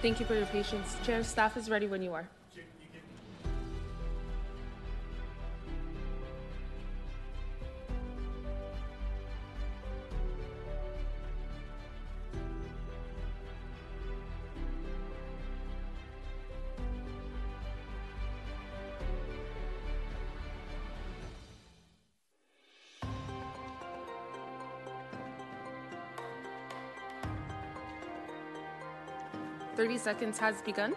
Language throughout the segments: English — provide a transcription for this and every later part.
Thank you for your patience. Chair, staff is ready when you are. Thirty seconds has begun.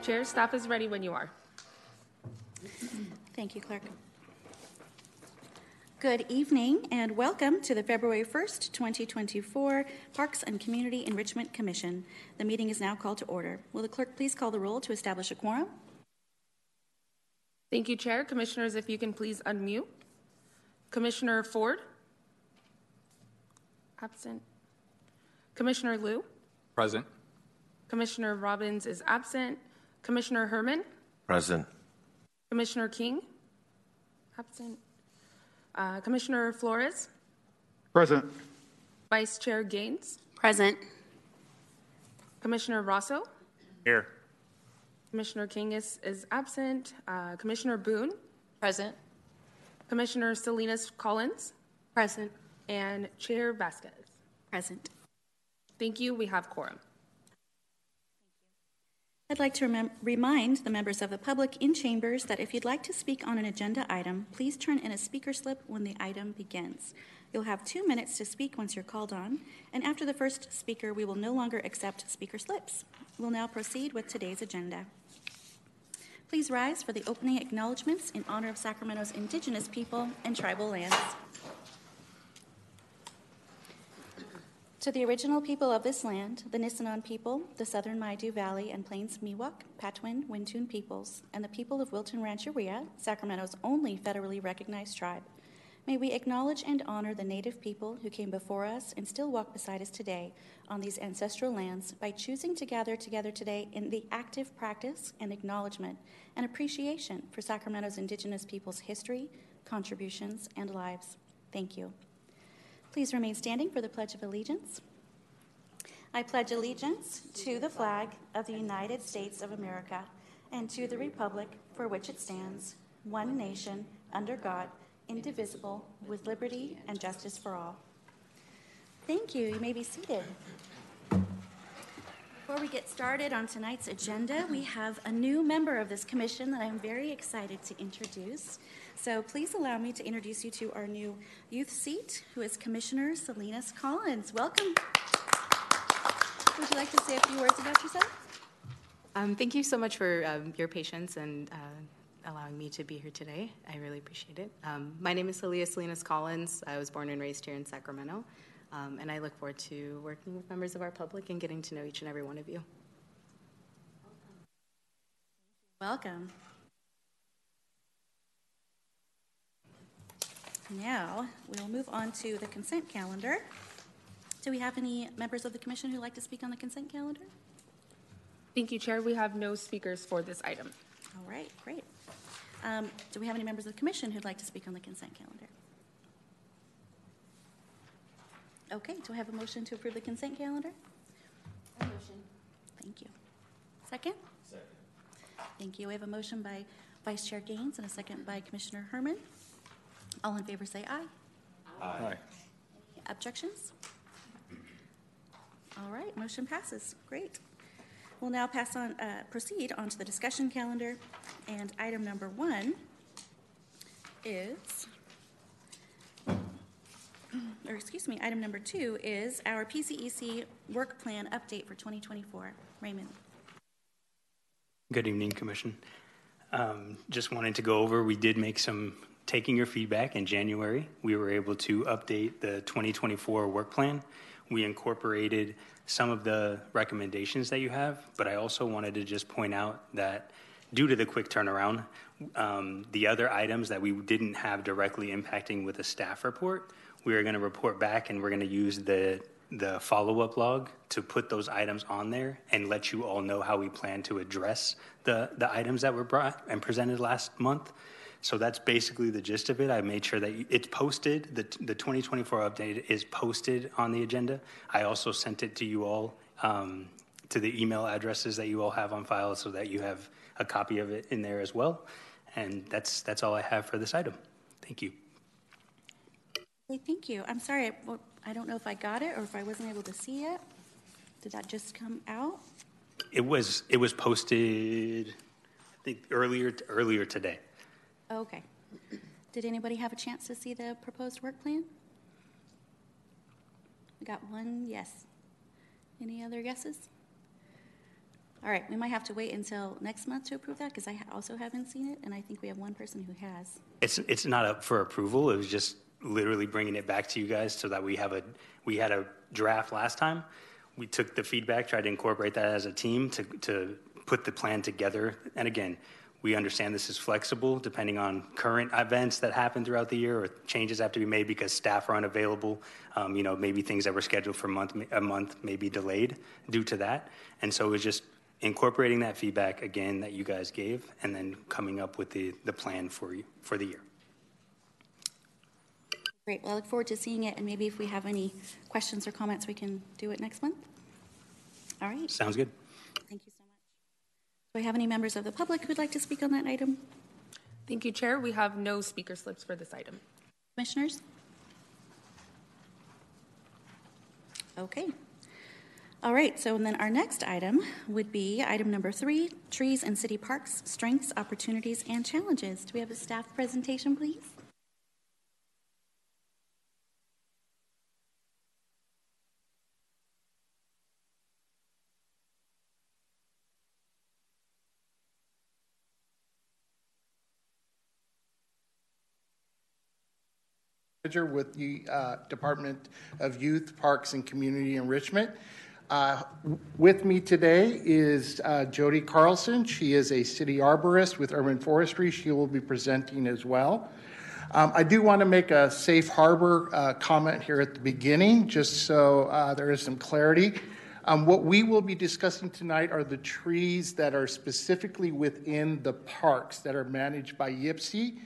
Chair, staff is ready when you are. Thank you, Clerk. Good evening and welcome to the February 1st, 2024 Parks and Community Enrichment Commission. The meeting is now called to order. Will the clerk please call the roll to establish a quorum? Thank you, Chair. Commissioners, if you can please unmute. Commissioner Ford? Absent. Commissioner Liu? Present. Commissioner Robbins is absent. Commissioner Herman? Present. Commissioner King? Absent. Uh, Commissioner Flores? Present. Vice Chair Gaines? Present. Commissioner Rosso? Here. Commissioner King is, is absent. Uh, Commissioner Boone? Present. Commissioner Salinas Collins? Present. And Chair Vasquez. Present. Thank you. We have quorum. I'd like to remind the members of the public in chambers that if you'd like to speak on an agenda item, please turn in a speaker slip when the item begins. You'll have two minutes to speak once you're called on, and after the first speaker, we will no longer accept speaker slips. We'll now proceed with today's agenda. Please rise for the opening acknowledgments in honor of Sacramento's indigenous people and tribal lands. To the original people of this land, the Nisenan people, the Southern Maidu Valley and Plains Miwok, Patwin, Wintun peoples, and the people of Wilton Rancheria, Sacramento's only federally recognized tribe, may we acknowledge and honor the native people who came before us and still walk beside us today on these ancestral lands by choosing to gather together today in the active practice and acknowledgement and appreciation for Sacramento's indigenous people's history, contributions, and lives. Thank you. Please remain standing for the Pledge of Allegiance. I pledge allegiance to the flag of the United States of America and to the republic for which it stands, one nation, under God, indivisible, with liberty and justice for all. Thank you. You may be seated. Before we get started on tonight's agenda, we have a new member of this commission that I'm very excited to introduce. So please allow me to introduce you to our new youth seat, who is Commissioner Salinas Collins. Welcome. Would you like to say a few words about yourself? Um, thank you so much for um, your patience and uh, allowing me to be here today. I really appreciate it. Um, my name is Celia Salinas Collins. I was born and raised here in Sacramento, um, and I look forward to working with members of our public and getting to know each and every one of you. Welcome. Now, we'll move on to the consent calendar. Do we have any members of the commission who'd like to speak on the consent calendar? Thank you, Chair. We have no speakers for this item. All right, great. Um, do we have any members of the commission who'd like to speak on the consent calendar? Okay, do I have a motion to approve the consent calendar? A motion. Thank you. Second? Second. Thank you. We have a motion by Vice Chair Gaines and a second by Commissioner Herman. All in favor say aye. Aye. Objections? All right, motion passes. Great. We'll now pass on, uh, proceed on to the discussion calendar. And item number one is, or excuse me, item number two is our PCEC work plan update for 2024. Raymond. Good evening, Commission. Um, just wanted to go over, we did make some, taking your feedback in January, we were able to update the 2024 work plan. We incorporated some of the recommendations that you have, but I also wanted to just point out that due to the quick turnaround, um, the other items that we didn't have directly impacting with a staff report, we are going to report back and we're going to use the the follow-up log to put those items on there and let you all know how we plan to address the, the items that were brought and presented last month. So that's basically the gist of it. I made sure that it's posted. The, the 2024 update is posted on the agenda. I also sent it to you all um, to the email addresses that you all have on file so that you have a copy of it in there as well. And that's, that's all I have for this item. Thank you. Thank you. I'm sorry, I- I don't know if I got it or if I wasn't able to see it. Did that just come out? It was, it was posted, I think, earlier, earlier today. Okay. Did anybody have a chance to see the proposed work plan? We got one yes. Any other guesses? All right, we might have to wait until next month to approve that because I also haven't seen it, and I think we have one person who has. It's, it's not up for approval. It was just literally bringing it back to you guys so that we have a, we had a draft last time. We took the feedback, tried to incorporate that as a team to, to put the plan together. And again, we understand this is flexible depending on current events that happen throughout the year or changes have to be made because staff are unavailable. Um, you know, maybe things that were scheduled for a month, a month may be delayed due to that. And so it was just incorporating that feedback again that you guys gave and then coming up with the, the plan for, you, for the year. Great, well, I look forward to seeing it, and maybe if we have any questions or comments, we can do it next month. All right, Sounds good? thank you so much. Do I have any members of the public who'd like to speak on that item? Thank you, Chair. We have no speaker slips for this item. Commissioners? Okay. All right, so and then our next item would be item number three, trees and city parks, strengths, opportunities, and challenges. Do we have a staff presentation, please? Manager with the uh, Department of Youth, Parks, and Community Enrichment. Uh, With me today is uh, Jody Carlson. She is a city arborist with Urban Forestry. She will be presenting as well. Um, I do want to make a safe harbor uh, comment here at the beginning, just so uh, there is some clarity. Um, What we will be discussing tonight are the trees that are specifically within the parks that are managed by YPCE.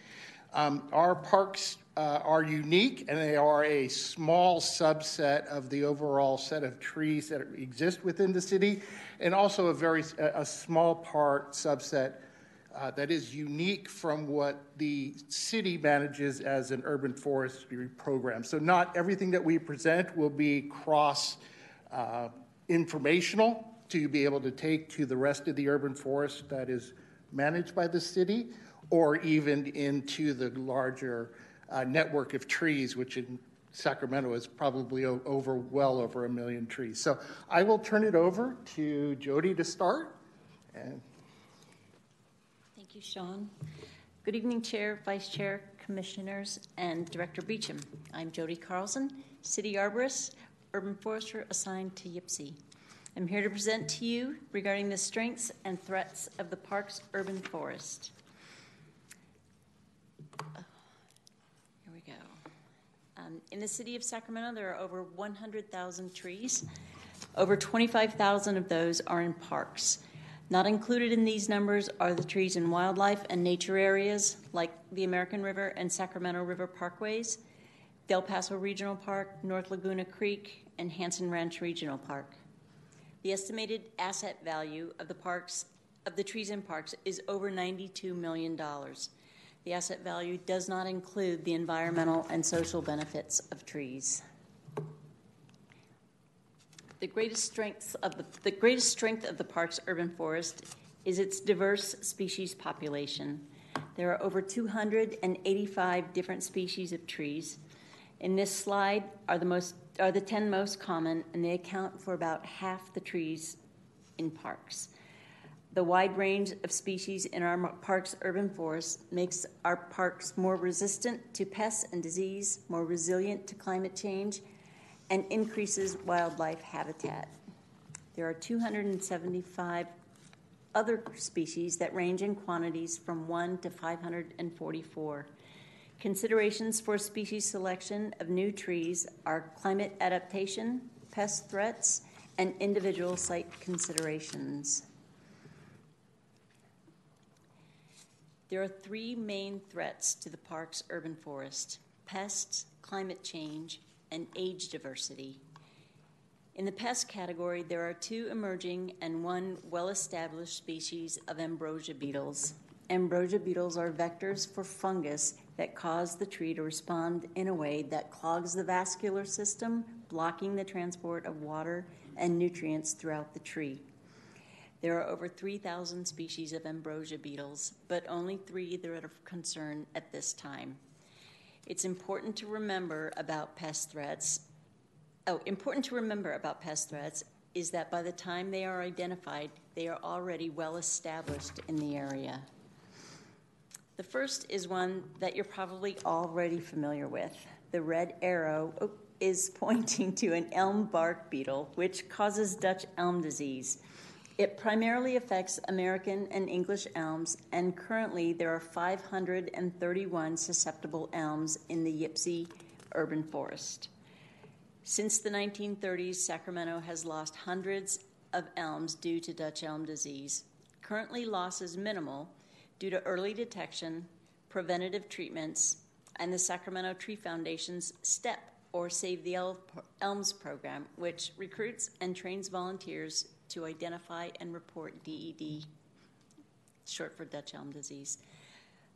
Um, Our parks uh, are unique, and they are a small subset of the overall set of trees that exist within the city, and also a very a, small part subset uh, that is unique from what the city manages as an urban forestry program. So not everything that we present will be cross uh, informational to be able to take to the rest of the urban forest that is managed by the city, or even into the larger uh, network of trees, which in Sacramento is probably over well over a million trees. So I will turn it over to Jody to start. And Thank you, Sean. Good evening, Chair, Vice Chair, Commissioners, and Director Beecham. I'm Jody Carlson, City Arborist, Urban Forester assigned to YPCE. I'm here to present to you regarding the strengths and threats of the park's urban forest. Here we go. Um, in the city of Sacramento, there are over 100,000 trees. Over 25,000 of those are in parks. Not included in these numbers are the trees in wildlife and nature areas like the American River and Sacramento River Parkways, Del Paso Regional Park, North Laguna Creek, and Hansen Ranch Regional Park. The estimated asset value of the parks of the trees in parks is over $92 million. The asset value does not include the environmental and social benefits of trees. The greatest strength of the, the greatest strength of the park's urban forest is its diverse species population. There are over 285 different species of trees. In this slide are the most are the 10 most common, and they account for about half the trees in parks. The wide range of species in our park's urban forest makes our parks more resistant to pests and disease, more resilient to climate change, and increases wildlife habitat. There are 275 other species that range in quantities from 1 to 544. Considerations for species selection of new trees are climate adaptation, pest threats, and individual site considerations. There are three main threats to the park's urban forest pests, climate change, and age diversity. In the pest category, there are two emerging and one well established species of ambrosia beetles. Ambrosia beetles are vectors for fungus that cause the tree to respond in a way that clogs the vascular system, blocking the transport of water and nutrients throughout the tree. There are over 3,000 species of ambrosia beetles, but only three that are of concern at this time. It's important to remember about pest threats. Oh, important to remember about pest threats is that by the time they are identified, they are already well established in the area. The first is one that you're probably already familiar with. The red arrow oh, is pointing to an elm bark beetle, which causes Dutch elm disease. It primarily affects American and English elms, and currently there are 531 susceptible elms in the Yipsy urban forest. Since the 1930s, Sacramento has lost hundreds of elms due to Dutch elm disease. Currently, loss is minimal due to early detection, preventative treatments, and the Sacramento Tree Foundation's STEP or Save the Elms program, which recruits and trains volunteers to identify and report DED, short for Dutch elm disease.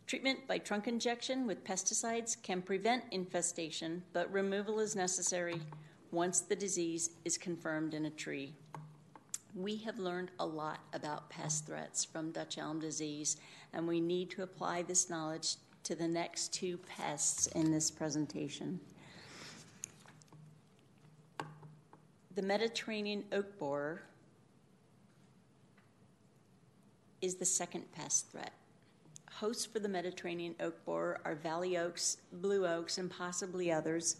Treatment by trunk injection with pesticides can prevent infestation, but removal is necessary once the disease is confirmed in a tree. We have learned a lot about pest threats from Dutch elm disease, and we need to apply this knowledge to the next two pests in this presentation. The Mediterranean oak borer is the second pest threat. Hosts for the Mediterranean oak borer are valley oaks, blue oaks, and possibly others.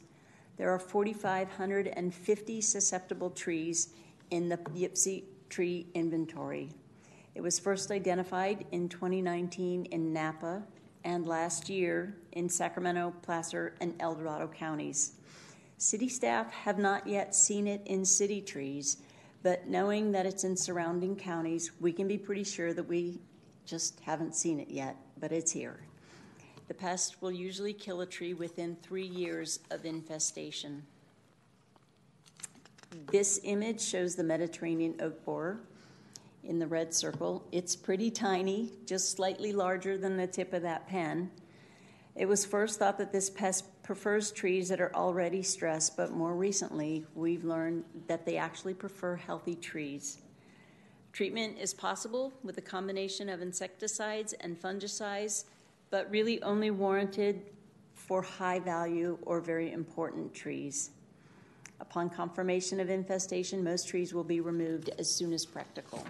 There are 4,550 susceptible trees in the Yipsy tree inventory. It was first identified in 2019 in Napa and last year in Sacramento, Placer, and El Dorado counties. City staff have not yet seen it in city trees, but knowing that it's in surrounding counties, we can be pretty sure that we just haven't seen it yet, but it's here. The pest will usually kill a tree within three years of infestation. This image shows the Mediterranean oak borer in the red circle. It's pretty tiny, just slightly larger than the tip of that pen. It was first thought that this pest prefers trees that are already stressed, but more recently, we've learned that they actually prefer healthy trees. Treatment is possible with a combination of insecticides and fungicides, but really only warranted for high value or very important trees. Upon confirmation of infestation, most trees will be removed as soon as practical.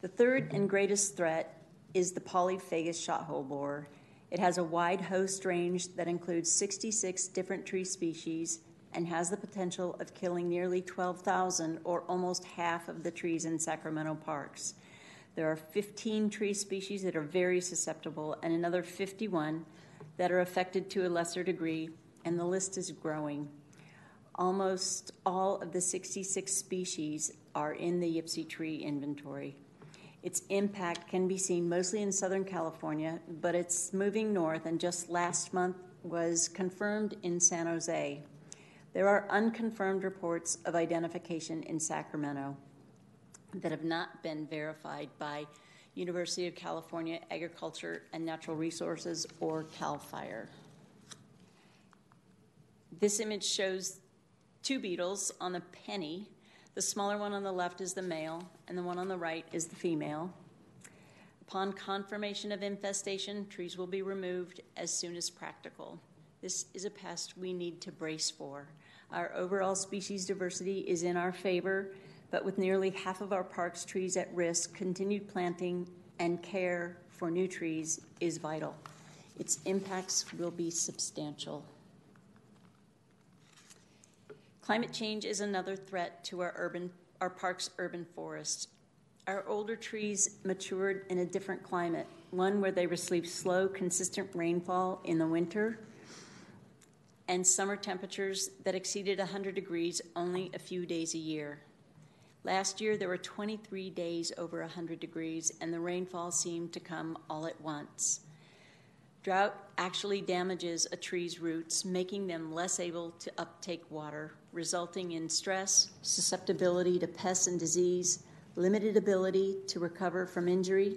The third and greatest threat is the polyphagous shothole borer. It has a wide host range that includes 66 different tree species and has the potential of killing nearly 12,000 or almost half of the trees in Sacramento parks. There are 15 tree species that are very susceptible and another 51 that are affected to a lesser degree, and the list is growing. Almost all of the 66 species are in the Yipsy tree inventory. Its impact can be seen mostly in Southern California, but it's moving north and just last month was confirmed in San Jose. There are unconfirmed reports of identification in Sacramento that have not been verified by University of California Agriculture and Natural Resources or CAL FIRE. This image shows two beetles on a penny the smaller one on the left is the male, and the one on the right is the female. Upon confirmation of infestation, trees will be removed as soon as practical. This is a pest we need to brace for. Our overall species diversity is in our favor, but with nearly half of our park's trees at risk, continued planting and care for new trees is vital. Its impacts will be substantial. Climate change is another threat to our urban our park's urban forests. Our older trees matured in a different climate, one where they receive slow, consistent rainfall in the winter and summer temperatures that exceeded 100 degrees only a few days a year. Last year, there were 23 days over 100 degrees, and the rainfall seemed to come all at once. Drought actually damages a tree's roots, making them less able to uptake water, resulting in stress, susceptibility to pests and disease, limited ability to recover from injury,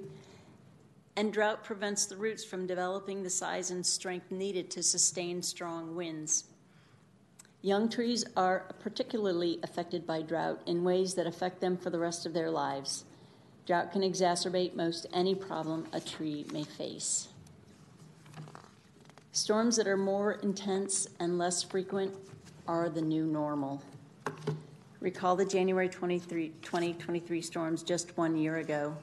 and drought prevents the roots from developing the size and strength needed to sustain strong winds. Young trees are particularly affected by drought in ways that affect them for the rest of their lives. Drought can exacerbate most any problem a tree may face. Storms that are more intense and less frequent are the new normal. Recall the January 23, 2023 storms just one year ago.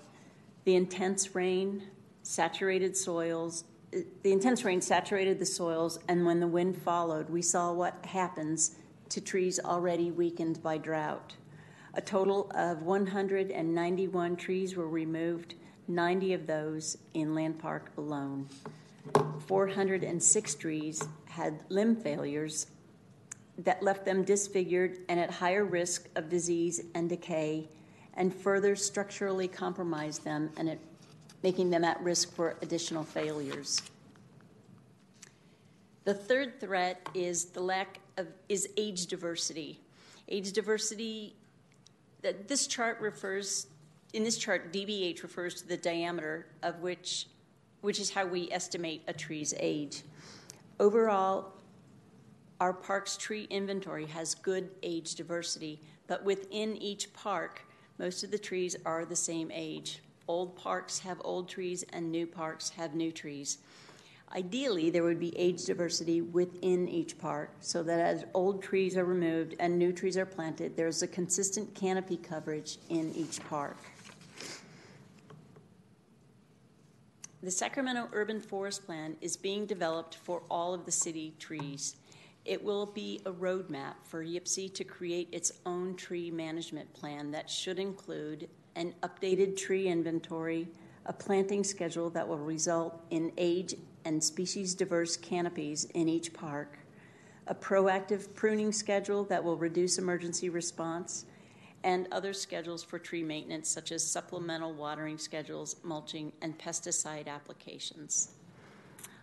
The intense rain saturated soils, the intense rain saturated the soils, and when the wind followed, we saw what happens to trees already weakened by drought. A total of 191 trees were removed, 90 of those in Land Park alone. 406 trees had limb failures that left them disfigured and at higher risk of disease and decay, and further structurally compromised them and it, making them at risk for additional failures. The third threat is the lack of is age diversity. Age diversity. that This chart refers in this chart, DBH refers to the diameter of which which is how we estimate a tree's age. Overall, our park's tree inventory has good age diversity, but within each park, most of the trees are the same age. Old parks have old trees, and new parks have new trees. Ideally, there would be age diversity within each park so that as old trees are removed and new trees are planted, there's a consistent canopy coverage in each park. The Sacramento Urban Forest Plan is being developed for all of the city trees. It will be a roadmap for YPCE to create its own tree management plan that should include an updated tree inventory, a planting schedule that will result in age and species diverse canopies in each park, a proactive pruning schedule that will reduce emergency response, and other schedules for tree maintenance, such as supplemental watering schedules, mulching, and pesticide applications.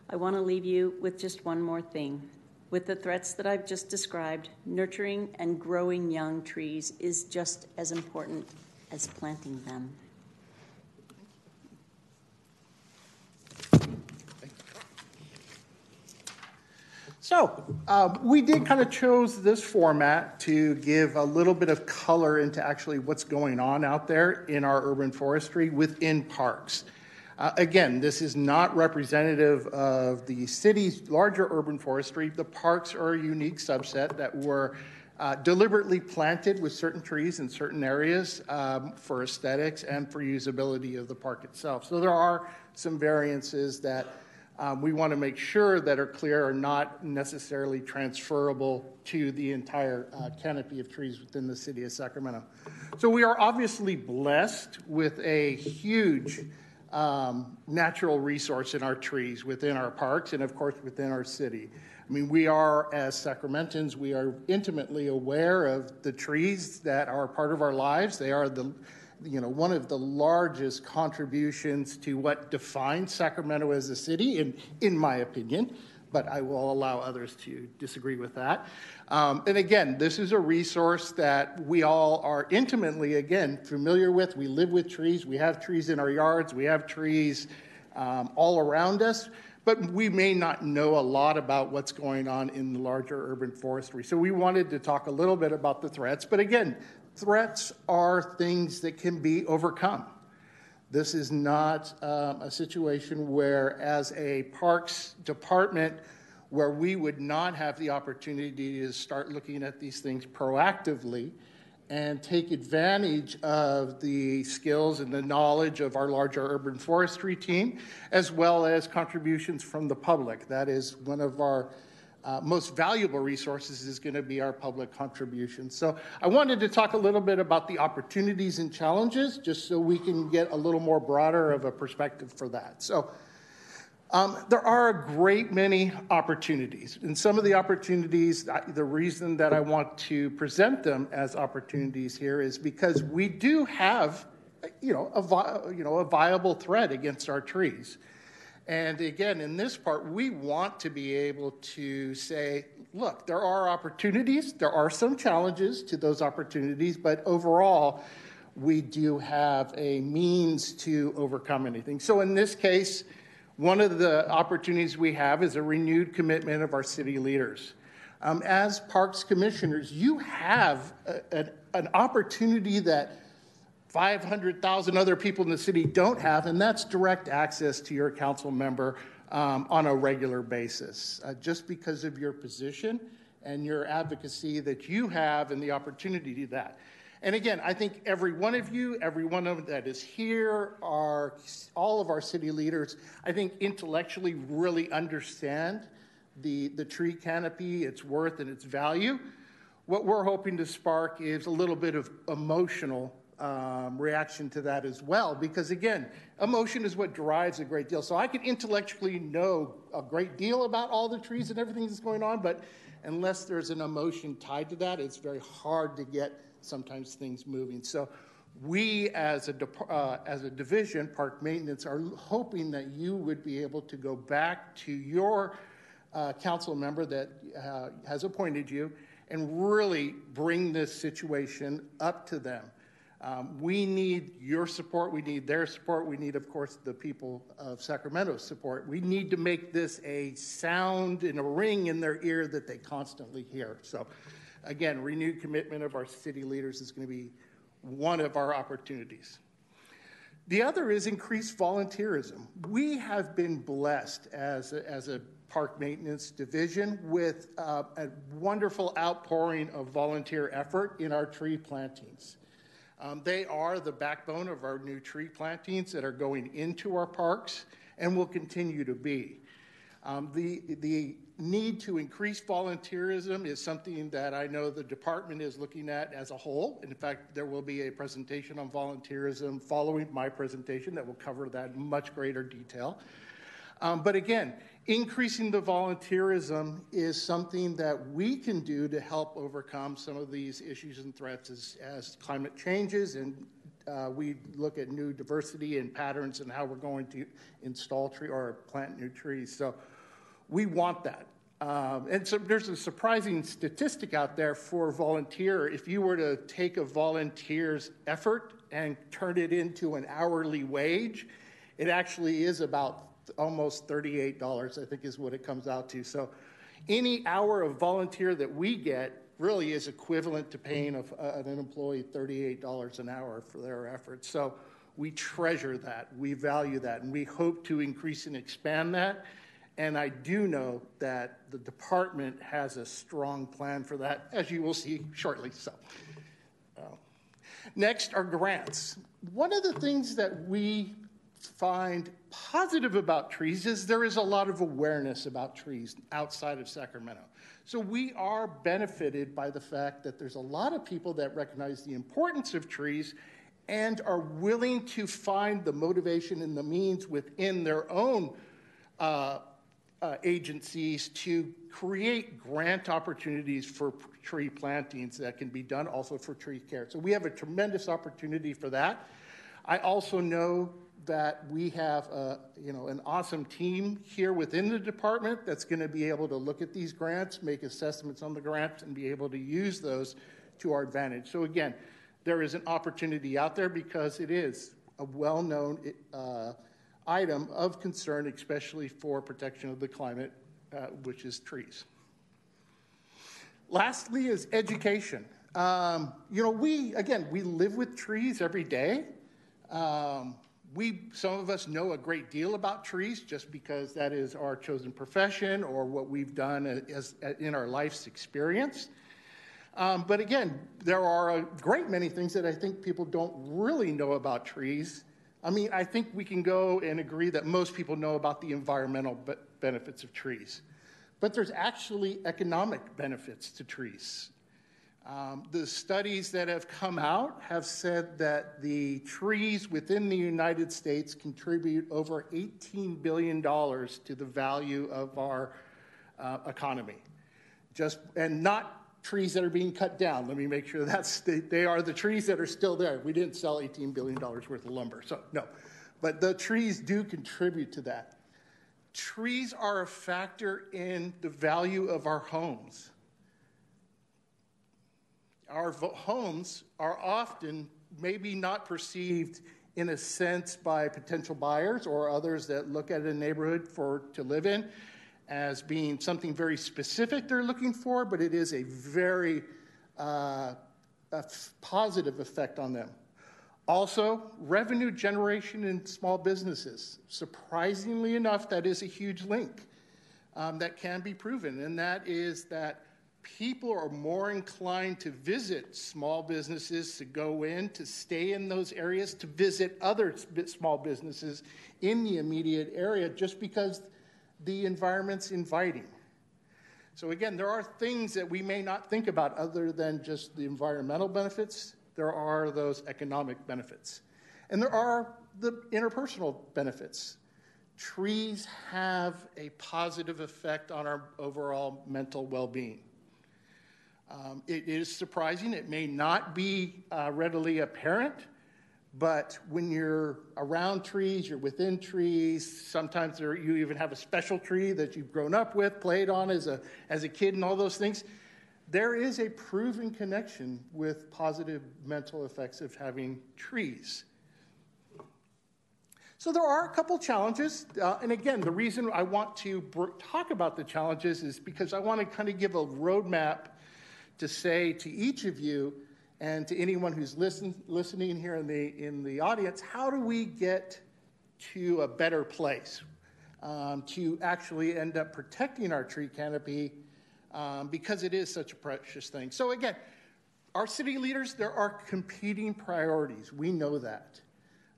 I want to leave you with just one more thing. With the threats that I've just described, nurturing and growing young trees is just as important as planting them. So uh, we did kind of chose this format to give a little bit of color into actually what's going on out there in our urban forestry within parks. Uh, again, this is not representative of the city's larger urban forestry. The parks are a unique subset that were uh, deliberately planted with certain trees in certain areas um, for aesthetics and for usability of the park itself. So there are some variances that um, we want to make sure that are clear are not necessarily transferable to the entire uh, canopy of trees within the city of Sacramento. So we are obviously blessed with a huge um, natural resource in our trees within our parks and, of course, within our city. I mean, we are, as Sacramentans, we are intimately aware of the trees that are part of our lives. They are the you know, one of the largest contributions to what defines Sacramento as a city, in, in my opinion, but I will allow others to disagree with that. Um, and again, this is a resource that we all are intimately, again, familiar with. We live with trees, we have trees in our yards, we have trees um, all around us, but we may not know a lot about what's going on in the larger urban forestry. So we wanted to talk a little bit about the threats, but again, Threats are things that can be overcome. This is not um, a situation where, as a parks department, where we would not have the opportunity to start looking at these things proactively and take advantage of the skills and the knowledge of our larger urban forestry team, as well as contributions from the public. That is one of our uh, most valuable resources is going to be our public contributions. So I wanted to talk a little bit about the opportunities and challenges, just so we can get a little more broader of a perspective for that. So Um, there are a great many opportunities, and some of the opportunities, the reason that I want to present them as opportunities here is because we do have, you know, a, you know, a viable threat against our trees. And again, in this part, we want to be able to say, look, there are opportunities, there are some challenges to those opportunities, but overall, we do have a means to overcome anything. So in this case, one of the opportunities we have is a renewed commitment of our city leaders. Um, as parks commissioners, you have a, a, an opportunity that 500,000 other people in the city don't have, and that's direct access to your council member um, on a regular basis. Uh, just because of your position and your advocacy that you have and the opportunity to do that. And again, I think every one of you, every one of that is here, are all of our city leaders, I think intellectually really understand the, the tree canopy, its worth, and its value. What we're hoping to spark is a little bit of emotional um, reaction to that as well, because again, emotion is what drives a great deal. So I could intellectually know a great deal about all the trees and everything that's going on, but unless there's an emotion tied to that, it's very hard to get sometimes things moving. So we as a, uh, as a division, park maintenance, are hoping that you would be able to go back to your uh, council member that uh, has appointed you and really bring this situation up to them. Um, we need your support. We need their support. We need, of course, the people of Sacramento's support. We need to make this a sound and a ring in their ear that they constantly hear. So, again, renewed commitment of our city leaders is going to be one of our opportunities. The other is increased volunteerism. We have been blessed as a, as a park maintenance division with uh, a wonderful outpouring of volunteer effort in our tree plantings. Um, they are the backbone of our new tree plantings that are going into our parks and will continue to be. Um, the, the need to increase volunteerism is something that I know the department is looking at as a whole. In fact, there will be a presentation on volunteerism following my presentation that will cover that in much greater detail. Um, but again, increasing the volunteerism is something that we can do to help overcome some of these issues and threats as, as climate changes and uh, we look at new diversity and patterns and how we're going to install tree or plant new trees. So we want that. Um, and so there's a surprising statistic out there for volunteer. If you were to take a volunteer's effort and turn it into an hourly wage, it actually is about almost $38, I think is what it comes out to. So any hour of volunteer that we get really is equivalent to paying a, an employee $38 an hour for their efforts. So we treasure that, we value that, and we hope to increase and expand that. And I do know that the department has a strong plan for that, as you will see shortly. So, uh, next are grants. One of the things that we find positive about trees is there is a lot of awareness about trees outside of Sacramento. So we are benefited by the fact that there's a lot of people that recognize the importance of trees and are willing to find the motivation and the means within their own uh, uh, agencies to create grant opportunities for tree plantings that can be done also for tree care. So we have a tremendous opportunity for that. I also know that we have a, you know, an awesome team here within the department that's going to be able to look at these grants, make assessments on the grants, and be able to use those to our advantage. So again, there is an opportunity out there because it is a well-known uh, item of concern, especially for protection of the climate, uh, which is trees. Lastly is education. Um, you know, we, again, we live with trees every day. Um, we, some of us know a great deal about trees just because that is our chosen profession or what we've done as, as in our life's experience. Um, but again, there are a great many things that I think people don't really know about trees. I mean, I think we can go and agree that most people know about the environmental be- benefits of trees. But there's actually economic benefits to trees. Um, the studies that have come out have said that the trees within the United States contribute over $18 billion to the value of our uh, economy. Just, and not trees that are being cut down. Let me make sure that's, they, they are the trees that are still there. We didn't sell $18 billion worth of lumber, so no. But the trees do contribute to that. Trees are a factor in the value of our homes our homes are often maybe not perceived in a sense by potential buyers or others that look at a neighborhood for to live in as being something very specific they're looking for, but it is a very uh, positive effect on them. Also, revenue generation in small businesses. Surprisingly enough, that is a huge link um, that can be proven, and that is that people are more inclined to visit small businesses, to go in, to stay in those areas, to visit other small businesses in the immediate area just because the environment's inviting. So, again, there are things that we may not think about other than just the environmental benefits. There are those economic benefits. And there are the interpersonal benefits. Trees have a positive effect on our overall mental well being. Um, it is surprising. It may not be uh, readily apparent, but when you're around trees, you're within trees. Sometimes there, you even have a special tree that you've grown up with, played on as a, as a kid, and all those things. There is a proven connection with positive mental effects of having trees. So there are a couple challenges, uh, and again, the reason I want to talk about the challenges is because I want to kind of give a roadmap to say to each of you and to anyone who's listen, listening here in the, in the audience how do we get to a better place um, to actually end up protecting our tree canopy um, because it is such a precious thing? So, again, our city leaders, there are competing priorities. We know that.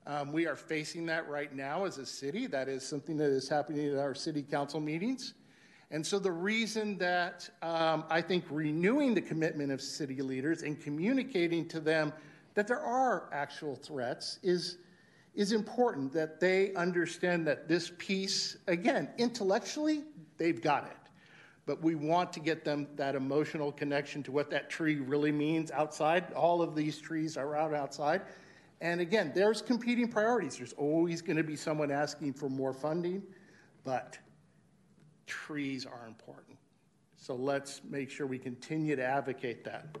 Um, we are facing that right now as a city. That is something that is happening at our city council meetings. And so, the reason that um, I think renewing the commitment of city leaders and communicating to them that there are actual threats is, is important, that they understand that this piece, again, intellectually, they've got it. But we want to get them that emotional connection to what that tree really means outside. All of these trees are out outside. And again, there's competing priorities. There's always going to be someone asking for more funding, but trees are important. So let's make sure we continue to advocate that.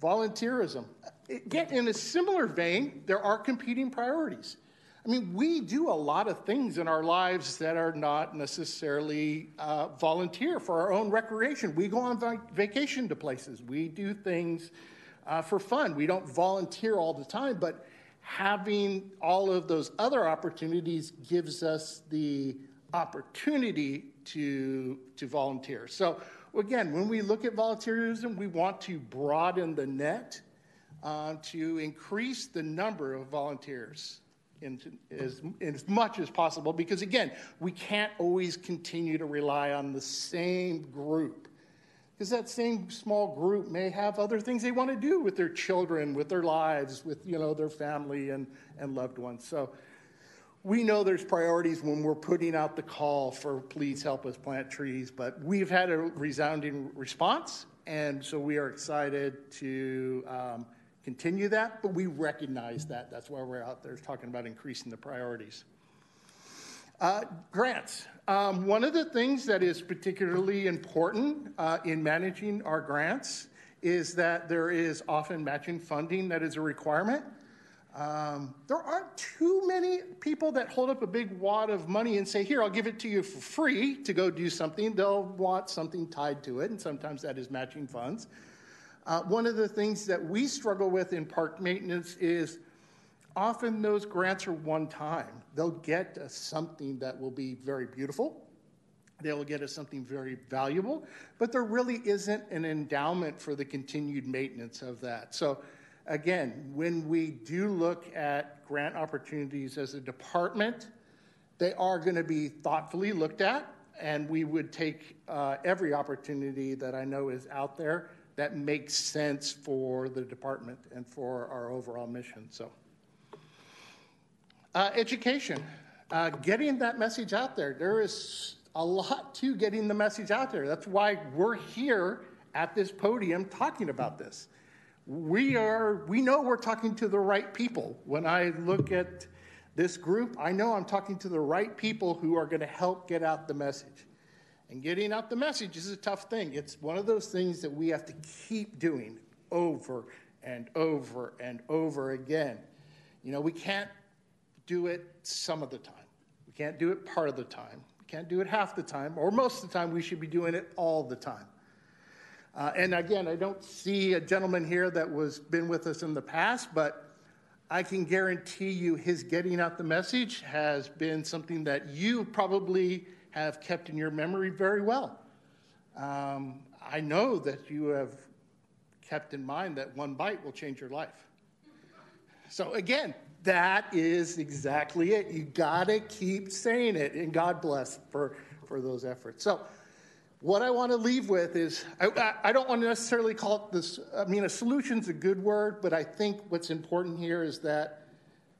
Volunteerism. Again, in a similar vein, there are competing priorities. I mean, we do a lot of things in our lives that are not necessarily uh, volunteer for our own recreation. We go on vacation to places, we do things uh, for fun. We don't volunteer all the time, but having all of those other opportunities gives us the opportunity to, to volunteer. So, again, when we look at volunteerism, we want to broaden the net uh, to increase the number of volunteers in, as, as much as possible because, again, we can't always continue to rely on the same group because that same small group may have other things they want to do with their children, with their lives, with you know their family and, and loved ones. So we know there's priorities when we're putting out the call for please help us plant trees, but we've had a resounding response, and so we are excited to um, continue that, but we recognize that. That's why we're out there talking about increasing the priorities. Uh, grants. Um, one of the things that is particularly important uh, in managing our grants is that there is often matching funding that is a requirement. Um, there aren't too many people that hold up a big wad of money and say, Here, I'll give it to you for free to go do something. They'll want something tied to it, and sometimes that is matching funds. Uh, one of the things that we struggle with in park maintenance is often those grants are one time. They'll get us something that will be very beautiful, they'll get us something very valuable, but there really isn't an endowment for the continued maintenance of that. So, Again, when we do look at grant opportunities as a department, they are going to be thoughtfully looked at, and we would take uh, every opportunity that I know is out there that makes sense for the department and for our overall mission. So, uh, education, uh, getting that message out there. There is a lot to getting the message out there. That's why we're here at this podium talking about this. We are, we know we're talking to the right people. When I look at this group, I know I'm talking to the right people who are going to help get out the message. And getting out the message is a tough thing. It's one of those things that we have to keep doing over and over and over again. You know, we can't do it some of the time. We can't do it part of the time. We can't do it half the time, or most of the time. We should be doing it all the time. Uh, and again, I don't see a gentleman here that was been with us in the past, but I can guarantee you his getting out the message has been something that you probably have kept in your memory very well. Um, I know that you have kept in mind that one bite will change your life. So, again, that is exactly it. You got to keep saying it, and God bless for, for those efforts. So, what I want to leave with is I, I don't want to necessarily call it this, I mean, a solution's a good word, but I think what's important here is that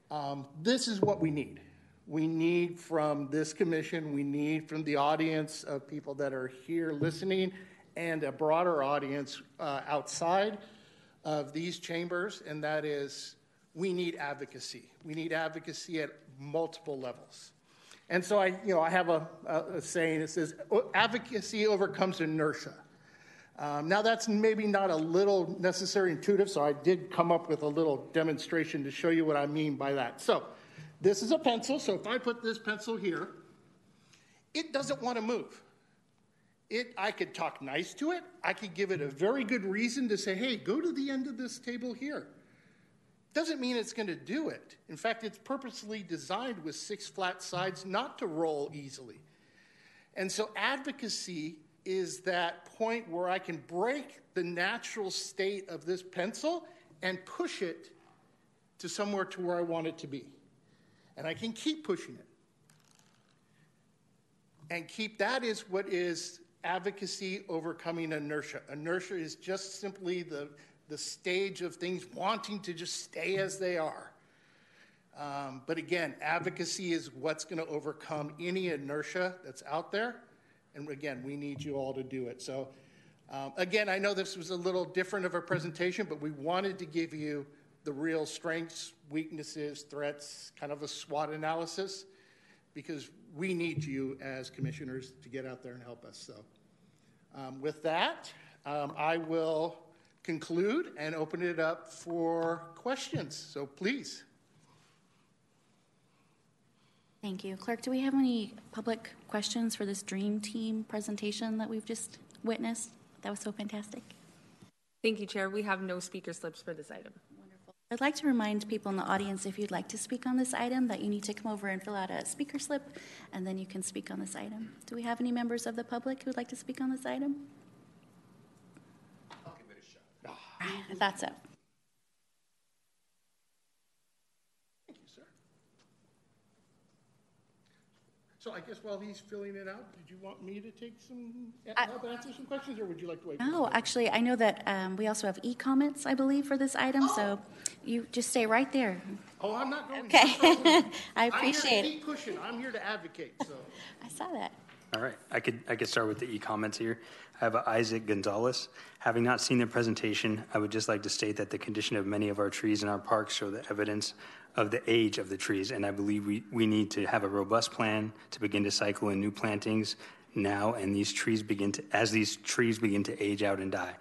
um, this is what we need we need from this commission, we need from the audience of people that are here listening, and a broader audience uh, outside of these chambers, and that is we need advocacy. We need advocacy at multiple levels. And so I, you know, I have a, a saying that says, advocacy overcomes inertia. Um, now, that's maybe not a little necessary intuitive, so I did come up with a little demonstration to show you what I mean by that. So, this is a pencil, so if I put this pencil here, it doesn't want to move. It, I could talk nice to it. I could give it a very good reason to say, hey, go to the end of this table here. Doesn't mean it's going to do it. In fact, it's purposely designed with six flat sides not to roll easily. And so, advocacy is that point where I can break the natural state of this pencil and push it to somewhere to where I want it to be and I can keep pushing it. And keep that is what is advocacy overcoming inertia. Inertia is just simply the, the stage of things wanting to just stay as they are. Um, but again, advocacy is what's going to overcome any inertia that's out there. And again, we need you all to do it. So, um, again, I know this was a little different of a presentation, but we wanted to give you the real strengths, weaknesses, threats, kind of a SWOT analysis, because we need you as commissioners to get out there and help us. So, um, with that, um, I will conclude and open it up for questions. So, please. Thank you. Clerk, do we have any public questions for this Dream Team presentation that we've just witnessed? That was so fantastic. Thank you, Chair. We have no speaker slips for this item. Wonderful. I'd like to remind people in the audience if you'd like to speak on this item that you need to come over and fill out a speaker slip and then you can speak on this item. Do we have any members of the public who would like to speak on this item? I'll give it a shot. I thought so. So I guess while he's filling it out, did you want me to take some, help answer some questions, or would you like to wait? No, actually, I know that um, we also have e-comments, I believe, for this item, so you just stay right there. Oh, I'm not going. Okay. I I'm here to appreciate it. keep pushing, I'm here to advocate, so. I saw that. All right, I could, I could start with the e-comments here. I have Isaac Gonzalez. Having not seen the presentation, I would just like to state that the condition of many of our trees in our parks show the evidence of the age of the trees, and I believe we, we need to have a robust plan to begin to cycle in new plantings now, and these trees begin to, as these trees begin to age out and die.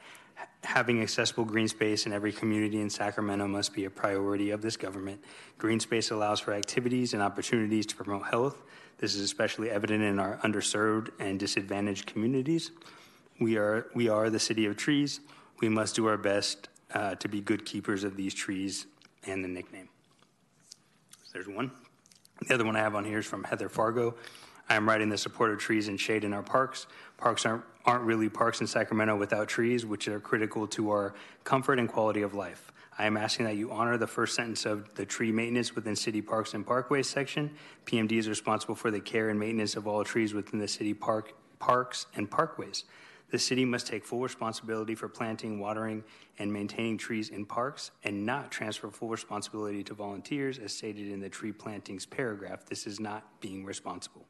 Having accessible green space in every community in Sacramento must be a priority of this government. Green space allows for activities and opportunities to promote health. This is especially evident in our underserved and disadvantaged communities. We are, we are the city of trees. We must do our best uh, to be good keepers of these trees and the nickname. There's one. The other one I have on here is from Heather Fargo. I am writing the support of trees and shade in our parks. Parks aren't, aren't really parks in Sacramento without trees, which are critical to our comfort and quality of life. I am asking that you honor the first sentence of the tree maintenance within city parks and parkways section. PMD is responsible for the care and maintenance of all trees within the city park, parks and parkways. The city must take full responsibility for planting, watering, and maintaining trees in parks and not transfer full responsibility to volunteers as stated in the tree plantings paragraph. This is not being responsible.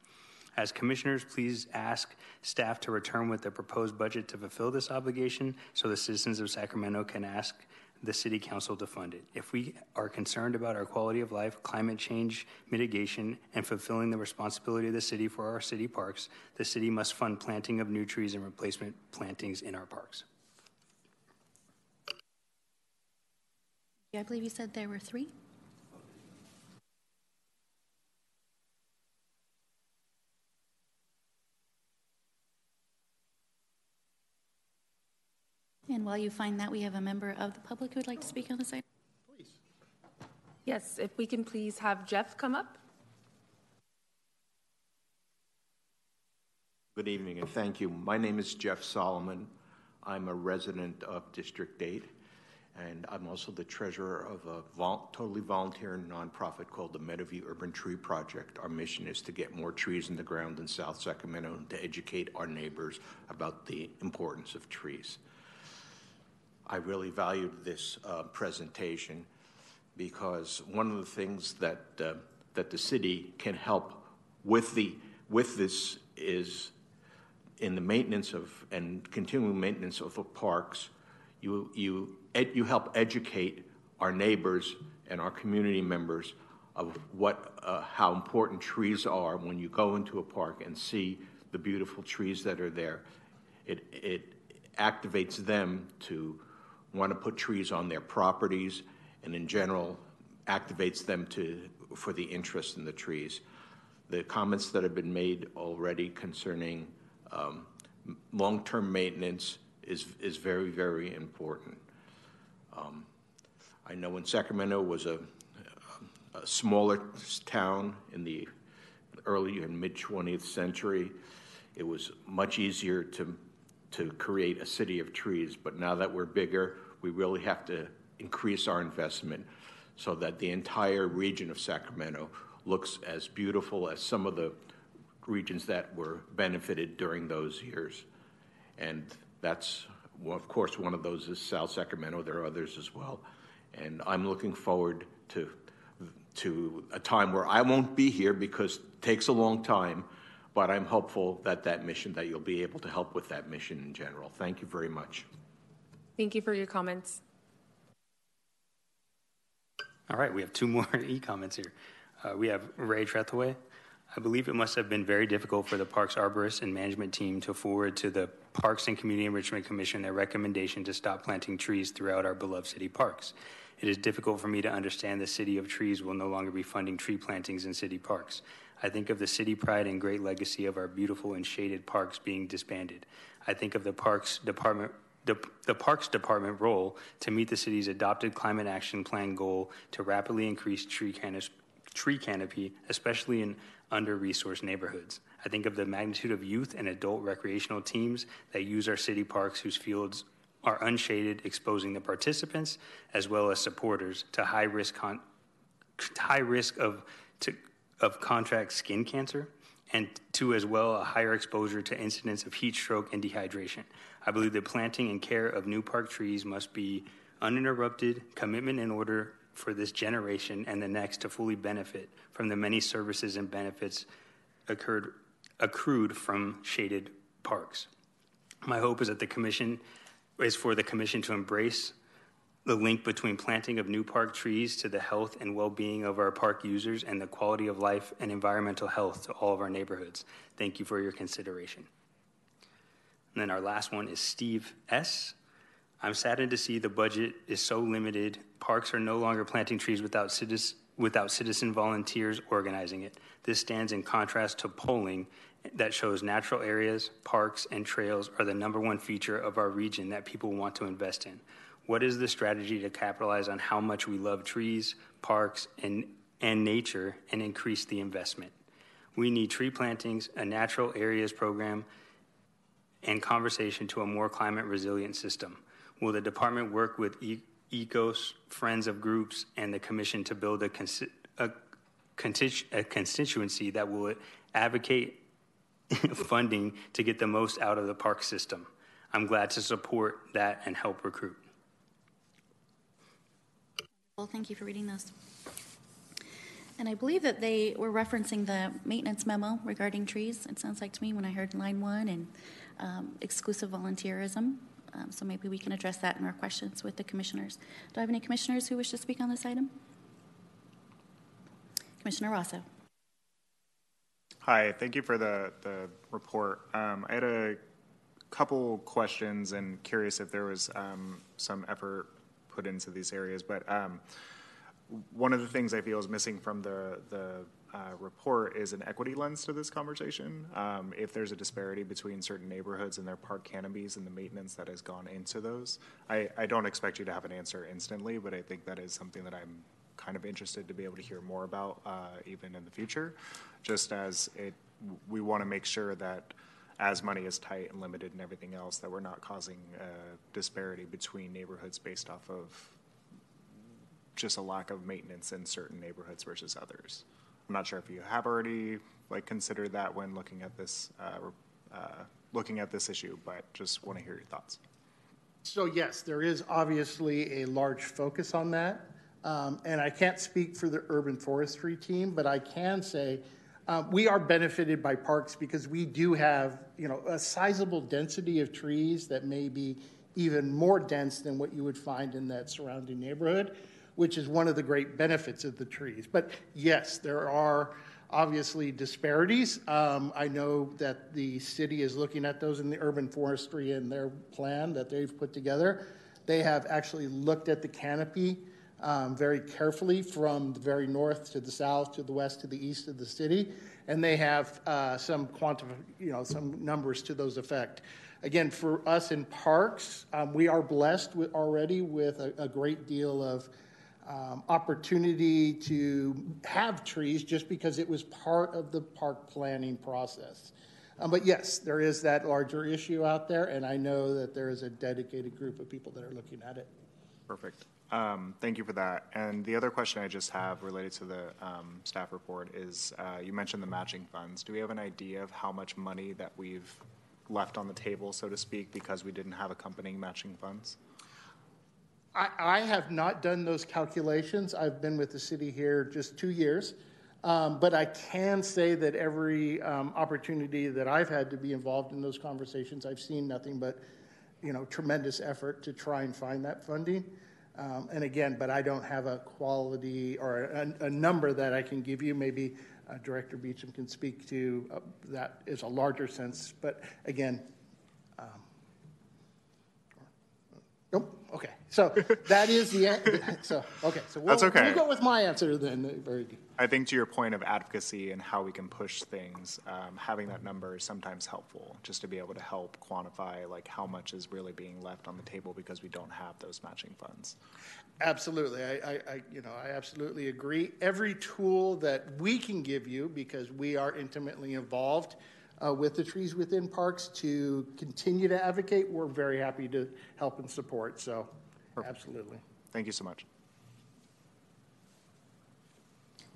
As commissioners, please ask staff to return with the proposed budget to fulfill this obligation so the citizens of Sacramento can ask the city council to fund it. If we are concerned about our quality of life, climate change mitigation, and fulfilling the responsibility of the city for our city parks, the city must fund planting of new trees and replacement plantings in our parks. Yeah, I believe you said there were three? And while you find that, we have a member of the public who would like to speak on this item. Yes, if we can please have Jeff come up. Good evening and thank you. My name is Jeff Solomon. I'm a resident of District 8 and I'm also the treasurer of a vol- totally volunteer nonprofit called the Meadowview Urban Tree Project. Our mission is to get more trees in the ground in South Sacramento and to educate our neighbors about the importance of trees. I really valued this uh, presentation because one of the things that uh, that the city can help with the with this is in the maintenance of and continuing maintenance of the parks. You you ed, you help educate our neighbors and our community members of what uh, how important trees are when you go into a park and see the beautiful trees that are there. It it activates them to want to put trees on their properties, and in general, activates them to, for the interest in the trees. The comments that have been made already concerning um, long-term maintenance is, is very, very important. Um, I know when Sacramento was a, a smaller town in the early and mid 20th century, it was much easier to to create a city of trees. But now that we're bigger, we really have to increase our investment so that the entire region of Sacramento looks as beautiful as some of the regions that were benefited during those years. And that's, well, of course, one of those is South Sacramento. There are others as well. And I'm looking forward to, to a time where I won't be here because it takes a long time, but I'm hopeful that that mission, that you'll be able to help with that mission in general. Thank you very much. Thank you for your comments. All right, we have two more e-comments here. Uh, we have Ray Tretheway. I believe it must have been very difficult for the Parks Arborist and management team to forward to the Parks and Community Enrichment Commission their recommendation to stop planting trees throughout our beloved city parks. It is difficult for me to understand the City of Trees will no longer be funding tree plantings in city parks. I think of the city pride and great legacy of our beautiful and shaded parks being disbanded. I think of the Parks Department the, the, Parks Department role to meet the city's adopted climate action plan goal to rapidly increase tree, tree canopy, especially in under resourced neighborhoods. I think of the magnitude of youth and adult recreational teams that use our city parks whose fields are unshaded, exposing the participants as well as supporters to high risk, con- high risk of, to, of contract skin cancer and to as well a higher exposure to incidents of heat stroke and dehydration. I believe the planting and care of new park trees must be uninterrupted commitment in order for this generation and the next to fully benefit from the many services and benefits occurred, accrued from shaded parks. My hope is that the commission is for the commission to embrace the link between planting of new park trees to the health and well-being of our park users and the quality of life and environmental health to all of our neighborhoods. Thank you for your consideration. And then our last one is Steve S. I'm saddened to see the budget is so limited. Parks are no longer planting trees without, without citizen volunteers organizing it. This stands in contrast to polling that shows natural areas, parks, and trails are the number one feature of our region that people want to invest in. What is the strategy to capitalize on how much we love trees, parks, and, and nature and increase the investment? We need tree plantings, a natural areas program, and conversation to a more climate resilient system? Will the department work with e- ECOS, friends of groups, and the commission to build a, consi- a, constitu- a constituency that will advocate funding to get the most out of the park system? I'm glad to support that and help recruit. Well, thank you for reading those. And I believe that they were referencing the maintenance memo regarding trees. It sounds like to me when I heard line one and um, exclusive volunteerism. Um, so maybe we can address that in our questions with the commissioners. Do I have any commissioners who wish to speak on this item? Commissioner Rosso. Hi, thank you for the, the report. Um, I had a couple questions and curious if there was um, some effort put into these areas. But um, one of the things I feel is missing from the, the uh, report is an equity lens to this conversation. Um, if there's a disparity between certain neighborhoods and their park canopies and the maintenance that has gone into those, I, I don't expect you to have an answer instantly, but I think that is something that I'm kind of interested to be able to hear more about uh, even in the future, just as it, we want to make sure that as money is tight and limited and everything else, that we're not causing a disparity between neighborhoods based off of just a lack of maintenance in certain neighborhoods versus others. I'm not sure if you have already like considered that when looking at this uh, uh, looking at this issue, but just want to hear your thoughts. So yes, there is obviously a large focus on that. Um, and I can't speak for the urban forestry team, but I can say um, we are benefited by parks because we do have, you know, a sizable density of trees that may be even more dense than what you would find in that surrounding neighborhood, which is one of the great benefits of the trees. But yes, there are obviously disparities. Um, I know that the city is looking at those in the urban forestry in their plan that they've put together. They have actually looked at the canopy um, very carefully from the very north to the south to the west to the east of the city, and they have uh, some quantum, you know, some numbers to those effect. Again, for us in parks, um, we are blessed with already with a, a great deal of um, opportunity to have trees just because it was part of the park planning process. Um, but yes, there is that larger issue out there, and I know that there is a dedicated group of people that are looking at it. Perfect. Um, thank you for that. And the other question I just have related to the um, staff report is uh, you mentioned the matching funds. Do we have an idea of how much money that we've left on the table, so to speak, because we didn't have accompanying matching funds? I, I have not done those calculations. I've been with the city here just two years. Um, but I can say that every um, opportunity that I've had to be involved in those conversations, I've seen nothing but, you know, tremendous effort to try and find that funding. Um, and again, but I don't have a quality or a, a number that I can give you. Maybe uh, Director Beecham can speak to uh, that is a larger sense. But again, um, nope. Okay, so that is the so okay. So we'll, That's okay. We'll go with my answer then. Very good. I think to your point of advocacy and how we can push things, um, having that number is sometimes helpful, just to be able to help quantify like how much is really being left on the table because we don't have those matching funds. Absolutely, I, I, I you know I absolutely agree. Every tool that we can give you, because we are intimately involved uh, with the trees within parks to continue to advocate, we're very happy to help and support. So, Perfect. absolutely. Thank you so much.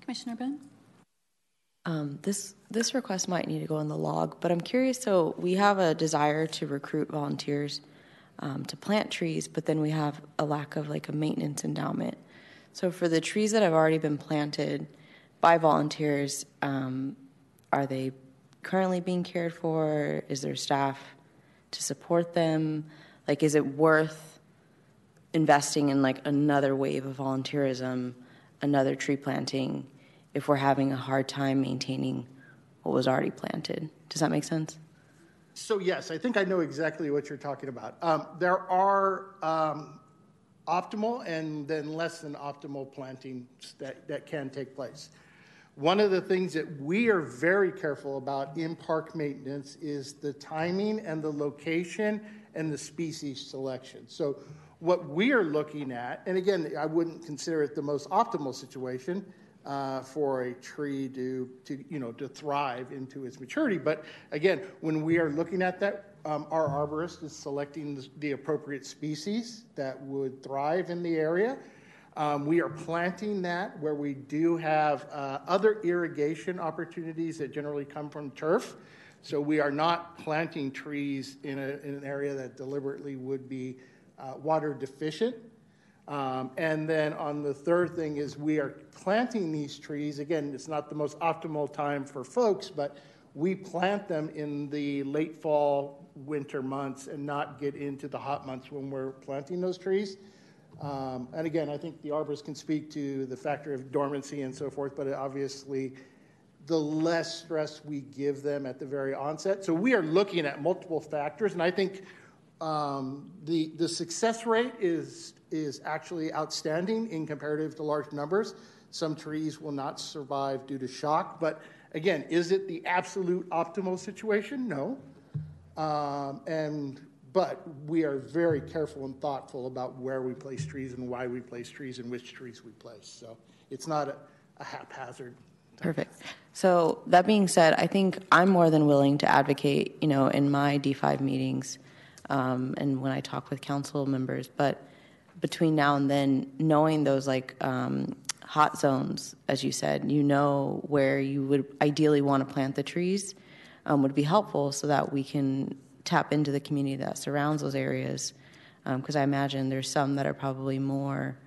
Commissioner Boone? Um, this this request might need to go in the log, but I'm curious. So we have a desire to recruit volunteers um, to plant trees, but then we have a lack of like a maintenance endowment. So for the trees that have already been planted by volunteers, um, are they currently being cared for? Is there staff to support them? Like, is it worth investing in like another wave of volunteerism, another tree planting? if we're having a hard time maintaining what was already planted. Does that make sense? So, yes, I think I know exactly what you're talking about. Um, there are um, optimal and then less than optimal plantings that, that can take place. One of the things that we are very careful about in park maintenance is the timing and the location and the species selection. So, what we are looking at, and again, I wouldn't consider it the most optimal situation, uh, for a tree to, to, you know, to thrive into its maturity. But again, when we are looking at that, um, our arborist is selecting the, the, appropriate species that would thrive in the area. Um, we are planting that where we do have uh, other irrigation opportunities that generally come from turf. So we are not planting trees in, a, in an area that deliberately would be uh, water deficient. Um, and then on the third thing is we are planting these trees. Again, it's not the most optimal time for folks, but we plant them in the late fall, winter months and not get into the hot months when we're planting those trees. Um, and again, I think the arborists can speak to the factor of dormancy and so forth, but obviously, the less stress we give them at the very onset. So we are looking at multiple factors, and I think um, the the success rate is is actually outstanding in comparative to large numbers. Some trees will not survive due to shock, but again, is it the absolute optimal situation? No. Um, and but we are very careful and thoughtful about where we place trees and why we place trees and which trees we place. So it's not a, a haphazard. Perfect. So that being said, I think I'm more than willing to advocate, you know, in my D5 meetings um, and when I talk with council members. But between now and then, knowing those like um, hot zones, as you said, you know where you would ideally want to plant the trees um, would be helpful so that we can tap into the community that surrounds those areas. Because um, I imagine there's some that are probably more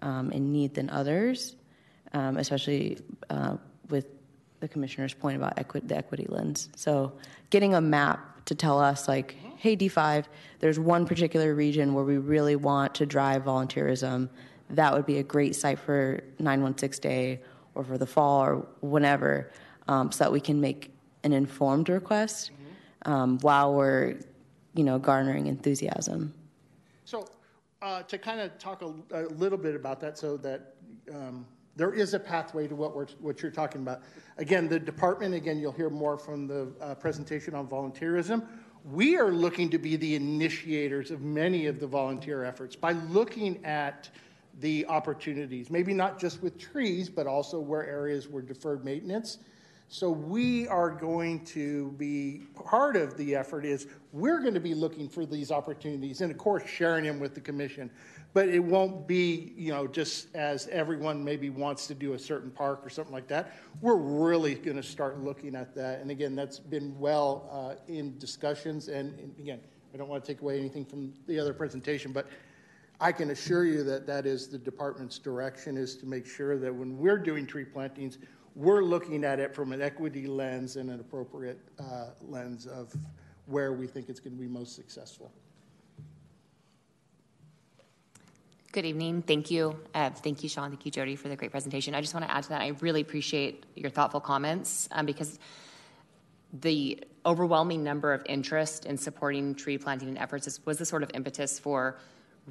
um, in need than others, um, especially uh, with the commissioner's point about equi- the equity lens. So, getting a map to tell us, like, hey, D5, there's one particular region where we really want to drive volunteerism. That would be a great site for 916 Day or for the fall or whenever, um, so that we can make an informed request um, while we're, you know, garnering enthusiasm. So, uh, to kind of talk a, a, little bit about that, so that um, there is a pathway to what we're what you're talking about. Again, the department. Again, you'll hear more from the uh, presentation on volunteerism. We are looking to be the initiators of many of the volunteer efforts by looking at the opportunities, maybe not just with trees, but also where areas were deferred maintenance so we are going to be part of the effort is we're going to be looking for these opportunities and of course sharing them with the commission. But it won't be, you know, just as everyone maybe wants to do a certain park or something like that. We're really going to start looking at that. And again, that's been well uh, in discussions. And, and again, I don't want to take away anything from the other presentation, but I can assure you that that is the department's direction is to make sure that when we're doing tree plantings, we're looking at it from an equity lens and an appropriate uh, lens of where we think it's going to be most successful. Good evening. Thank you. Uh, thank you, Sean. Thank you, Jody, for the great presentation. I just want to add to that. I really appreciate your thoughtful comments um, because the overwhelming number of interest in supporting tree planting and efforts was the sort of impetus for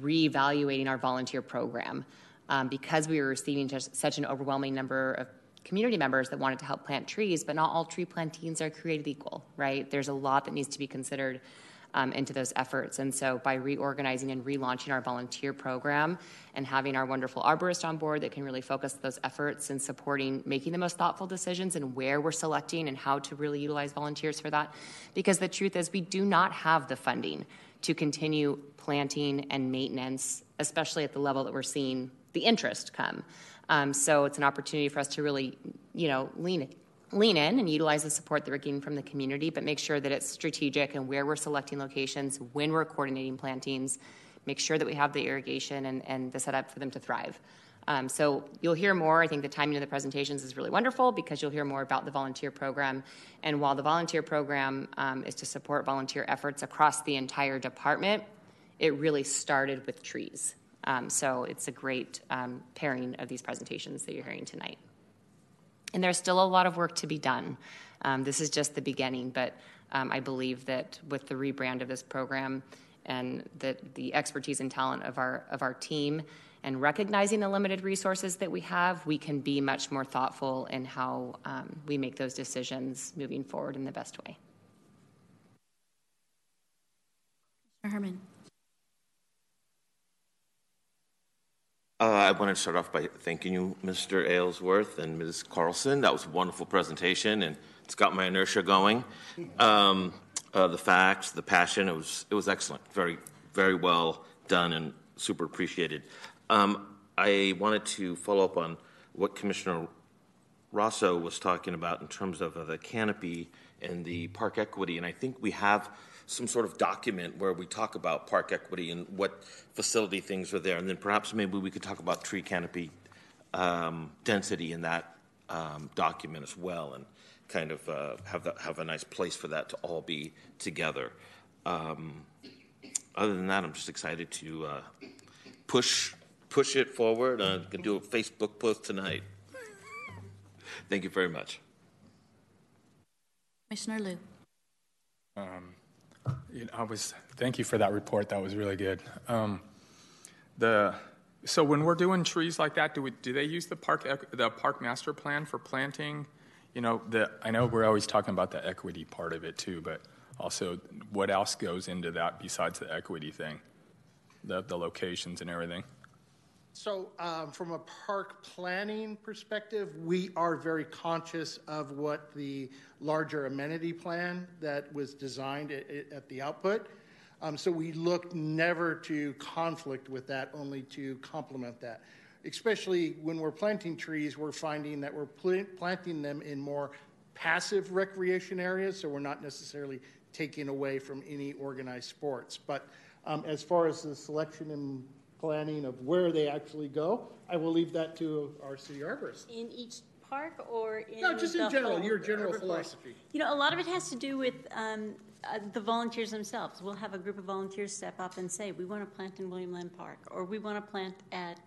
reevaluating our volunteer program. Um, because we were receiving such an overwhelming number of community members that wanted to help plant trees, but not all tree plantings are created equal, right? There's a lot that needs to be considered um, into those efforts. And so by reorganizing and relaunching our volunteer program and having our wonderful arborist on board that can really focus those efforts and supporting making the most thoughtful decisions and where we're selecting and how to really utilize volunteers for that. Because the truth is, we do not have the funding to continue planting and maintenance, especially at the level that we're seeing the interest come. Um, so it's an opportunity for us to really, you know, lean lean in and utilize the support that we're getting from the community, but make sure that it's strategic and where we're selecting locations, when we're coordinating plantings, make sure that we have the irrigation and, and the setup for them to thrive. Um, so you'll hear more. I think the timing of the presentations is really wonderful because you'll hear more about the volunteer program. And while the volunteer program um, is to support volunteer efforts across the entire department, it really started with trees. Um, so it's a great um, pairing of these presentations that you're hearing tonight. And there's still a lot of work to be done. Um, this is just the beginning, but um, I believe that with the rebrand of this program and that the expertise and talent of our of our team and recognizing the limited resources that we have, we can be much more thoughtful in how um, we make those decisions moving forward in the best way. Herman. Uh, I want to start off by thanking you, Mr. Aylesworth and Ms. Carlson. That was a wonderful presentation, and it's got my inertia going. Um, uh, the facts, the passion, it was it was excellent. Very very well done and super appreciated. Um, I wanted to follow up on what Commissioner Rosso was talking about in terms of uh, the canopy and the park equity. And I think we have some sort of document where we talk about park equity and what facility things are there. And then perhaps maybe we could talk about tree canopy um, density in that um, document as well and kind of uh, have, the, have a nice place for that to all be together. Um, other than that, I'm just excited to uh, push push it forward. I can do a Facebook post tonight. Thank you very much. Commissioner Liu. Um, you know, I was, thank you for that report. That was really good. Um, the, so when we're doing trees like that, do we, do they use the park, the park master plan for planting? You know, the, I know we're always talking about the equity part of it too, but also what else goes into that besides the equity thing? The, the locations and everything? So, um, from a park planning perspective, we are very conscious of what the larger amenity plan that was designed at, at the output. Um, so, we look never to conflict with that, only to complement that. Especially when we're planting trees, we're finding that we're pl- planting them in more passive recreation areas, so we're not necessarily taking away from any organized sports. But um, as far as the selection and planning of where they actually go. I will leave that to our city arborist. In each park or in No, just in general, whole your general urban forest? philosophy. You know, a lot of it has to do with um, uh, the volunteers themselves. We'll have a group of volunteers step up and say, we want to plant in William Land Park, or we want to plant at,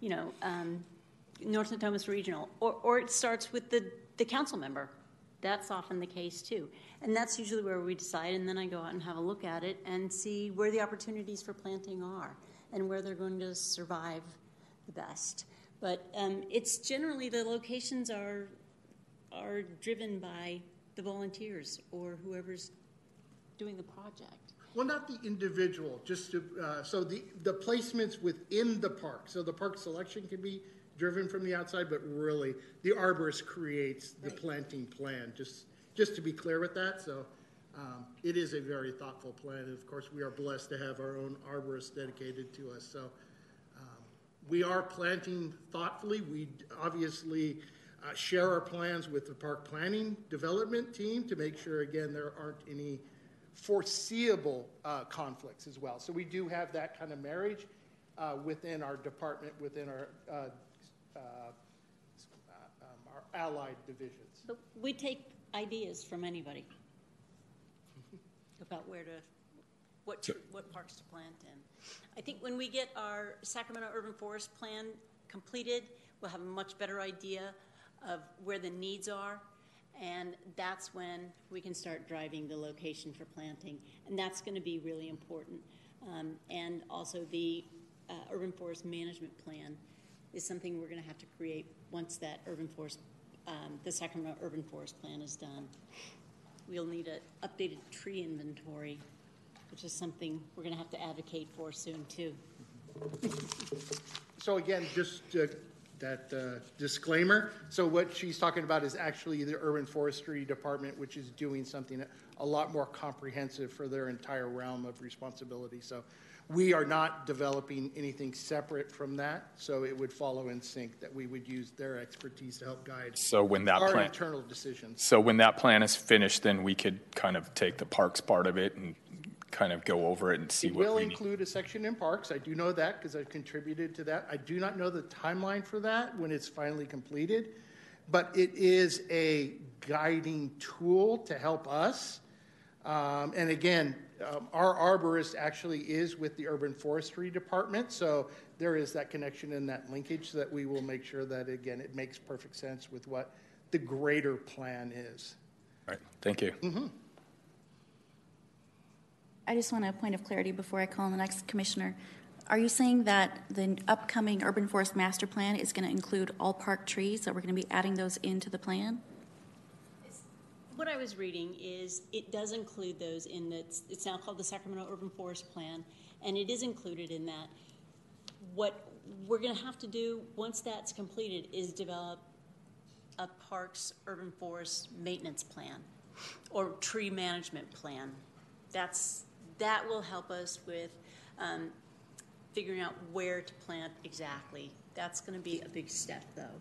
you know, um, North Natomas Regional, or, or it starts with the, the council member. That's often the case too. And that's usually where we decide, and then I go out and have a look at it and see where the opportunities for planting are and where they're going to survive the best. But um, it's generally the locations are are driven by the volunteers or whoever's doing the project. Well, not the individual, just to, uh, so the, the placements within the park. So the park selection can be driven from the outside, but really the arborist creates the planting plan. Just just to be clear with that. So um, it is a very thoughtful plan. And of course, we are blessed to have our own arborist dedicated to us. So um, we are planting thoughtfully. We obviously uh, share our plans with the park planning development team to make sure, again, there aren't any foreseeable uh, conflicts as well. So we do have that kind of marriage uh, within our department, within our, uh, uh, um, our allied divisions. But we take ideas from anybody about where to, what, to, what parks to plant in. I think when we get our Sacramento Urban Forest Plan completed, we'll have a much better idea of where the needs are, and that's when we can start driving the location for planting, and that's going to be really important. Um, and also the uh, Urban Forest Management Plan is something we're going to have to create once that urban forest, um, the Sacramento Urban Forest Plan is done we'll need an updated tree inventory, which is something we're going to have to advocate for soon, too. So again, just uh, that uh, disclaimer. So what she's talking about is actually the Urban Forestry Department, which is doing something a lot more comprehensive for their entire realm of responsibility. So we are not developing anything separate from that, so it would follow in sync that we would use their expertise to help guide so when that our plan, internal decisions. So when that plan is finished, then we could kind of take the parks part of it and kind of go over it and see it what will we will include a section in parks. I do know that because I've contributed to that. I do not know the timeline for that when it's finally completed, but it is a guiding tool to help us. Um, and again, um, our arborist actually is with the urban forestry department, so there is that connection and that linkage that we will make sure that again it makes perfect sense with what the greater plan is. All right, thank you. Mm-hmm. I just want a point of clarity before I call on the next commissioner. Are you saying that the upcoming urban forest master plan is going to include all park trees, that we're going to be adding those into the plan? What I was reading is it does include those in that it's now called the Sacramento Urban Forest Plan, and it is included in that. What we're going to have to do once that's completed is develop a parks urban forest maintenance plan or tree management plan. That's that will help us with um, figuring out where to plant exactly. That's going to be a big step, though.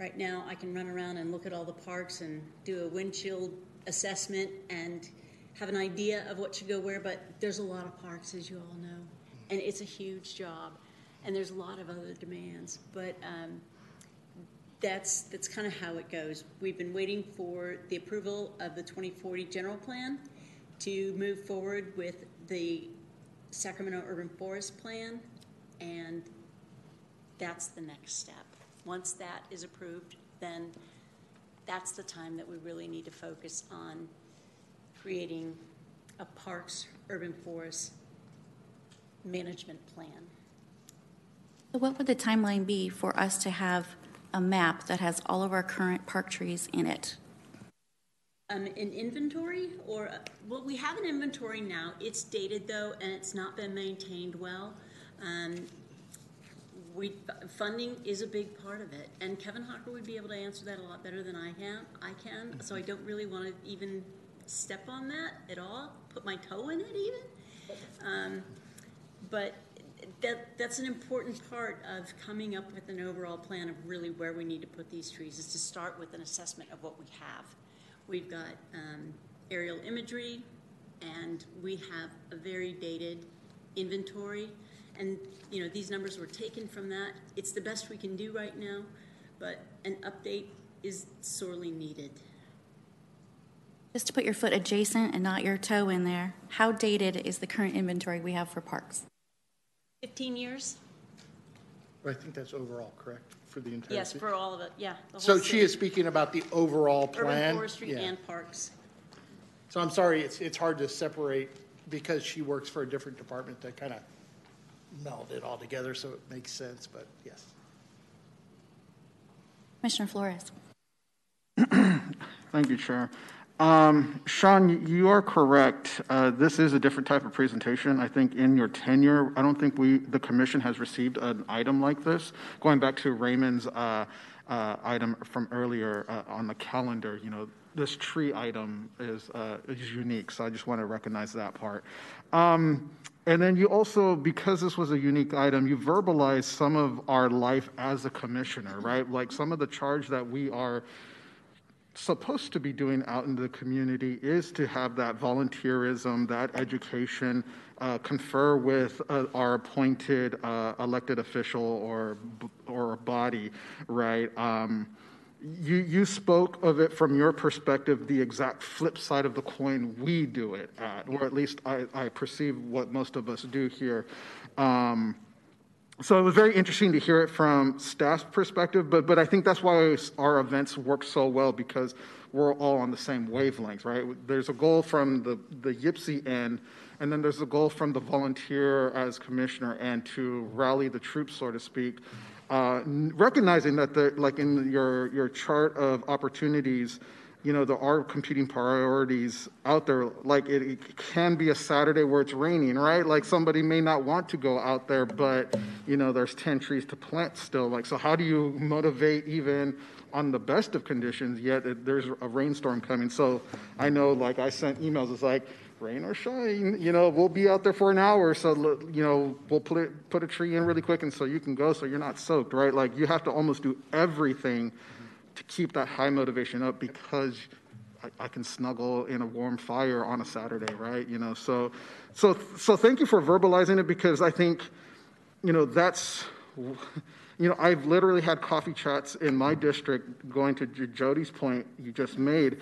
Right now, I can run around and look at all the parks and do a windshield assessment and have an idea of what should go where, but there's a lot of parks, as you all know, and it's a huge job, and there's a lot of other demands. But um, that's that's kind of how it goes. We've been waiting for the approval of the 2040 general plan to move forward with the Sacramento Urban Forest Plan, and that's the next step. Once that is approved, then that's the time that we really need to focus on creating a parks urban forest management plan. So what would the timeline be for us to have a map that has all of our current park trees in it? Um, an inventory, or uh, well, we have an inventory now. It's dated though, and it's not been maintained well. Um, we funding is a big part of it, and Kevin Hocker would be able to answer that a lot better than I can. I can, so I don't really want to even step on that at all, put my toe in it even. Um, but that that's an important part of coming up with an overall plan of really where we need to put these trees. Is to start with an assessment of what we have. We've got um, aerial imagery, and we have a very dated inventory and, you know, these numbers were taken from that. It's the best we can do right now, but an update is sorely needed. Just to put your foot adjacent and not your toe in there, how dated is the current inventory we have for parks? 15 years? I think that's overall, correct, for the entire Yes, city? for all of it, yeah. the whole So she is speaking about the overall plan? Urban forestry Yeah. and parks. So I'm sorry, it's, it's hard to separate because she works for a different department that kind of meld it all together so it makes sense, but yes. Commissioner Flores. Thank you, Chair. Um, Sean, you are correct. Uh, this is a different type of presentation. I think in your tenure, I don't think we, the commission has received an item like this. Going back to Raymond's uh, uh, item from earlier uh, on the calendar, you know, this tree item is, uh, is unique, so I just want to recognize that part. Um, and then you also, because this was a unique item, you verbalized some of our life as a commissioner, right? Like some of the charge that we are supposed to be doing out in the community is to have that volunteerism, that education, uh, confer with uh, our appointed uh, elected official or or body, right? Um, you you spoke of it from your perspective, the exact flip side of the coin we do it at, or at least I, I perceive what most of us do here. Um, so it was very interesting to hear it from staff's perspective, but but I think that's why our events work so well because we're all on the same wavelength, right? There's a goal from the the YPCE end, and then there's a goal from the volunteer as commissioner and to rally the troops, so to speak. Uh, recognizing that the like in your your chart of opportunities you know, there are competing priorities out there. Like it, it, can be a Saturday where it's raining, right? Like somebody may not want to go out there, but you know, there's 10 trees to plant still. Like, so how do you motivate even on the best of conditions, yet it, there's a rainstorm coming? So I know, like, I sent emails, it's like, rain or shine, you know, we'll be out there for an hour. So, you know, we'll put, it, put a tree in really quick and so you can go so you're not soaked, right? Like, you have to almost do everything to keep that high motivation up because I, I, can snuggle in a warm fire on a Saturday, right? You know, so so so thank you for verbalizing it because I think, you know, that's you know, I've literally had coffee chats in my district going to Jody's point you just made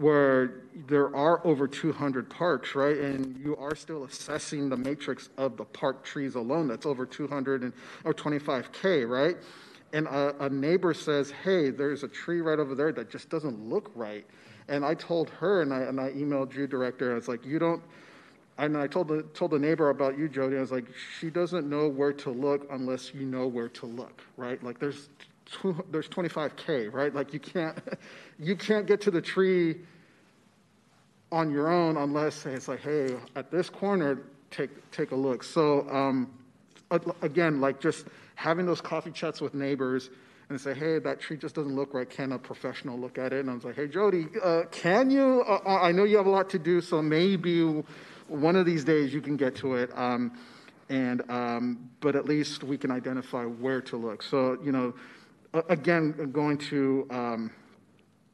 where there are over 200 parks, right? And you are still assessing the matrix of the park trees alone. That's over 200 and, or 25K, right? and a, a, neighbor says, Hey, there's a tree right over there that just doesn't look right. And I told her, and I, and I emailed you, director, I was like, You don't, and I told the, told the neighbor about you, Jody. I was like, She doesn't know where to look unless you know where to look, right? Like there's, there's 25K, right? Like you can't, you can't get to the tree on your own unless it's like, Hey, at this corner, take, take a look. So, um, again, like just, having those coffee chats with neighbors and say, hey, that tree just doesn't look right. Can a professional look at it? And I was like, hey, Jody, uh, can you? Uh, uh, I know you have a lot to do, so maybe one of these days you can get to it. Um, and um, but at least we can identify where to look. So you know, again, going to um,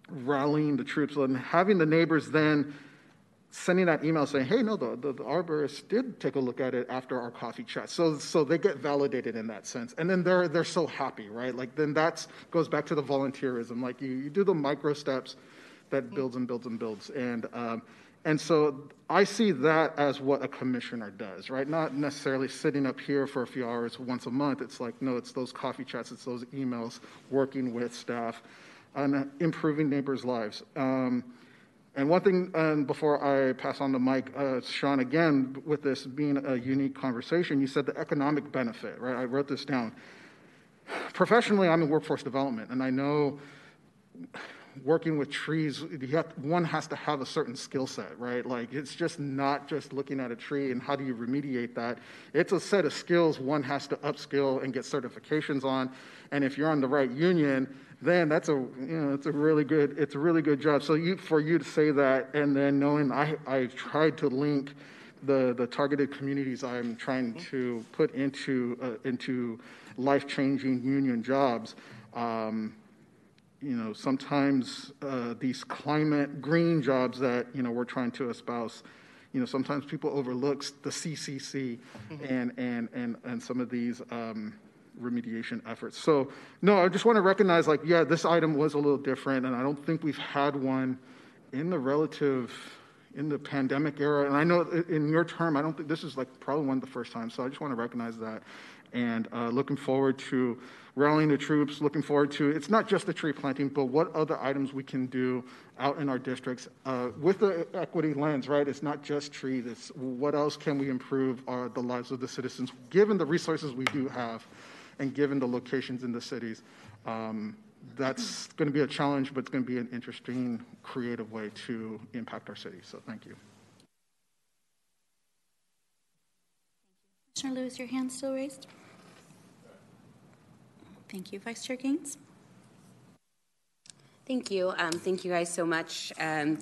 rallying the troops and having the neighbors then sending that email saying, hey, no, the, the, the arborist did take a look at it after our coffee chat. So, so they get validated in that sense. And then they're, they're so happy, right? Like then that goes back to the volunteerism. Like you, you do the micro steps that builds and builds and builds. And, um, and so I see that as what a commissioner does, right? Not necessarily sitting up here for a few hours once a month. It's like, no, it's those coffee chats, it's those emails, working with staff, and improving neighbors' lives. Um, and one thing, um, before I pass on the mic, uh, Sean, again, with this being a unique conversation, you said the economic benefit, right? I wrote this down. Professionally, I'm in workforce development, and I know working with trees, have, one has to have a certain skill set, right? Like it's just not just looking at a tree and how do you remediate that. It's a set of skills one has to upskill and get certifications on. And if you're on the right union, then that's a you know it's a really good it's a really good job. So you for you to say that and then knowing I I tried to link the the targeted communities I'm trying to put into uh, into life changing union jobs. Um, you know, sometimes uh, these climate green jobs that you know we're trying to espouse, you know, sometimes people overlook the CCC mm-hmm. and and and and some of these um, remediation efforts. So, no, I just want to recognize, like, yeah, this item was a little different, and I don't think we've had one in the relative in the pandemic era. And I know in your term, I don't think this is like probably one of the first times. So I just want to recognize that, and uh, looking forward to rallying the troops. Looking forward to it's not just the tree planting, but what other items we can do out in our districts uh, with the equity lens. Right, it's not just trees. It's what else can we improve our, the lives of the citizens, given the resources we do have and given the locations in the cities. Um, that's going to be a challenge, but it's going to be an interesting, creative way to impact our city. So thank you. Commissioner Lewis, your hand still raised? Thank you. Vice Chair Gaines? Thank you. Um, thank you guys so much. Um,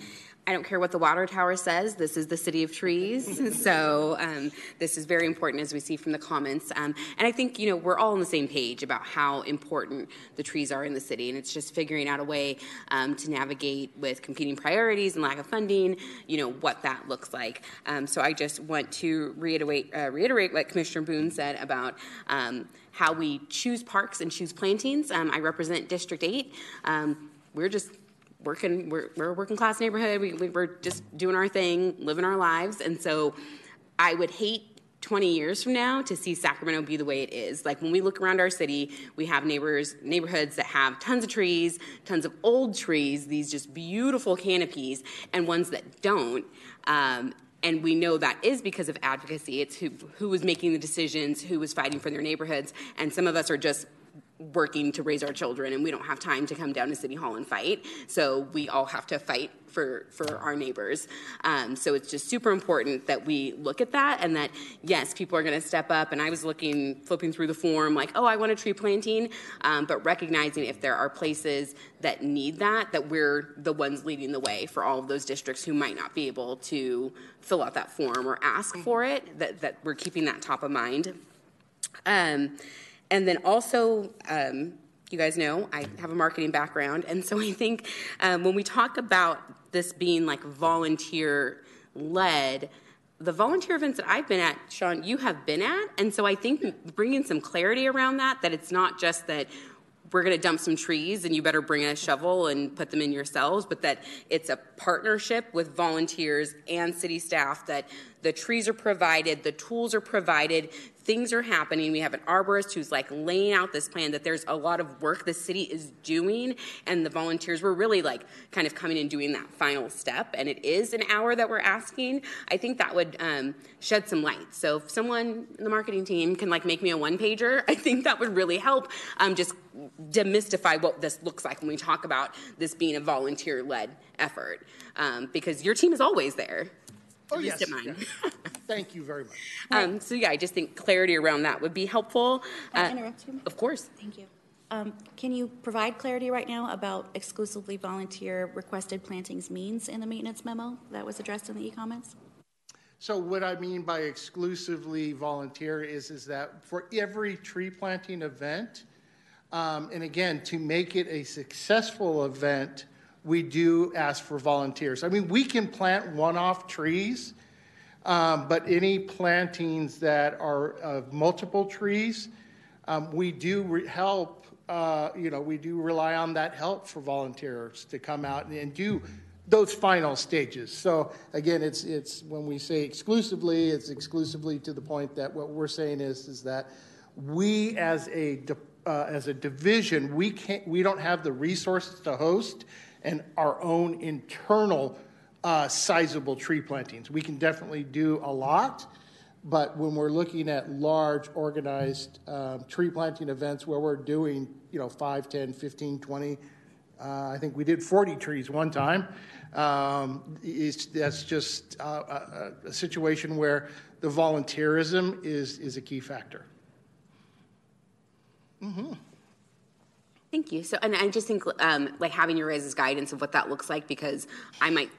I don't care what the water tower says. This is the city of trees. so um, this is very important as we see from the comments. Um, and I think, you know, we're all on the same page about how important the trees are in the city. And it's just figuring out a way um, to navigate with competing priorities and lack of funding, you know, what that looks like. Um, so I just want to reiterate, uh, reiterate what Commissioner Boone said about um, how we choose parks and choose plantings. Um, I represent District 8. we're just working, we're, we're a working class neighborhood. We, we, we're just doing our thing, living our lives. And so I would hate 20 years from now to see Sacramento be the way it is. Like when we look around our city, we have neighbors, neighborhoods that have tons of trees, tons of old trees, these just beautiful canopies, and ones that don't. Um, and we know that is because of advocacy. It's who who was making the decisions, who was fighting for their neighborhoods, and some of us are just working to raise our children and we don't have time to come down to city hall and fight. So we all have to fight for for our neighbors. Um, so it's just super important that we look at that and that yes people are going to step up. And i was looking flipping through the form like oh i want a tree planting. Um, but recognizing if there are places that need that that we're the ones leading the way for all of those districts who might not be able to fill out that form or ask for it that, that we're keeping that top of mind. Um, and then also, um, you guys know I have a marketing background, and so I think um, when we talk about this being like volunteer led, the volunteer events that I've been at, Sean, you have been at, and so I think bringing some clarity around that, that it's not just that we're going to dump some trees and you better bring a shovel and put them in yourselves, but that it's a partnership with volunteers and city staff that the trees are provided, the tools are provided, things are happening. We have an arborist who's like laying out this plan that there's a lot of work the city is doing, and the volunteers were really like kind of coming and doing that final step. And it is an hour that we're asking. I think that would um, shed some light. So if someone in the marketing team can like make me a one pager, I think that would really help um, just demystify what this looks like when we talk about this being a volunteer led effort. Um, because your team is always there. Oh, yes. Mine. Thank you very much. Um, so yeah, I just think clarity around that would be helpful. Can I uh, interrupt you? Of course. Thank you. Um, can you provide clarity right now about exclusively volunteer requested plantings means in the maintenance memo that was addressed in the e-comments? So what I mean by exclusively volunteer is, is that for every tree planting event, Um, and again, to make it a successful event, we do ask for volunteers. I mean, we can plant one off trees, um, but any plantings that are of multiple trees, um, we do re- help, uh, you know, we do rely on that help for volunteers to come out and, and do those final stages. So again, it's, it's, when we say exclusively, it's exclusively to the point that what we're saying is, is that we as a, uh, as a division, we can't, we don't have the resources to host and our own internal uh, sizable tree plantings. We can definitely do a lot, but when we're looking at large organized um, tree planting events where we're doing, you know, 5, 10, 15, 20, uh, I think we did 40 trees one time. Um, that's just uh, a, a situation where the volunteerism is, is a key factor. Mm-hmm. Thank you. So, and I just think um, like having your guys' guidance of what that looks like because I might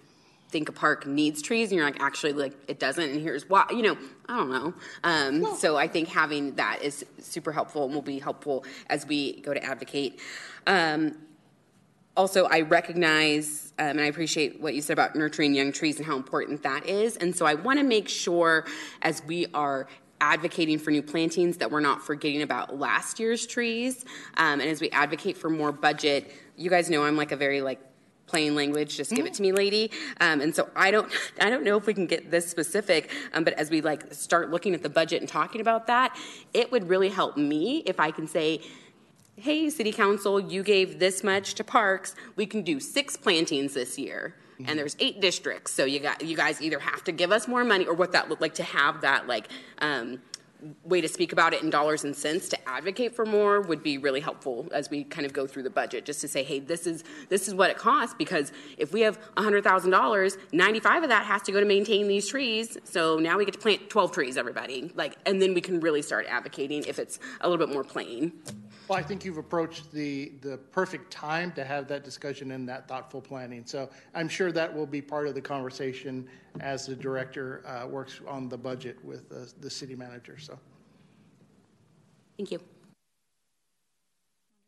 think a park needs trees and you're like actually like it doesn't and here's why you know i don't know. Um, well, so i think having that is super helpful and will be helpful as we go to advocate. Um, also i recognize um, and i appreciate what you said about nurturing young trees and how important that is. And so i want to make sure as we are advocating for new plantings that we're not forgetting about last year's trees. Um, and as we advocate for more budget you guys know i'm like a very like plain language just give it to me lady. Um, and so i don't i don't know if we can get this specific um, but as we like start looking at the budget and talking about that it would really help me if i can say hey city council you gave this much to parks. We can do six plantings this year mm-hmm. and there's eight districts so you got you guys either have to give us more money or what that looked like to have that like um, way to speak about it in dollars and cents to advocate for more would be really helpful as we kind of go through the budget just to say hey this is this is what it costs because if we have $100000 95 of that has to go to maintain these trees so now we get to plant 12 trees everybody like and then we can really start advocating if it's a little bit more plain well, I think you've approached the, the perfect time to have that discussion and that thoughtful planning. So I'm sure that will be part of the conversation as the director uh, works on the budget with the, the city manager. So, thank you.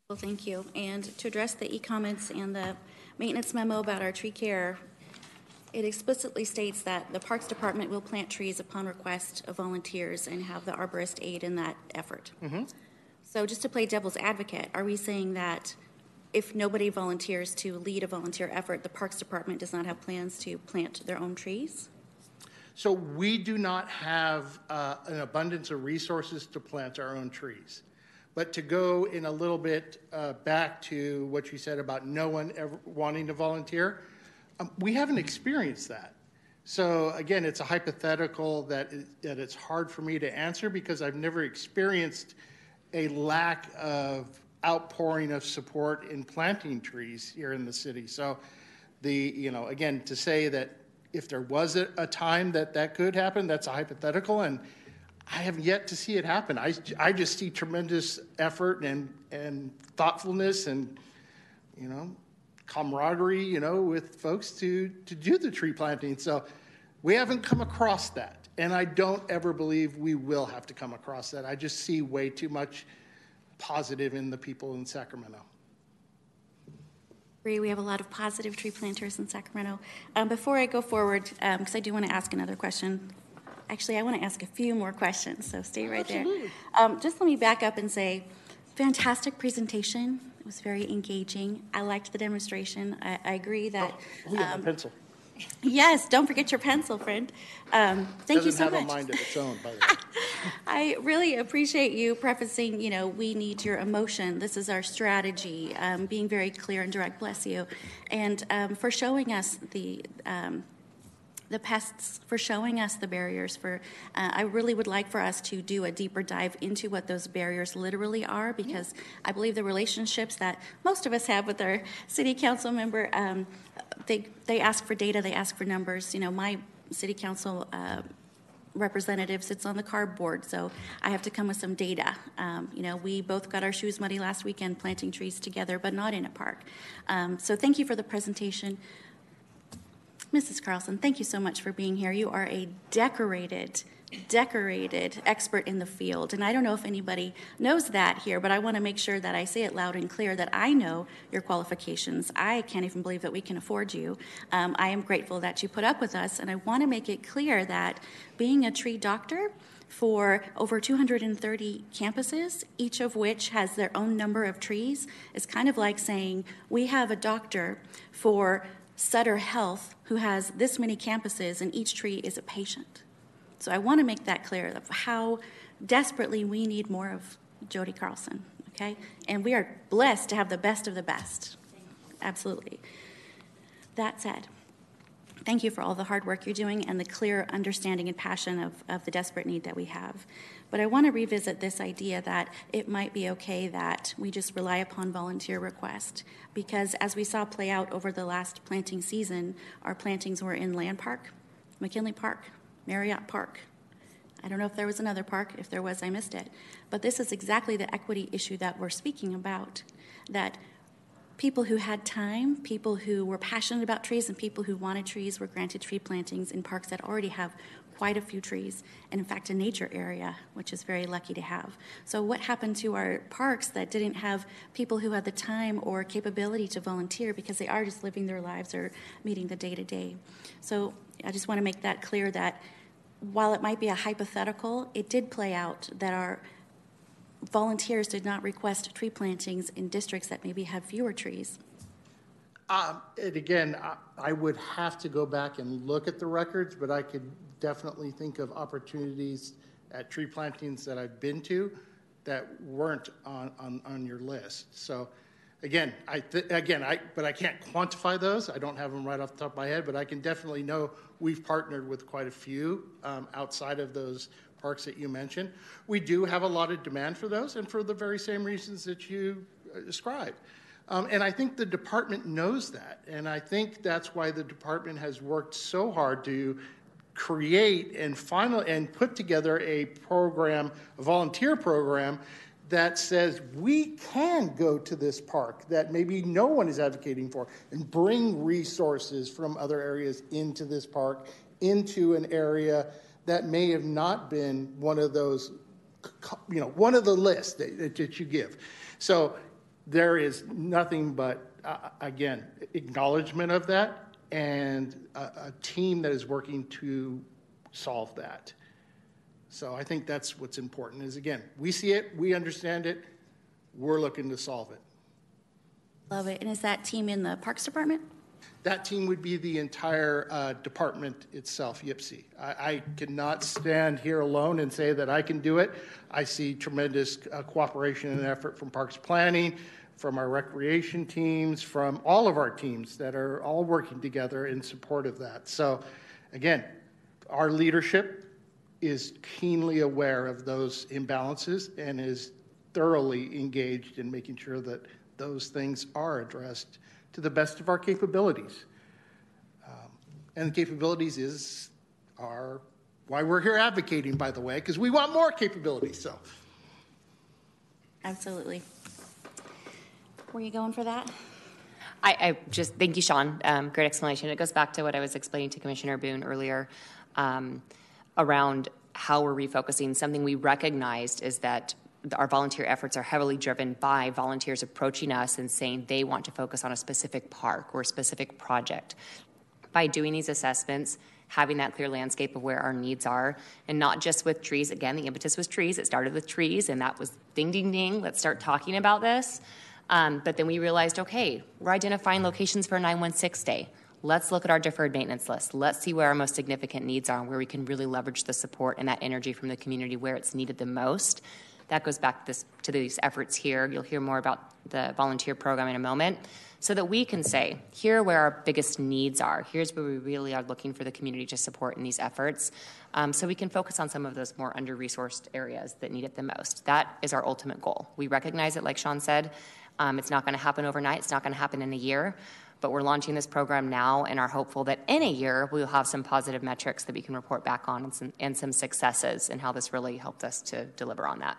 Well, thank you. And to address the e-comments and the maintenance memo about our tree care, it explicitly states that the Parks Department will plant trees upon request of volunteers and have the arborist aid in that effort. Mm-hmm. So, just to play devil's advocate, are we saying that if nobody volunteers to lead a volunteer effort, the Parks Department does not have plans to plant their own trees? So, we do not have uh, an abundance of resources to plant our own trees. But to go in a little bit uh, back to what you said about no one ever wanting to volunteer, um, we haven't experienced that. So again, it's a hypothetical that, that it's hard for me to answer because I've never experienced a lack of outpouring of support in planting trees here in the city. So, the you know again to say that if there was a, a time that that could happen, that's a hypothetical, and I have yet to see it happen. I, I just see tremendous effort and and thoughtfulness and you know camaraderie, you know, with folks to to do the tree planting. So we haven't come across that. And I don't ever believe we will have to come across that. I just see way too much positive in the people in Sacramento. We have a lot of positive tree planters in Sacramento. Um, before I go forward, because um, I do want to ask another question. Actually, I want to ask a few more questions, so stay right Absolutely. there. Um, just let me back up and say, fantastic presentation. It was very engaging. I liked the demonstration. I, I agree that. Oh, yeah, um, pencil. Yes, don't forget your pencil, friend. Um, thank Doesn't you so have much. a mind of its own, by the way. I really appreciate you prefacing, you know, we need your emotion. This is our strategy, um, being very clear and direct, bless you. And um, for showing us the, um, the pests, for showing us the barriers. For uh, I really would like for us to do a deeper dive into what those barriers literally are, because I believe the relationships that most of us have with our city council member, um, they they ask for data, they ask for numbers. You know, my city council. Uh, representative sits on the cardboard, so I have to come with some data. Um, you know, we both got our shoes muddy last weekend planting trees together, but not in a park. Um, so thank you for the presentation. Mrs. Carlson, thank you so much for being here. You are a decorated decorated expert in the field. And I don't know if anybody knows that here, but I want to make sure that I say it loud and clear that I know your qualifications. I can't even believe that we can afford you. Um, I am grateful that you put up with us, and I want to make it clear that being a tree doctor, for over 230 campuses, each of which has their own number of trees. It's kind of like saying we have a doctor for Sutter Health who has this many campuses, and each tree is a patient. So I want to make that clear of how desperately we need more of Jody Carlson, okay? And we are blessed to have the best of the best. Absolutely. That said, thank you for all the hard work you're doing and the clear understanding and passion of, of the desperate need that we have. But I want to revisit this idea that it might be okay that we just rely upon volunteer request because as we saw play out over the last planting season, our plantings were in Land Park, McKinley Park, Marriott Park. I don't know if there was another park. If there was, I missed it. But this is exactly the equity issue that we're speaking about. That people who had time, people who were passionate about trees, and people who wanted trees were granted tree plantings in parks that already have quite a few trees, and in fact, a nature area, which is very lucky to have. So, what happened to our parks that didn't have people who had the time or capability to volunteer because they are just living their lives or meeting the day to day? So, I just want to make that clear that while it might be a hypothetical, it did play out that our volunteers did not request tree plantings in districts that maybe have fewer trees. Um, and again, I, I would have to go back and look at the records, but I could definitely think of opportunities at tree plantings that I've been to that weren't on, on, on your list. So again, I th- again, I but I can't quantify those. I don't have them right off the top of my head, but I can definitely know we've partnered with quite a few um, outside of those parks that you mentioned. We do have a lot of demand for those, and for the very same reasons that you uh, described. Um, and I think the department knows that, and I think that's why the department has worked so hard to create and final and put together a program, a volunteer program that says we can go to this park that maybe no one is advocating for and bring resources from other areas into this park, into an area that may have not been one of those, you know, one of the lists that, that you give. So there is nothing but, uh, again, acknowledgement of that and a, a team that is working to solve that. So I think that's what's important is again, we see it, we understand it, we're looking to solve it. Love it. And is that team in the Parks Department? That team would be the entire uh, department itself, YPCE. I, I, cannot stand here alone and say that I can do it. I see tremendous uh, cooperation and effort from Parks Planning, from our recreation teams, from all of our teams that are all working together in support of that. So, again, our leadership is keenly aware of those imbalances and is thoroughly engaged in making sure that those things are addressed to the best of our capabilities. Um, and capabilities is our why we're here advocating, by the way, because we want more capabilities. So, absolutely. Were you going for that? I, I just thank you, Sean. Um, great explanation. It goes back to what I was explaining to Commissioner Boone earlier um, around how we're refocusing. Something we recognized is that our volunteer efforts are heavily driven by volunteers approaching us and saying they want to focus on a specific park or a specific project. By doing these assessments, having that clear landscape of where our needs are, and not just with trees. Again, the impetus was trees. It started with trees, and that was ding, ding, ding. Let's start talking about this. Um, but then we realized, okay, we're identifying locations for a 916 day. Let's look at our deferred maintenance list. Let's see where our most significant needs are where we can really leverage the support and that energy from the community where it's needed the most. That goes back to, this, to these efforts here. You'll hear more about the volunteer program in a moment. So that we can say, here are where our biggest needs are. Here's where we really are looking for the community to support in these efforts. Um, so we can focus on some of those more under resourced areas that need it the most. That is our ultimate goal. We recognize it, like Sean said. Um, it's not going to happen overnight, it's not going to happen in a year but we're launching this program now and are hopeful that in a year we'll have some positive metrics that we can report back on and some, and some successes and how this really helped us to deliver on that.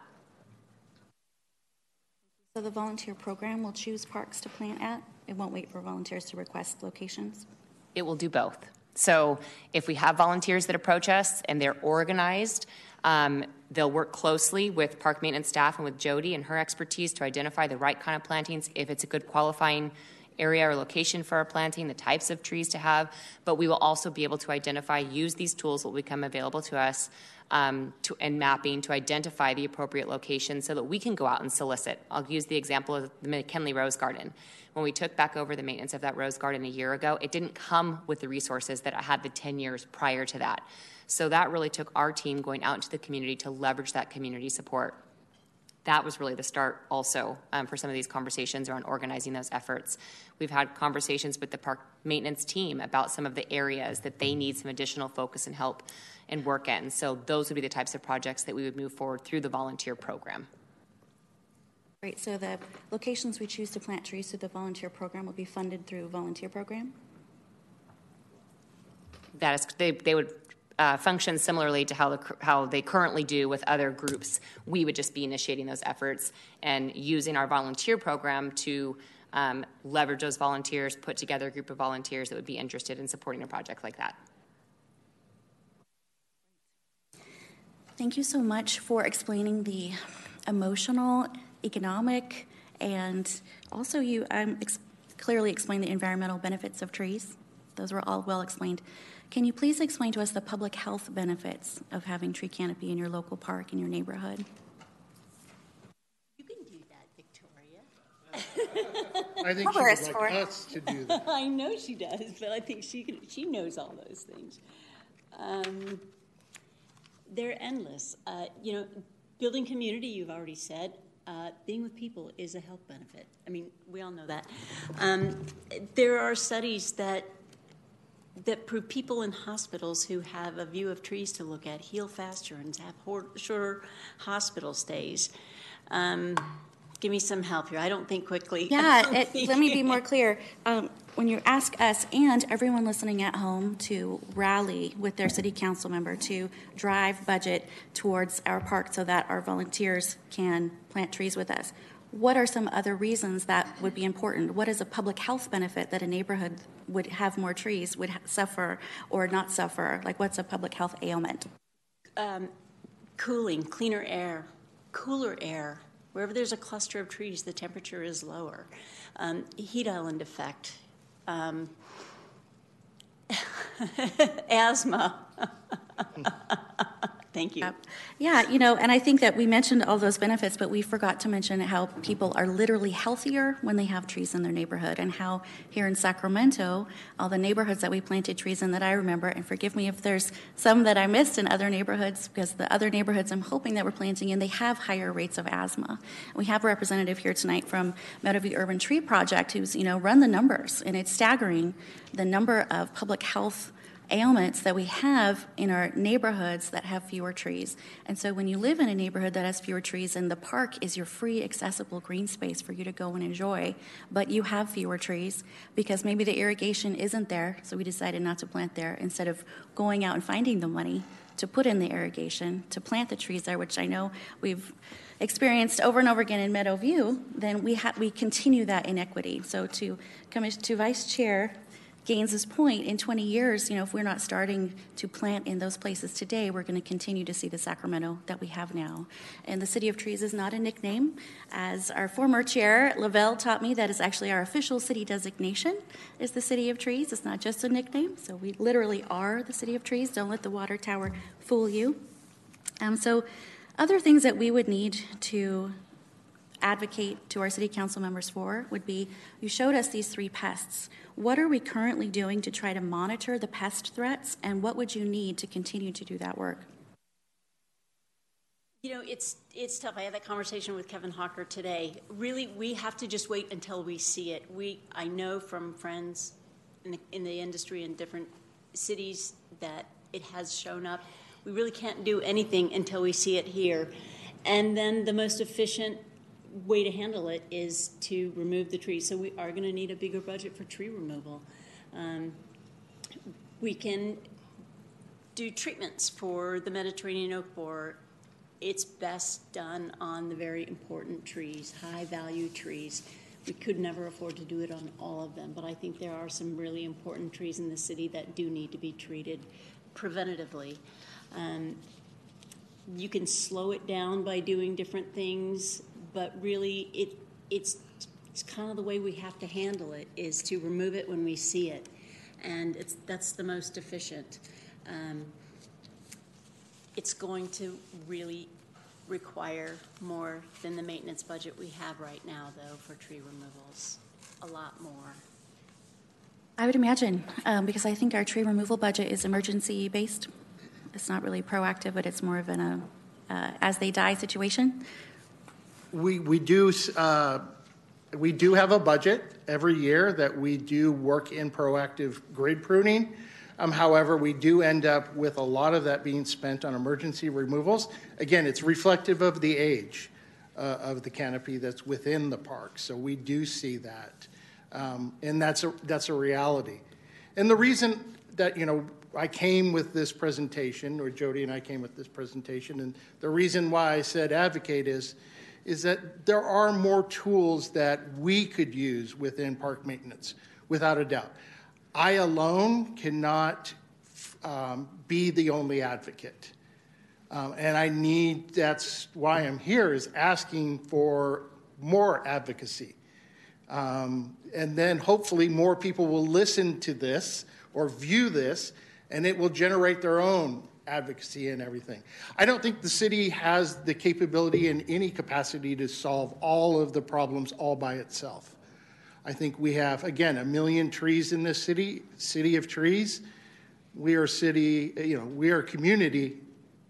So the volunteer program will choose parks to plant at? It won't wait for volunteers to request locations? It will do both. So if we have volunteers that approach us and they're organized, um, they'll work closely with park maintenance staff and with Jody and her expertise to identify the right kind of plantings, if it's a good qualifying area or location for our planting, the types of trees to have. But we will also be able to identify, use these tools that will become available to us um, to, and mapping to identify the appropriate location so that we can go out and solicit. I'll use the example of the McKinley Rose Garden. When we took back over the maintenance of that rose garden a year ago, it didn't come with the resources that I had the 10 years prior to that. So that really took our team going out into the community to leverage that community support. That was really the start also um, for some of these conversations around organizing those efforts. We've had conversations with the park maintenance team about some of the areas that they need some additional focus and help and work in. So those would be the types of projects that we would move forward through the volunteer program. Great, so the locations we choose to plant trees through the volunteer program will be funded through volunteer program? That is, they, they would uh, function similarly to how, the, how they currently do with other groups. We would just be initiating those efforts and using our volunteer program to um, leverage those volunteers, put together a group of volunteers that would be interested in supporting a project like that. Thank you so much for explaining the emotional, economic, and also you um, ex- clearly explained the environmental benefits of trees. Those were all well explained. Can you please explain to us the public health benefits of having tree canopy in your local park in your neighborhood? You can do that, Victoria. I think she would like us to do that. I know she does, but I think she can, she knows all those things. Um, they're endless. Uh, you know, building community. You've already said. Uh, being with people is a health benefit. I mean, we all know that. Um, there are studies that that prove people in hospitals who have a view of trees to look at heal faster and have shorter hospital stays. Um, give me some help here. I don't think quickly. Yeah, it, let me be more clear. Um, when you ask us and everyone listening at home to rally with their city council member to drive budget towards our park so that our volunteers can plant trees with us, what are some other reasons that would be important? What is a public health benefit that a neighborhood would have more trees, would suffer or not suffer? Like, what's a public health ailment? Um, cooling, cleaner air, cooler air. Wherever there's a cluster of trees, the temperature is lower. Um, heat island effect. Um, asthma. Thank you. Yeah, you know, and I think that we mentioned all those benefits, but we forgot to mention how people are literally healthier when they have trees in their neighborhood, and how here in Sacramento, all the neighborhoods that we planted trees in that I remember, and forgive me if there's some that I missed in other neighborhoods, because the other neighborhoods I'm hoping that we're planting in, they have higher rates of asthma. We have a representative here tonight from Meadowview Urban Tree Project who's, you know, run the numbers, and it's staggering the number of public health ailments that we have in our neighborhoods that have fewer trees. And so when you live in a neighborhood that has fewer trees and the park is your free accessible green space for you to go and enjoy, but you have fewer trees because maybe the irrigation isn't there, so we decided not to plant there instead of going out and finding the money to put in the irrigation, to plant the trees there, which I know we've experienced over and over again in Meadowview, then we, ha- we continue that inequity. So to, come to Vice Chair Gaines's point, in 20 years, you know, if we're not starting to plant in those places today, we're going to continue to see the Sacramento that we have now. And the City of Trees is not a nickname. As our former chair, Lavelle, taught me, that is actually our official city designation, is the City of Trees. It's not just a nickname. So we literally are the City of Trees. Don't let the water tower fool you. Um, so other things that we would need to advocate to our city council members for would be you showed us these three pests. What are we currently doing to try to monitor the pest threats, and what would you need to continue to do that work? You know, it's it's tough. I had that conversation with Kevin Hocker today. Really, we have to just wait until we see it. We I know from friends in the, in the industry in different cities that it has shown up. We really can't do anything until we see it here. And then the most efficient way to handle it is to remove the trees. So we are going to need a bigger budget for tree removal. Um, we can do treatments for the Mediterranean oak borer. It's best done on the very important trees, high value trees. we could never afford to do it on all of them, but I think there are some really important trees in the city that do need to be treated preventatively. Um, you can slow it down by doing different things, but really it it's it's kind of the way we have to handle it is to remove it when we see it, and it's that's the most efficient. Um, it's going to really require more than the maintenance budget we have right now, though, for tree removals. A lot more. I would imagine, um, because I think our tree removal budget is emergency based. It's not really proactive, but it's more of an uh, uh, as they die situation. We, we do, uh, we do have a budget every year that we do work in proactive grid pruning. Um, however, we do end up with a lot of that being spent on emergency removals. Again, it's reflective of the age uh, of the canopy that's within the park. So we do see that. Um, and that's a, that's a reality. And the reason that, you know, I came with this presentation, or Jody and I came with this presentation, and the reason why I said advocate is, is that there are more tools that we could use within park maintenance, without a doubt. I alone cannot um, be the only advocate. Um, and I need, that's why I'm here, is asking for more advocacy. Um, and then hopefully more people will listen to this or view this and it will generate their own advocacy and everything. I don't think the city has the capability in any capacity to solve all of the problems all by itself. I think we have, again, a million trees in this city, city of trees. We are city, you know, we are a community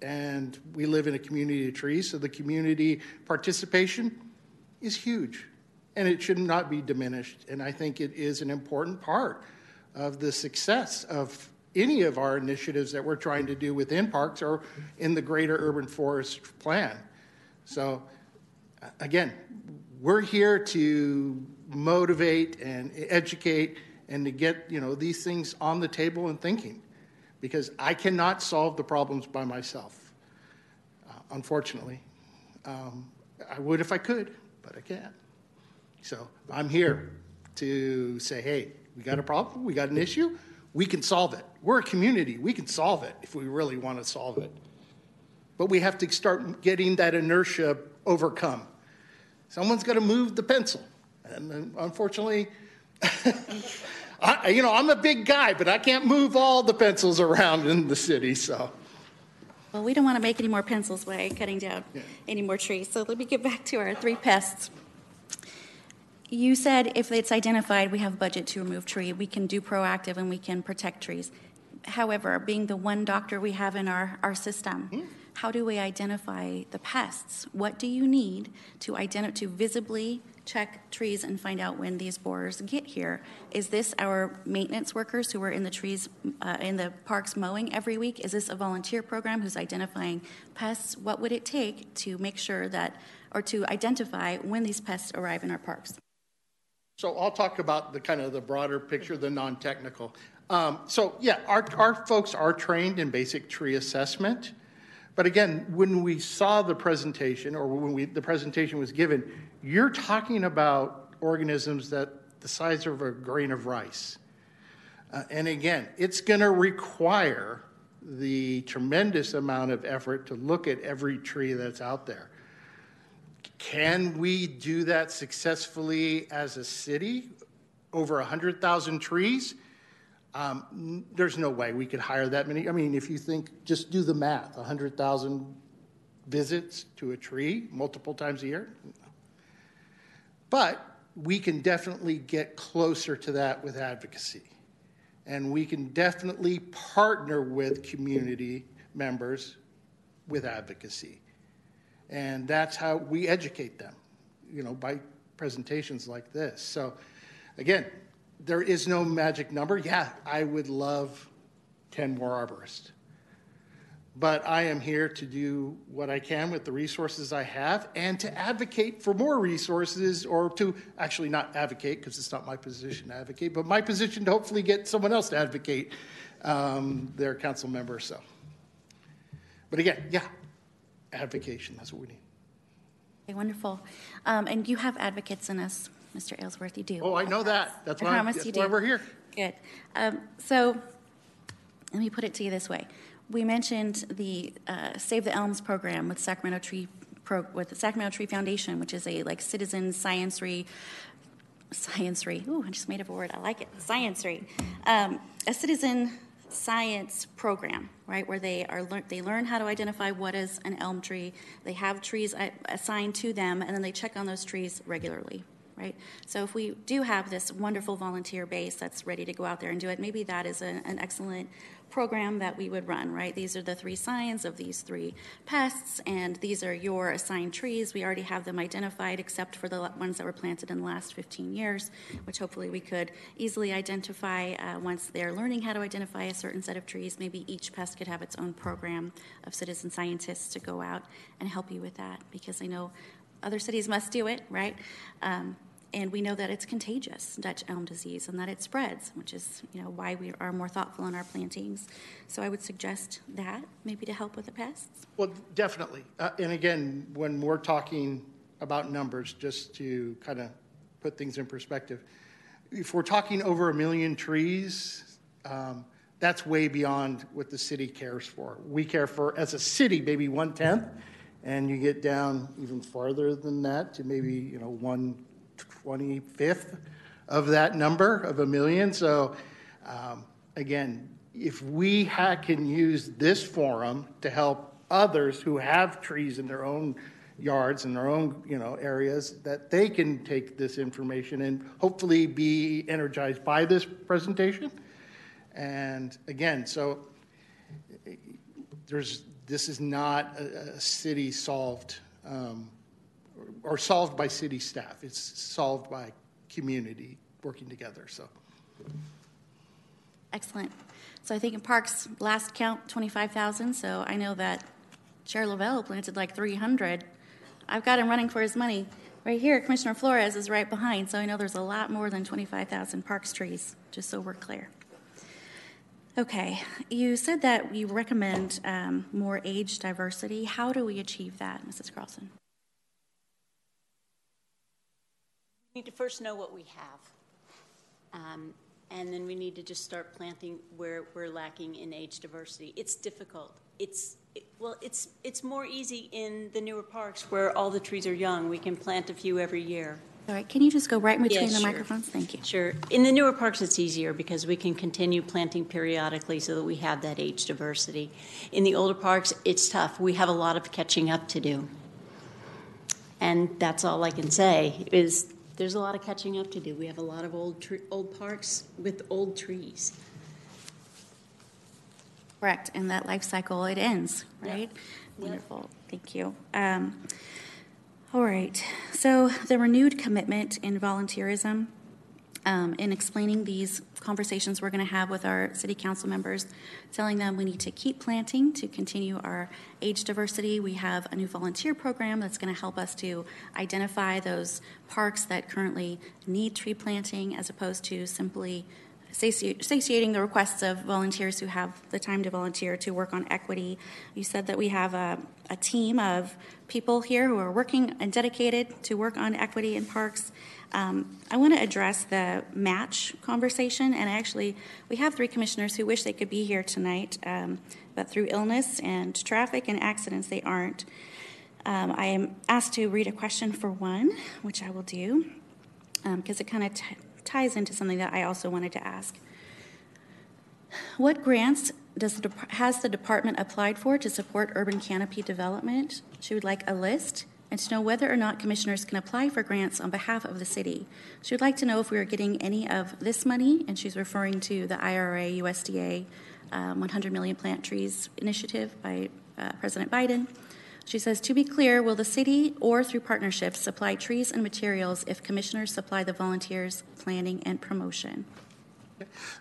and we live in a community of trees, so the community participation is huge and it should not be diminished. And I think it is an important part of the success of any of our initiatives that we're trying to do within parks or in the greater urban forest plan. So, again, we're here to motivate and educate and to get you know these things on the table and thinking because i cannot solve the problems by myself uh, unfortunately um, i would if i could but i can't so i'm here to say hey we got a problem we got an issue we can solve it. We're a community. We can solve it if we really want to solve it. But we have to start getting that inertia overcome. Someone's got to move the pencil. And unfortunately, I, you know, I'm a big guy, but I can't move all the pencils around in the city, so. Well, we don't want to make any more pencils by cutting down yeah. any more trees. So let me get back to our three pests. You said if it's identified, we have budget to remove tree. We can do proactive and we can protect trees. However, being the one doctor we have in our, our system, mm. how do we identify the pests? What do you need to identify to visibly check trees and find out when these borers get here? Is this our maintenance workers who are in the trees uh, in the parks mowing every week? Is this a volunteer program who's identifying pests? What would it take to make sure that or to identify when these pests arrive in our parks? So I'll talk about the kind of the broader picture, the non-technical. Um, so yeah, our, our folks are trained in basic tree assessment. But again, when we saw the presentation or when we, the presentation was given, you're talking about organisms that the size of a grain of rice. Uh, and again, it's going to require the tremendous amount of effort to look at every tree that's out there. Can we do that successfully as a city? Over 100,000 trees? Um, there's no way we could hire that many. I mean, if you think, just do the math 100,000 visits to a tree multiple times a year. But we can definitely get closer to that with advocacy. And we can definitely partner with community members with advocacy. And that's how we educate them, you know, by presentations like this. So, again, there is no magic number. Yeah, I would love 10 more arborists. But I am here to do what I can with the resources I have and to advocate for more resources or to actually not advocate because it's not my position to advocate, but my position to hopefully get someone else to advocate um, their council member. So, but again, yeah, advocation. That's what we need. Okay, wonderful. Um, and you have advocates in us Mr. Aylesworth, you do. Oh, I know that. That's I why, promise that's you why do. we're here. Good. Um, so let me put it to you this way. We mentioned the uh, Save the Elms program with Sacramento Tree Pro, with the Sacramento Tree Foundation, which is a like citizen science-y science-y. Ooh, I just made up a word. I like it. Science-y. Um, a citizen science program, right, where they are lear- they learn how to identify what is an elm tree. They have trees assigned to them, and then they check on those trees regularly, right? So if we do have this wonderful volunteer base that's ready to go out there and do it, maybe that is a, an excellent program that we would run, right? These are the three signs of these three pests, and these are your assigned trees. We already have them identified, except for the ones that were planted in the last 15 years, which hopefully we could easily identify uh, once they're learning how to identify a certain set of trees. Maybe each pest could have its own program of citizen scientists to go out and help you with that, because I know other cities must do it, right? Um, and we know that it's contagious, Dutch elm disease, and that it spreads, which is you know why we are more thoughtful in our plantings. So I would suggest that maybe to help with the pests. Well, definitely. Uh, and again, when we're talking about numbers, just to kind of put things in perspective, if we're talking over a million trees, um, that's way beyond what the city cares for. We care for, as a city, maybe one tenth, and you get down even farther than that to maybe you know one twenty fifth of that number of a million. So, um, again, if we ha- can use this forum to help others who have trees in their own yards in their own you know areas that they can take this information and hopefully be energized by this presentation and again so there's this is not a, a city solved um, or, solved by city staff it's solved by community working together so Excellent. So I think in parks, last count, 25,000. So I know that Chair Lavelle planted like 300. I've got him running for his money. Right here, Commissioner Flores is right behind. So I know there's a lot more than 25,000 parks trees, just so we're clear. Okay, you said that you recommend um, more age diversity. How do we achieve that, Mrs. Carlson? We need to first know what we have. Um, and then we need to just start planting where we're lacking in age diversity. It's difficult. It's it, well, it's it's more easy in the newer parks where all the trees are young. We can plant a few every year. All right, can you just go right in between Yeah, the sure. microphones? Thank you. Sure. In the newer parks, it's easier because we can continue planting periodically so that we have that age diversity. In the older parks, it's tough. We have a lot of catching up to do. And that's all I can say is there's a lot of catching up to do. We have a lot of old tre- old parks with old trees. Correct, and that life cycle, it ends, right? Yep. Wonderful, thank you. Um, All right, so the renewed commitment in volunteerism, um, in explaining these conversations we're going to have with our city council members, telling them we need to keep planting to continue our age diversity. We have a new volunteer program that's going to help us to identify those parks that currently need tree planting as opposed to simply satiating the requests of volunteers who have the time to volunteer to work on equity. You said that we have a, a team of people here who are working and dedicated to work on equity in parks. Um, I want to address the match conversation, and actually, we have three commissioners who wish they could be here tonight, um, but through illness and traffic and accidents, they aren't. Um, I am asked to read a question for one, which I will do, because it kind of t- ties into something that I also wanted to ask. What grants does the, has the department applied for to support urban canopy development? She would like a list and to know whether or not commissioners can apply for grants on behalf of the city. She would like to know if we are getting any of this money, and she's referring to the IRA USDA um, 100 million plant trees initiative by uh, President Biden. She says, to be clear, will the city or through partnerships supply trees and materials if commissioners supply the volunteers, planning, and promotion?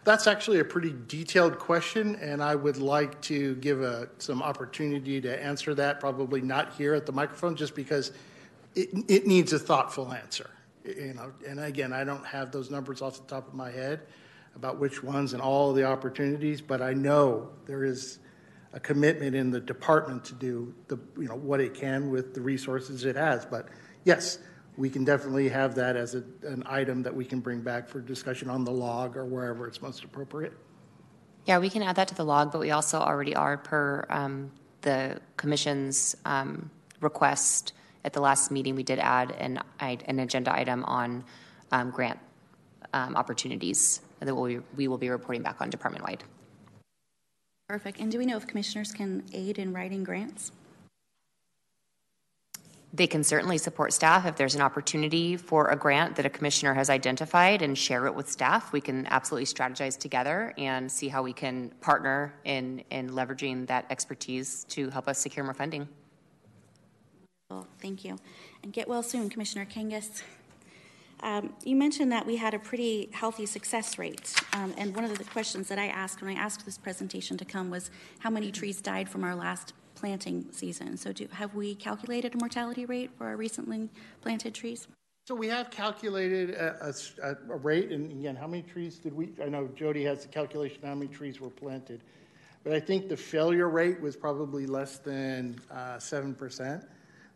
That's actually a pretty detailed question, and I would like to give a, some opportunity to answer that, probably not here at the microphone, just because it, it needs a thoughtful answer. You know, and again, I don't have those numbers off the top of my head about which ones and all the opportunities, but I know there is a commitment in the department to do the, you know, what it can with the resources it has. But yes, we can definitely have that as a, an item that we can bring back for discussion on the log or wherever it's most appropriate. Yeah, we can add that to the log, but we also already are per um, the commission's um, request. At the last meeting, we did add an, an agenda item on um, grant um, opportunities that we'll, we will be reporting back on department wide. Perfect. And do we know if commissioners can aid in writing grants? They can certainly support staff if there's an opportunity for a grant that a commissioner has identified and share it with staff. We can absolutely strategize together and see how we can partner in, in leveraging that expertise to help us secure more funding. Well, thank you. And get well soon, Commissioner Kangas. Um, you mentioned that we had a pretty healthy success rate. Um, and one of the questions that I asked when I asked this presentation to come was how many trees died from our last planting season. So, do, have we calculated a mortality rate for our recently planted trees? So we have calculated a, a, a, rate, and again, how many trees did we? I know Jody has the calculation how many trees were planted, but I think the failure rate was probably less than uh, seven uh, percent,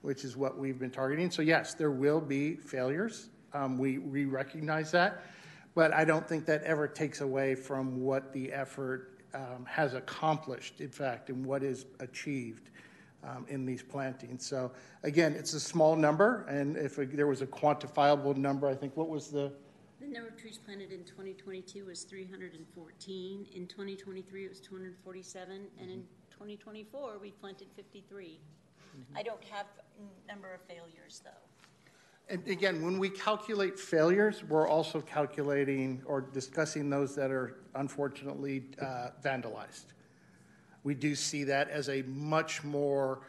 which is what we've been targeting. So yes, there will be failures. Um, we, we recognize that, but I don't think that ever takes away from what the effort um, has accomplished, in fact, and what is achieved um, in these plantings. So again, it's a small number, and if a, there was a quantifiable number, I think what was the the number of trees planted in 2022 was 314. In 2023, it was 247, and in 2024, we planted 53. Mm-hmm. I don't have number of failures though. And again, when we calculate failures, we're also calculating or discussing those that are unfortunately uh, vandalized. We do see that as a much more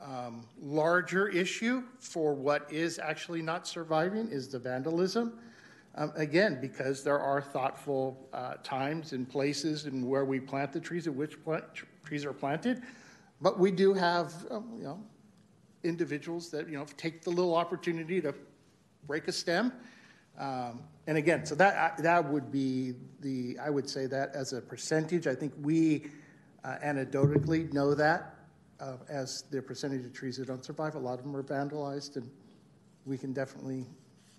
um, larger issue for what is actually not surviving is the vandalism. Um, again, because there are thoughtful uh, times and places and where we plant the trees and which plant, trees are planted, but we do have um, you know individuals that you know take the little opportunity to break a stem. Um, and again, so that that would be the I would say that as a percentage. I think we uh, anecdotally know that uh, as the percentage of trees that don't survive. A lot of them are vandalized, and we can definitely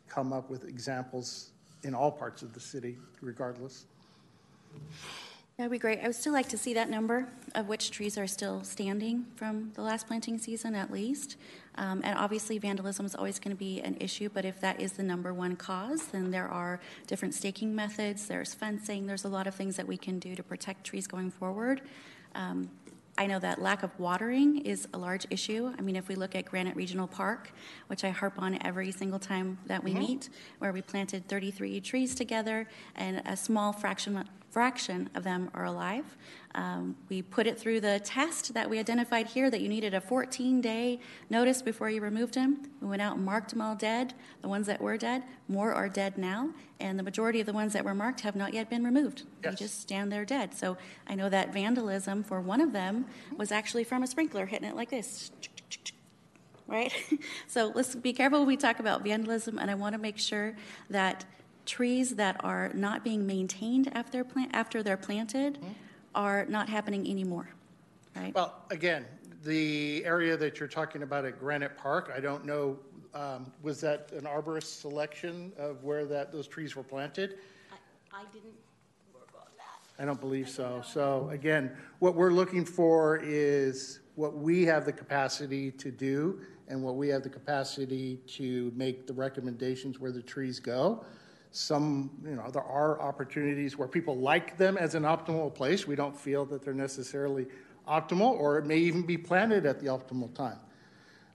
come up with examples in all parts of the city, regardless. That'd be great. I would still like to see that number of which trees are still standing from the last planting season, at least. Um, and obviously, vandalism is always going to be an issue, but if that is the number one cause, then there are different staking methods, there's fencing, there's a lot of things that we can do to protect trees going forward. Um, I know that lack of watering is a large issue. I mean, if we look at Granite Regional Park, which I harp on every single time that we mm-hmm. meet, where we planted 33 trees together and a small fraction fraction of them are alive. Um, we put it through the test that we identified here that you needed a 14 day notice before you removed them. We went out and marked them all dead. The ones that were dead, more are dead now, and the majority of the ones that were marked have not yet been removed. Yes. They just stand there dead. So I know that vandalism for one of them was actually from a sprinkler hitting it like this. Right? so let's be careful when we talk about vandalism, and I want to make sure that trees that are not being maintained after, plant, after they're planted mm-hmm. are not happening anymore, right? Well, again, the area that you're talking about at Granite Park, I don't know, um, was that an arborist selection of where that those trees were planted? I, I didn't work on that. I don't believe so. So again, what we're looking for is what we have the capacity to do and what we have the capacity to make the recommendations where the trees go. Some, you know, there are opportunities where people like them as an optimal place. We don't feel that they're necessarily optimal, or it may even be planted at the optimal time.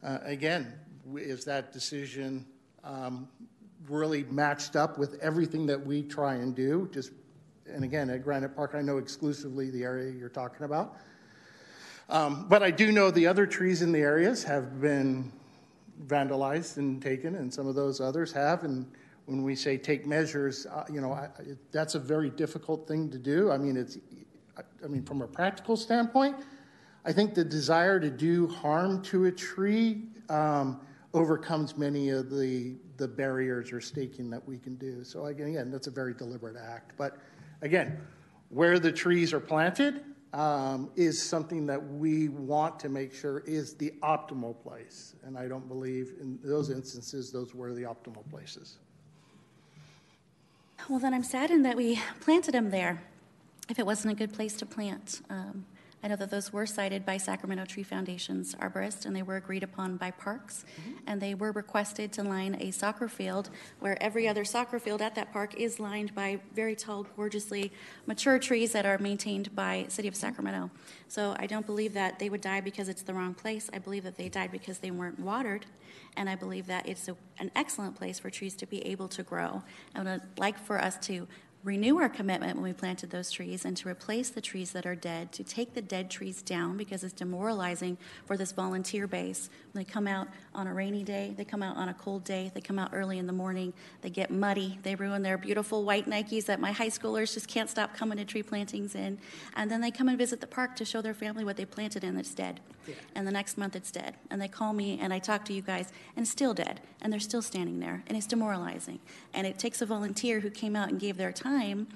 Uh, again, is that decision um, really matched up with everything that we try and do? Just, and again, at Granite Park, I know exclusively the area you're talking about. Um, but I do know the other trees in the areas have been vandalized and taken, and some of those others have. And when we say take measures, uh, you know, I, that's a very difficult thing to do. I mean, it's, I mean, from a practical standpoint, I think the desire to do harm to a tree um, overcomes many of the the barriers or staking that we can do. So again, again, that's a very deliberate act. But again, where the trees are planted, um, is something that we want to make sure is the optimal place. And I don't believe in those instances those were the optimal places. Well, then I'm saddened that we planted them there if it wasn't a good place to plant. Um, I know that those were sited by Sacramento Tree Foundation's arborist, and they were agreed upon by parks. Mm-hmm. And they were requested to line a soccer field where every other soccer field at that park is lined by very tall, gorgeously mature trees that are maintained by City of Sacramento. So I don't believe that they would die because it's the wrong place. I believe that they died because they weren't watered. And I believe that it's a, an excellent place for trees to be able to grow. I would uh, like for us to renew our commitment when we planted those trees and to replace the trees that are dead, to take the dead trees down because it's demoralizing for this volunteer base. When they come out on a rainy day, they come out on a cold day, they come out early in the morning, they get muddy, they ruin their beautiful white Nikes that my high schoolers just can't stop coming to tree plantings in, and then they come and visit the park to show their family what they planted and it's dead. Yeah. And the next month it's dead. And they call me and I talk to you guys and still dead. And they're still standing there. And it's demoralizing. And it takes a volunteer who came out and gave their time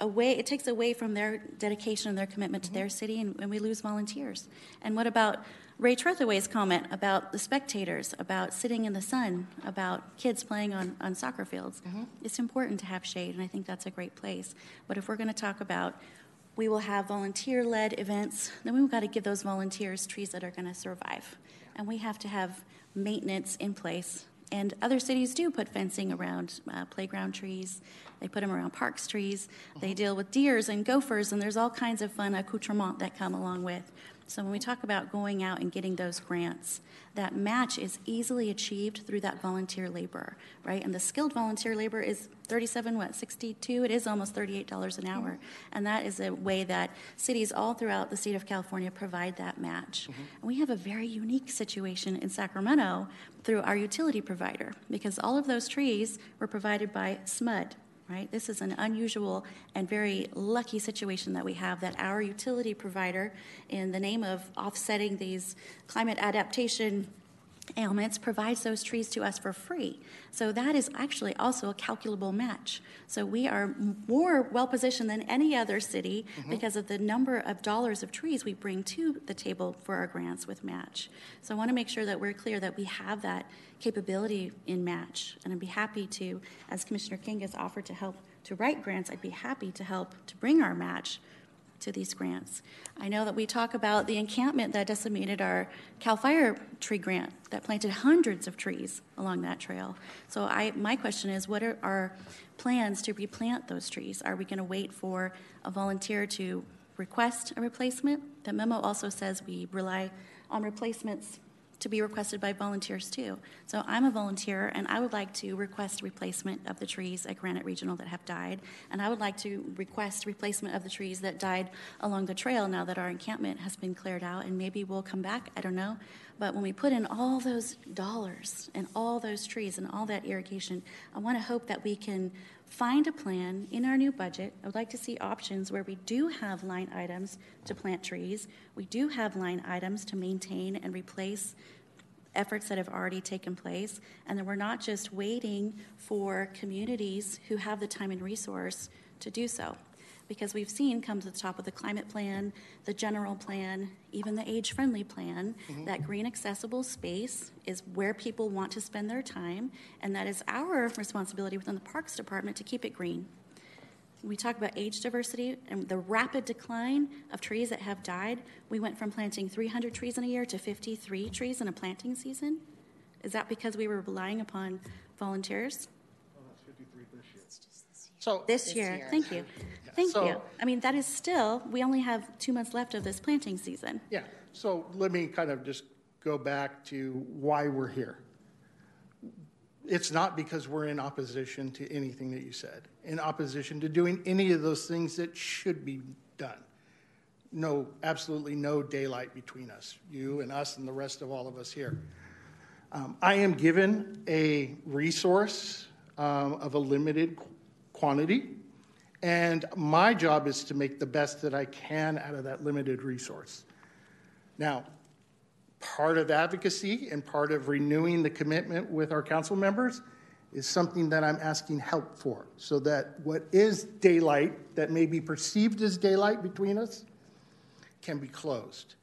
away it takes away from their dedication and their commitment to their city and, and we lose volunteers and what about ray tretheway's comment about the spectators about sitting in the sun about kids playing on, on soccer fields mm-hmm. it's important to have shade and i think that's a great place but if we're going to talk about we will have volunteer-led events then we've got to give those volunteers trees that are going to survive and we have to have maintenance in place and other cities do put fencing around uh, playground trees. They put them around parks trees. They uh-huh. deal with deers and gophers, and there's all kinds of fun accoutrements that come along with. So when we talk about going out and getting those grants, that match is easily achieved through that volunteer labor, right? And the skilled volunteer labor is 37, what, 62? It is almost $38 an hour. And that is a way that cities all throughout the state of California provide that match. Mm-hmm. And we have a very unique situation in Sacramento through our utility provider because all of those trees were provided by SMUD, right? This is an unusual and very lucky situation that we have that our utility provider, in the name of offsetting these climate adaptation ailments provides those trees to us for free. So that is actually also a calculable match. So we are more well positioned than any other city mm-hmm. because of the number of dollars of trees we bring to the table for our grants with match. So I want to make sure that we're clear that we have that capability in match. And I'd be happy to, as Commissioner King has offered to help to write grants, I'd be happy to help to bring our match to these grants. I know that we talk about the encampment that decimated our CAL FIRE tree grant that planted hundreds of trees along that trail. So I, my question is, what are our plans to replant those trees? Are we going to wait for a volunteer to request a replacement? The memo also says we rely on replacements to be requested by volunteers too. So I'm a volunteer and I would like to request replacement of the trees at Granite Regional that have died. And I would like to request replacement of the trees that died along the trail now that our encampment has been cleared out. And maybe we'll come back, I don't know. But when we put in all those dollars and all those trees and all that irrigation, I want to hope that we can find a plan in our new budget. I would like to see options where we do have line items to plant trees. We do have line items to maintain and replace efforts that have already taken place, and that we're not just waiting for communities who have the time and resource to do so because we've seen come to the top of the climate plan, the general plan, even the age friendly plan, mm-hmm. that green accessible space is where people want to spend their time, and that is our responsibility within the Parks Department to keep it green. We talk about age diversity and the rapid decline of trees that have died. We went from planting 300 trees in a year to 53 trees in a planting season. Is that because we were relying upon volunteers? So this, this year. So this year. Thank you. Thank so, you. I mean, that is still, we only have two months left of this planting season. Yeah. So let me kind of just go back to why we're here. It's not because we're in opposition to anything that you said, in opposition to doing any of those things that should be done. No, absolutely no daylight between us, you and us and the rest of all of us here. Um, I am given a resource um, of a limited quantity and my job is to make the best that I can out of that limited resource. Now, part of advocacy and part of renewing the commitment with our council members is something that I'm asking help for so that what is daylight that may be perceived as daylight between us can be closed.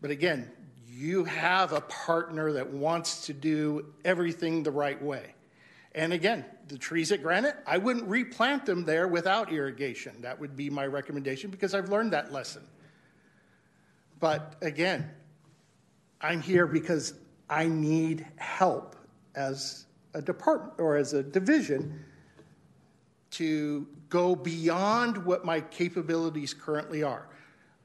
But again, you have a partner that wants to do everything the right way. And again, the trees at Granite, I wouldn't replant them there without irrigation. That would be my recommendation because I've learned that lesson. But again, I'm here because I need help as a department or as a division to go beyond what my capabilities currently are.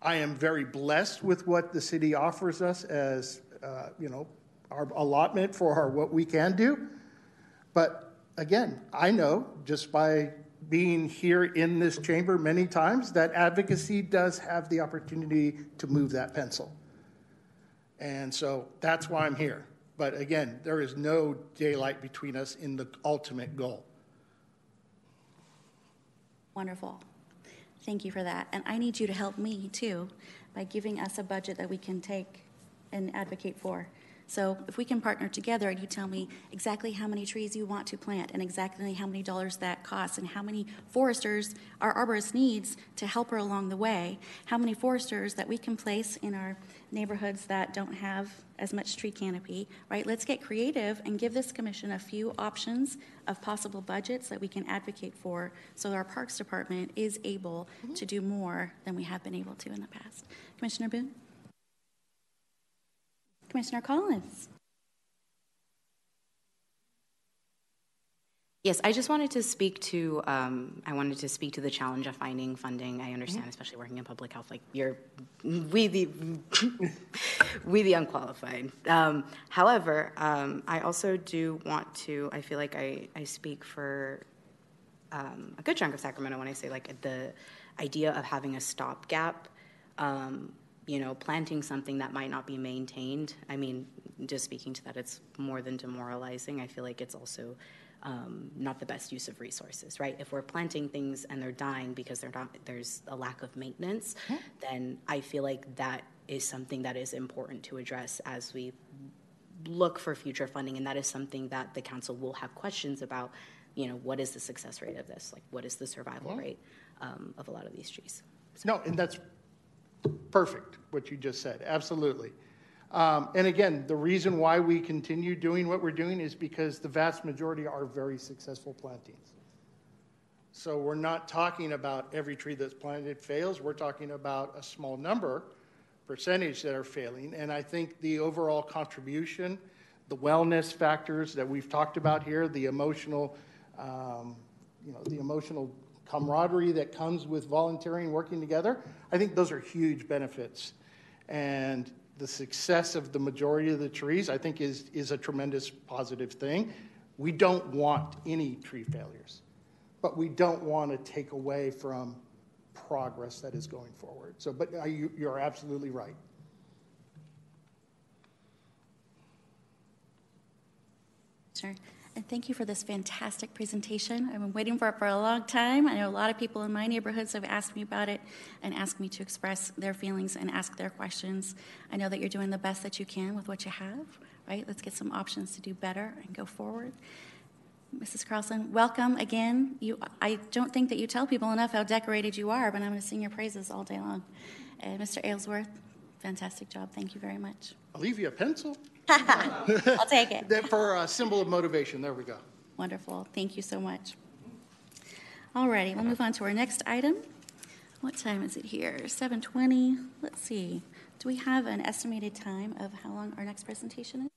I am very blessed with what the city offers us as, uh, you know, our allotment for our, what we can do. But again, I know just by being here in this chamber many times that advocacy does have the opportunity to move that pencil. And so that's why I'm here. But again, there is no daylight between us in the ultimate goal. Wonderful. Thank you for that. And I need you to help me too by giving us a budget that we can take and advocate for. So if we can partner together and you tell me exactly how many trees you want to plant and exactly how many dollars that costs and how many foresters our arborist needs to help her along the way, how many foresters that we can place in our neighborhoods that don't have as much tree canopy, right? Let's get creative and give this commission a few options of possible budgets that we can advocate for so our Parks Department is able mm-hmm. to do more than we have been able to in the past. Commissioner Boone? Commissioner Collins? Yes, I just wanted to speak to. Um, I wanted to speak to the challenge of finding funding. I understand, mm-hmm. especially working in public health, like you're, we the, we the unqualified. Um, however, um, I also do want to. I feel like I I speak for um, a good chunk of Sacramento when I say like the idea of having a stopgap. Um, you know, planting something that might not be maintained. I mean, just speaking to that, it's more than demoralizing. I feel like it's also um, not the best use of resources, right? If we're planting things and they're dying because they're not, there's a lack of maintenance, mm-hmm. then I feel like that is something that is important to address as we look for future funding, and that is something that the council will have questions about. You know, what is the success rate of this? Like, what is the survival mm-hmm. rate um, of a lot of these trees? So. No, and that's perfect what you just said. Absolutely. Um, and again, the reason why we continue doing what we're doing is because the vast majority are very successful plantings. So we're not talking about every tree that's planted fails. We're talking about a small number, percentage that are failing. And I think the overall contribution, the wellness factors that we've talked about here, the emotional, um, you know, the emotional camaraderie that comes with volunteering, working together, I think those are huge benefits. And the success of the majority of the trees, I think, is, is a tremendous positive thing. We don't want any tree failures, but we don't want to take away from progress that is going forward. So, but uh, you, you're absolutely right. Sure. And thank you for this fantastic presentation. I've been waiting for it for a long time. I know a lot of people in my neighborhoods have asked me about it and asked me to express their feelings and ask their questions. I know that you're doing the best that you can with what you have, right? Let's get some options to do better and go forward. Mrs. Carlson, welcome again. You, I don't think that you tell people enough how decorated you are, but I'm going to sing your praises all day long. And Mr. Aylesworth, fantastic job. Thank you very much. I'll leave you a pencil. I'll take it. For a symbol of motivation, there we go. Wonderful. Thank you so much. All righty, we'll move on to our next item. What time is it here? 7:20. Let's see. Do we have an estimated time of how long our next presentation is?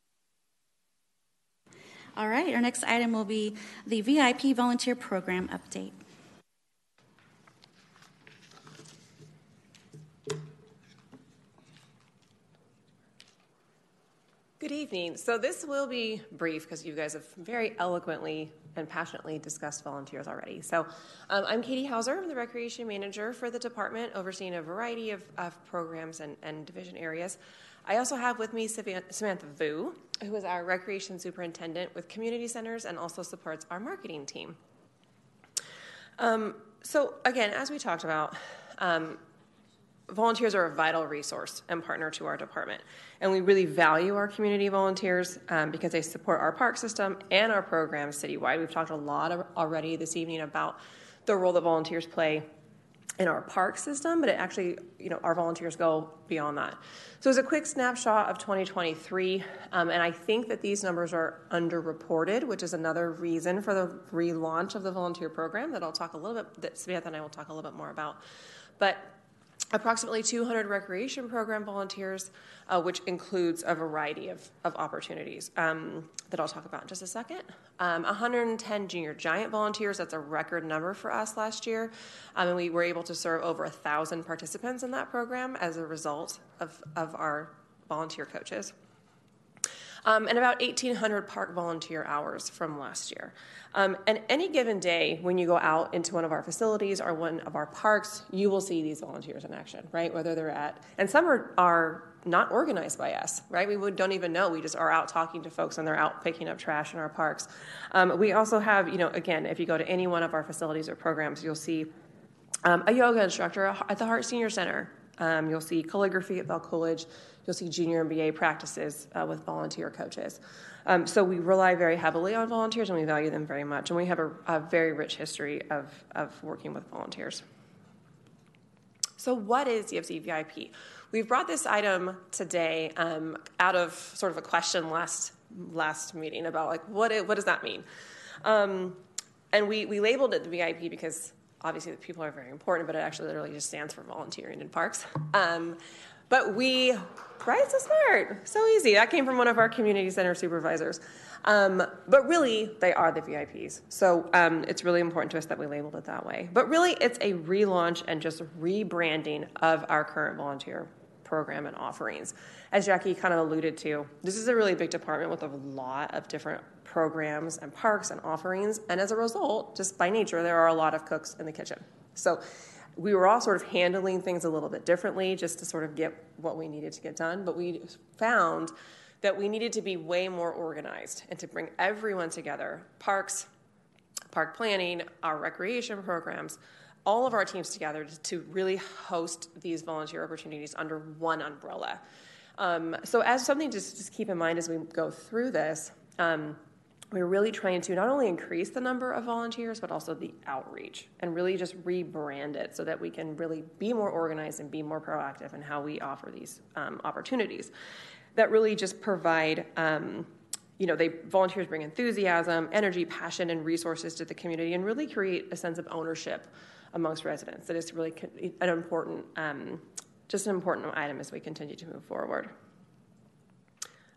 All right, our next item will be the VIP volunteer program update. Good evening. So this will be brief because you guys have very eloquently and passionately discussed volunteers already. So um, I'm Katie Hauser. I'm the recreation manager for the department, overseeing a variety of, of programs and, and, division areas. I also have with me Samantha Vu, who is our recreation superintendent with community centers and also supports our marketing team. Um, so again, as we talked about, um, volunteers are a vital resource and partner to our department. And we really value our community volunteers um, because they support our park system and our programs citywide. We've talked a lot of, already this evening about the role that volunteers play in our park system, but it actually, you know, our volunteers go beyond that. So it's a quick snapshot of 2023, um, and I think that these numbers are underreported, which is another reason for the relaunch of the volunteer program that I'll talk a little bit, that Samantha and I will talk a little bit more about. But approximately 200 recreation program volunteers, uh, which includes a variety of, of opportunities um, that I'll talk about in just a second. Um, 110 junior giant volunteers, that's a record number for us last year. Um, and we were able to serve over a 1,000 participants in that program as a result of, of our volunteer coaches. Um, and about 1,800 park volunteer hours from last year. Um, and any given day, when you go out into one of our facilities or one of our parks, you will see these volunteers in action, right? Whether they're at, and some are, are not organized by us, right? We would, don't even know. We just are out talking to folks and they're out picking up trash in our parks. Um, we also have, you know, again, if you go to any one of our facilities or programs, you'll see um, a yoga instructor at the Hart Senior Center. Um, you'll see calligraphy at Belle Cooledge. You'll see junior NBA practices uh, with volunteer coaches. Um, so we rely very heavily on volunteers and we value them very much. And we have a, a very rich history of, of working with volunteers. So, what is YPCE VIP? We've brought this item today um, out of sort of a question last last meeting about like what it, what does that mean? Um, and we, we labeled it the VIP because obviously the people are very important, but it actually literally just stands for volunteering in parks. Um, but we, right? So smart, so easy. That came from one of our community center supervisors. Um, but really, they are the VIPs. So um, it's really important to us that we labeled it that way. But really, it's a relaunch and just rebranding of our current volunteer program and offerings. As Jackie kind of alluded to, this is a really big department with a lot of different programs and parks and offerings. And as a result, just by nature, there are a lot of cooks in the kitchen. So we were all sort of handling things a little bit differently just to sort of get what we needed to get done. But we found that we needed to be way more organized and to bring everyone together parks, park planning, our recreation programs, all of our teams together to really host these volunteer opportunities under one umbrella. Um, so, as something to just keep in mind as we go through this, um, we're really trying to not only increase the number of volunteers, but also the outreach and really just rebrand it so that we can really be more organized and be more proactive in how we offer these um, opportunities that really just provide. Um, you know, they volunteers bring enthusiasm, energy, passion, and resources to the community, and really create a sense of ownership amongst residents. That is really an important, um, just an important item as we continue to move forward.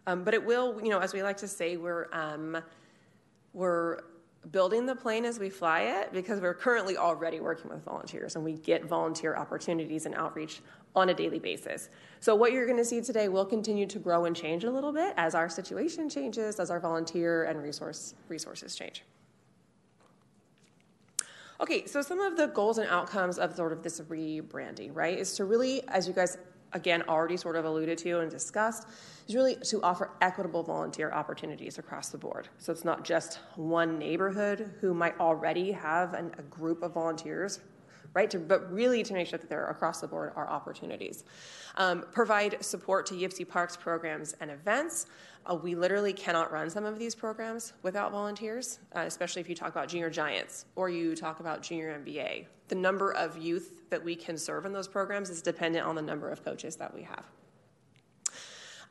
Um, but it will, you know, as we like to say, we're um, we're building the plane as we fly it because we're currently already working with volunteers and we get volunteer opportunities and outreach on a daily basis. So, what you're going to see today will continue to grow and change a little bit as our situation changes, as our volunteer and resource resources change. Okay, so some of the goals and outcomes of sort of this rebranding, right, is to really, as you guys again already sort of alluded to and discussed, is really to offer equitable volunteer opportunities across the board. So it's not just one neighborhood who might already have an, a group of volunteers right? To, but really to make sure that there across the board are opportunities. Um, provide support to YPCE Parks programs and events. Uh, we literally cannot run some of these programs without volunteers, uh, especially if you talk about junior giants or you talk about junior NBA. The number of youth that we can serve in those programs is dependent on the number of coaches that we have.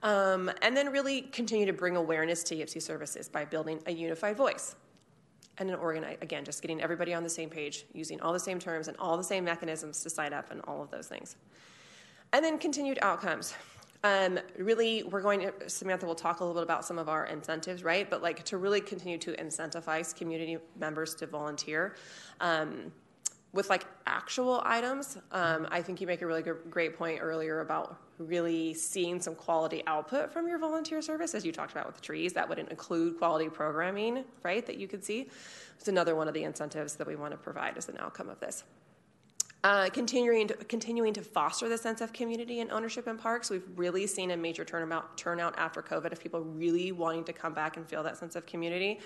Um, and then really continue to bring awareness to YPCE services by building a unified voice and an organize again just getting everybody on the same page using all the same terms and all the same mechanisms to sign up and all of those things. And then continued outcomes. Um, really we're going to samantha will talk a little bit about some of our incentives right? But like to really continue to incentivize community members to volunteer um, with like actual items um, i think you make a really good, great point earlier about really seeing some quality output from your volunteer service, as you talked about with the trees. That would include quality programming, right, that you could see. It's another one of the incentives that we want to provide as an outcome of this. Uh, continuing, to, continuing to foster the sense of community and ownership in parks. We've really seen a major turnabout, turnout after COVID of people really wanting to come back and feel that sense of community.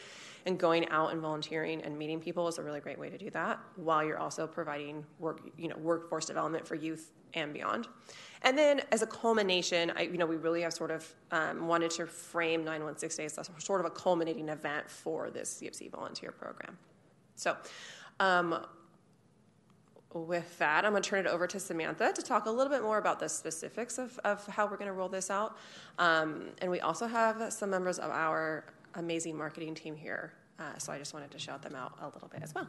And going out and volunteering and meeting people is a really great way to do that while you're also providing work, you know, workforce development for youth and beyond. And then as a culmination, I, you know, we really have sort of um, wanted to frame 916 Days as sort of a culminating event for this YPCE volunteer program. So, um, with that, I'm going to turn it over to Samantha to talk a little bit more about the specifics of, of how we're going to roll this out. Um, and we also have some members of our amazing marketing team here. Uh, so I just wanted to shout them out a little bit as well.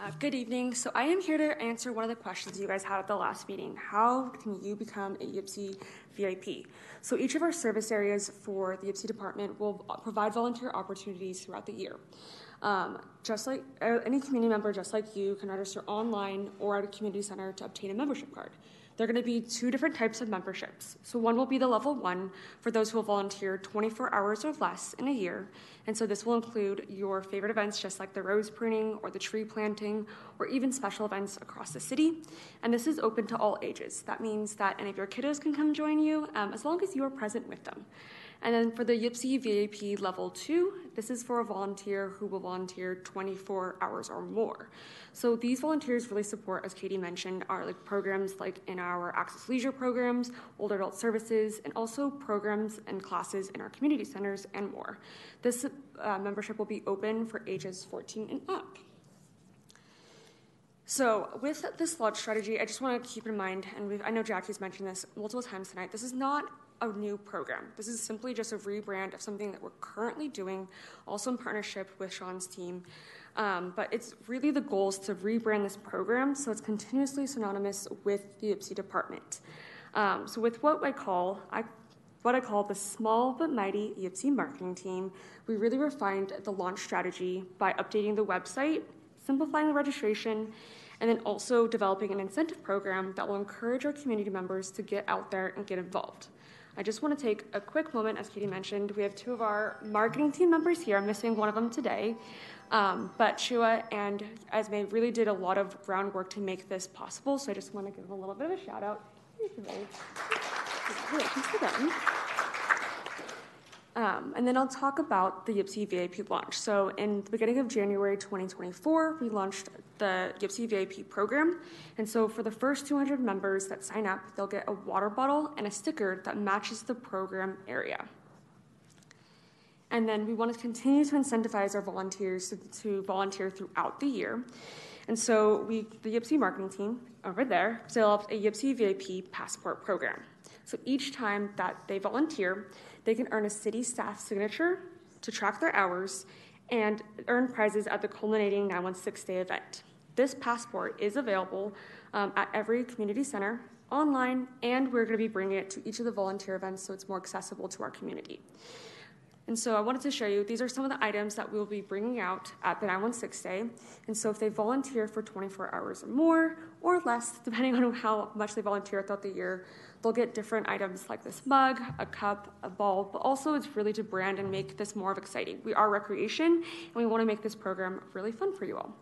Uh, good evening. So I am here to answer one of the questions you guys had at the last meeting. How can you become a YPCE VIP? So each of our service areas for the YPCE department will provide volunteer opportunities throughout the year. Um, just like uh, any community member, just like you, can register online or at a community center to obtain a membership card. There are going to be two different types of memberships. So, one will be the level one for those who will volunteer 24 hours or less in a year. And so, this will include your favorite events, just like the rose pruning or the tree planting, or even special events across the city. And this is open to all ages. That means that any of your kiddos can come join you um, as long as you are present with them. And then for the YPCE VIP level two, this is for a volunteer who will volunteer 24 hours or more. So these volunteers really support, as Katie mentioned, our like programs like in our Access Leisure programs, older adult services, and also programs and classes in our community centers and more. This uh, membership will be open for ages 14 and up. So, with this launch strategy, I just want to keep in mind, and I know Jackie's mentioned this multiple times tonight, this is not a new program. This is simply just a rebrand of something that we're currently doing, also in partnership with Sean's team. Um, but it's really the goal is to rebrand this program so it's continuously synonymous with the YPCE department. Um, so with what I call, I, what I call the small but mighty YPCE marketing team, we really refined the launch strategy by updating the website, simplifying the registration, and then also developing an incentive program that will encourage our community members to get out there and get involved. I just want to take a quick moment, as Katie mentioned. We have two of our marketing team members here. I'm missing one of them today. Um, but Shua and Esme really did a lot of groundwork to make this possible. So I just want to give them a little bit of a shout out. Um, and then I'll talk about the YPCE VIP launch. So, in the beginning of January 2024, we launched the YPCE VIP program. And so, for the first 200 members that sign up, they'll get a water bottle and a sticker that matches the program area. And then we want to continue to incentivize our volunteers to, to volunteer throughout the year. And so, we, the YPCE marketing team over there, developed a YPCE VIP passport program. So, each time that they volunteer, they can earn a city staff signature to track their hours and earn prizes at the culminating 916 day event. This passport is available um, at every community center, online, and we're going to be bringing it to each of the volunteer events so it's more accessible to our community. And so I wanted to show you, these are some of the items that we'll be bringing out at the 916 Day. And so if they volunteer for 24 hours or more or less, depending on how much they volunteer throughout the year, they'll get different items like this mug, a cup, a ball, but also it's really to brand and make this more of exciting. We are recreation, and we want to make this program really fun for you all.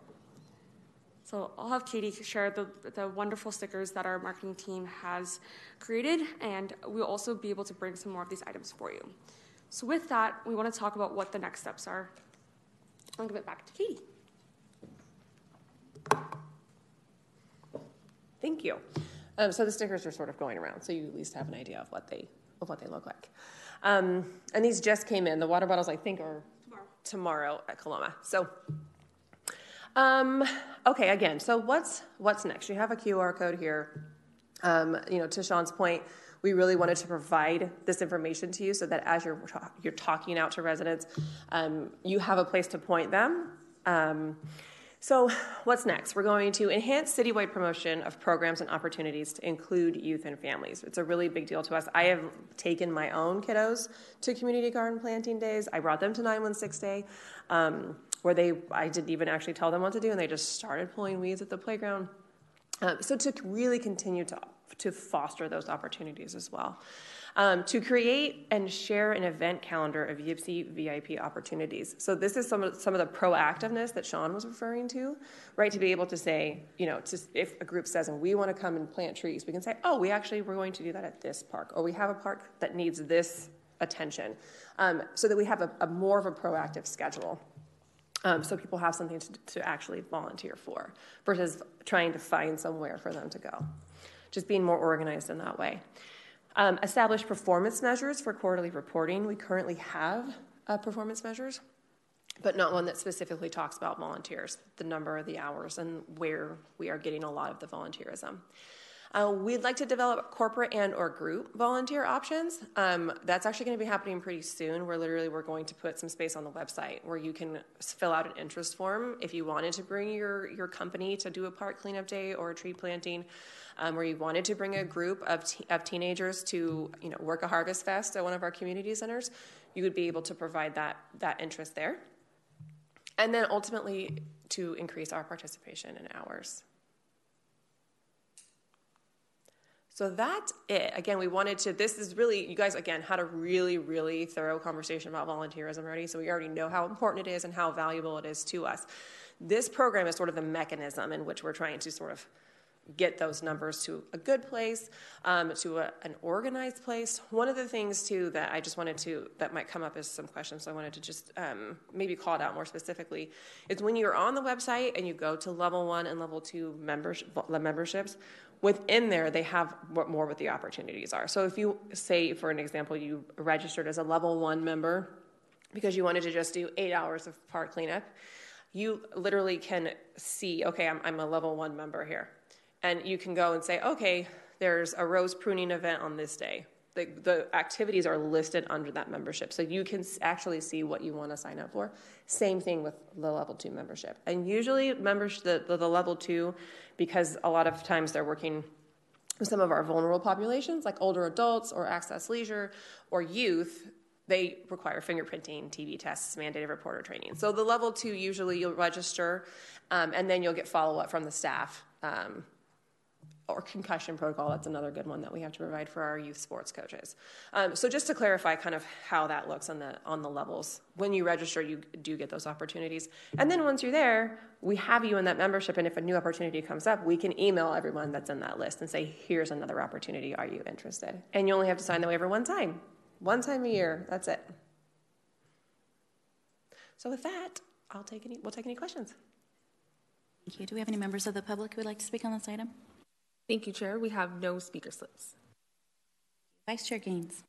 So I'll have Katie share the, the wonderful stickers that our marketing team has created, and we'll also be able to bring some more of these items for you. So with that, we want to talk about what the next steps are. I'll give it back to Katie. Thank you. Um, so the stickers are sort of going around, so you at least have an idea of what they of what they look like. Um, and these just came in. The water bottles, I think, are tomorrow, tomorrow at Coloma. So, um, okay, again, so what's what's next? You have a QR code here. Um, you know, to Sean's point, we really wanted to provide this information to you so that as you're you're talking out to residents, um, you have a place to point them. So, what's next? We're going to enhance citywide promotion of programs and opportunities to include youth and families. It's a really big deal to us. I have taken my own kiddos to community garden planting days. I brought them to 916 Day, um, where they I didn't even actually tell them what to do, and they just started pulling weeds at the playground. Um, so, to really continue to to foster those opportunities as well. Um, to create and share an event calendar of YPCE VIP opportunities. So this is some of some of the proactiveness that Sean was referring to, right? To be able to say, you know, to, if a group says, and we want to come and plant trees, we can say, oh, we actually we're going to do that at this park, or we have a park that needs this attention, um, so that we have a, a more of a proactive schedule. Um, so people have something to, to actually volunteer for versus trying to find somewhere for them to go just being more organized in that way. Um, establish performance measures for quarterly reporting. We currently have uh, performance measures. but not one that specifically talks about volunteers, the number of the hours, and where we are getting a lot of the volunteerism. Uh, we'd like to develop corporate and or group volunteer options. Um, that's actually going to be happening pretty soon. We're literally we're going to put some space on the website where you can fill out an interest form if you wanted to bring your your company to do a park cleanup day or a tree planting, um, where you wanted to bring a group of te- of teenagers to you know work a harvest fest at one of our community centers. You would be able to provide that that interest there, and then ultimately to increase our participation in hours. So that's it. Again, we wanted to, this is really, you guys, again, had a really, really thorough conversation about volunteerism already. So we already know how important it is and how valuable it is to us. This program is sort of the mechanism in which we're trying to sort of get those numbers to a good place, um, to a, an organized place. One of the things too that I just wanted to that might come up as some questions, so I wanted to just um, maybe call it out more specifically, is when you're on the website and you go to level one and level two membership, memberships within there they have more what the opportunities are so if you say for an example you registered as a level one member because you wanted to just do eight hours of park cleanup you literally can see okay i'm, I'm a level one member here and you can go and say okay there's a rose pruning event on this day. The, the activities are listed under that membership. So you can actually see what you want to sign up for. Same thing with the level two membership. And usually members the, the, the level two because a lot of times they're working with some of our vulnerable populations like older adults or access leisure or youth they require fingerprinting, TB tests, mandated reporter training. So the level two, usually you'll register, um, and then you'll get follow up from the staff um, or concussion protocol. That's another good one that we have to provide for our youth sports coaches. Um, so just to clarify, kind of how that looks on the on the levels. When you register, you do get those opportunities, and then once you're there, we have you in that membership. And if a new opportunity comes up, we can email everyone that's in that list and say, "Here's another opportunity. Are you interested?" And you only have to sign the waiver one time, one time a year. That's it. So with that, I'll take any. We'll take any questions. Thank you. Do we have any members of the public who would like to speak on this item? Thank you, Chair. We have no speaker slips. Vice Chair Gaines.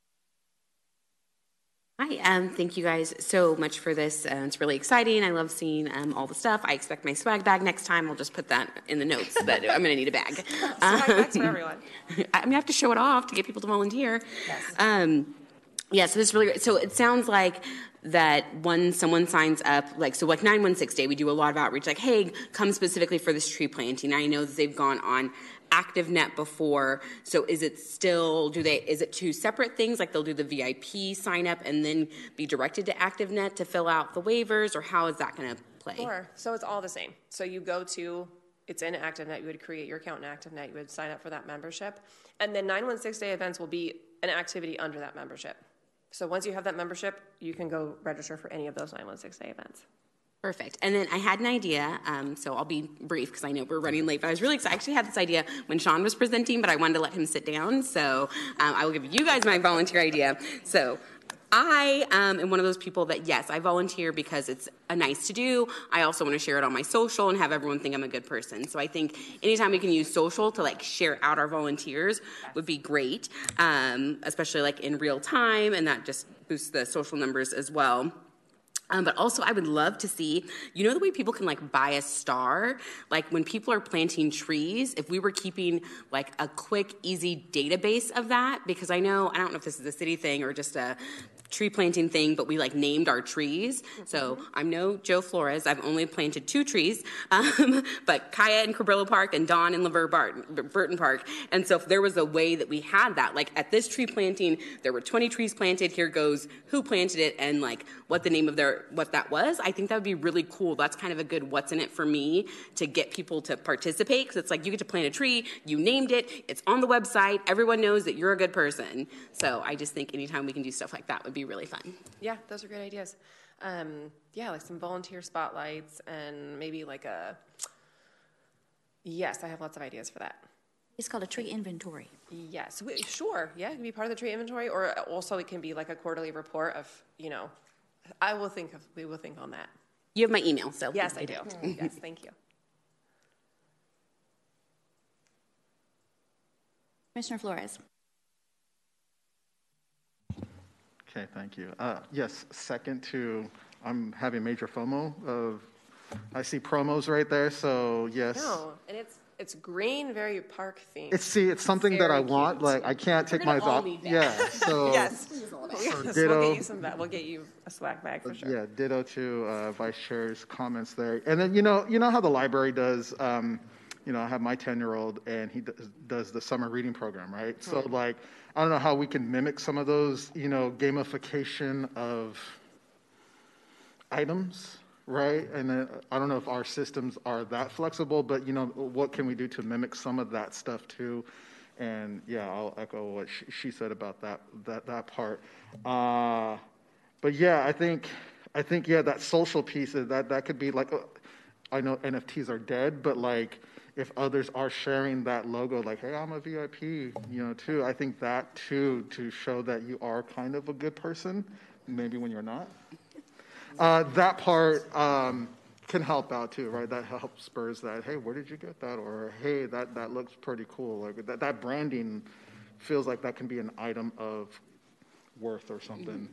Hi, um, thank you guys so much for this. Uh, it's really exciting. I love seeing um, all the stuff. I expect my swag bag next time. I'll just put that in the notes, but I'm going to need a bag. swag bags for everyone. I'm going to have to show it off to get people to volunteer. Yes. Um, yeah, so this is really great. So it sounds like that when someone signs up, like, so like 916 Day, we do a lot of outreach, like, hey, come specifically for this tree planting. I know that they've gone on ActiveNet before. So is it still do they is it two separate things like they'll do the VIP sign up and then be directed to ActiveNet to fill out the waivers or how is that going to play? Sure. So it's all the same. So you go to it's in ActiveNet. You would create your account in ActiveNet. You would sign up for that membership, and then 916 day events will be an activity under that membership. So once you have that membership, you can go register for any of those 916 day events. Perfect. And then I had an idea, um, so I'll be brief because I know we're running late, but I was really excited. I actually had this idea when Sean was presenting, but I wanted to let him sit down. So um, I will give you guys my volunteer idea. So I um, am one of those people that, yes, I volunteer because it's a nice to do. I also want to share it on my social and have everyone think I'm a good person. So I think anytime we can use social to like share out our volunteers would be great, um, especially like in real time, and that just boosts the social numbers as well. Um, but also, I would love to see, you know, the way people can like buy a star? Like when people are planting trees, if we were keeping like a quick, easy database of that, because I know, I don't know if this is a city thing or just a tree planting thing, but we like named our trees. So I'm no Joe Flores. I've only planted two trees, um, but Kaya in Cabrillo Park and Dawn in LeVar Burton Park. And so if there was a way that we had that, like at this tree planting, there were 20 trees planted. Here goes who planted it and like what the name of their what that was. I think that would be really cool. That's kind of a good what's in it for me to get people to participate because it's like you get to plant a tree, you named it, it's on the website, everyone knows that you're a good person. So I just think anytime we can do stuff like that would be really fun. Yeah, those are great ideas. Um, yeah, like some volunteer spotlights and maybe like a. Yes, I have lots of ideas for that. It's called a tree inventory. Yes, we, sure. Yeah, it can be part of the tree inventory, or also it can be like a quarterly report of, you know, I will think of, we will think on that. You have my email, so. Yes, I do. yes, thank you. Commissioner Flores. Okay, thank you. Uh, yes, second to I'm having major FOMO of, I see promos right there, so yes. No, and it's it's green, very park themed. It's, see, it's something that I want, like, I can't take my, all val- need that. yeah, so. yes, So yes we'll ditto. get you some. ba- We'll get you a swag bag for sure. Yeah, ditto to uh, Vice Chair's comments there. And then, you know, you know how the library does, um, you know, I have my 10-year-old and he does, does the summer reading program, right? So like, I don't know how we can mimic some of those, you know, gamification of items, right? And then, I don't know if our systems are that flexible, but, you know, what can we do to mimic some of that stuff too? And yeah, I'll echo what she, she said about that, that, that part. Uh, but yeah, I think, I think, yeah, that social piece, of that, that could be like, uh, I know NFTs are dead, but like, if others are sharing that logo, like, hey, I'm a VIP, you know, too, I think that too, to show that you are kind of a good person, maybe when you're not. Uh, that part um, can help out too, right? That helps spurs that. Hey, where did you get that? Or hey, that that looks pretty cool. Like that, that branding feels like that can be an item of worth or something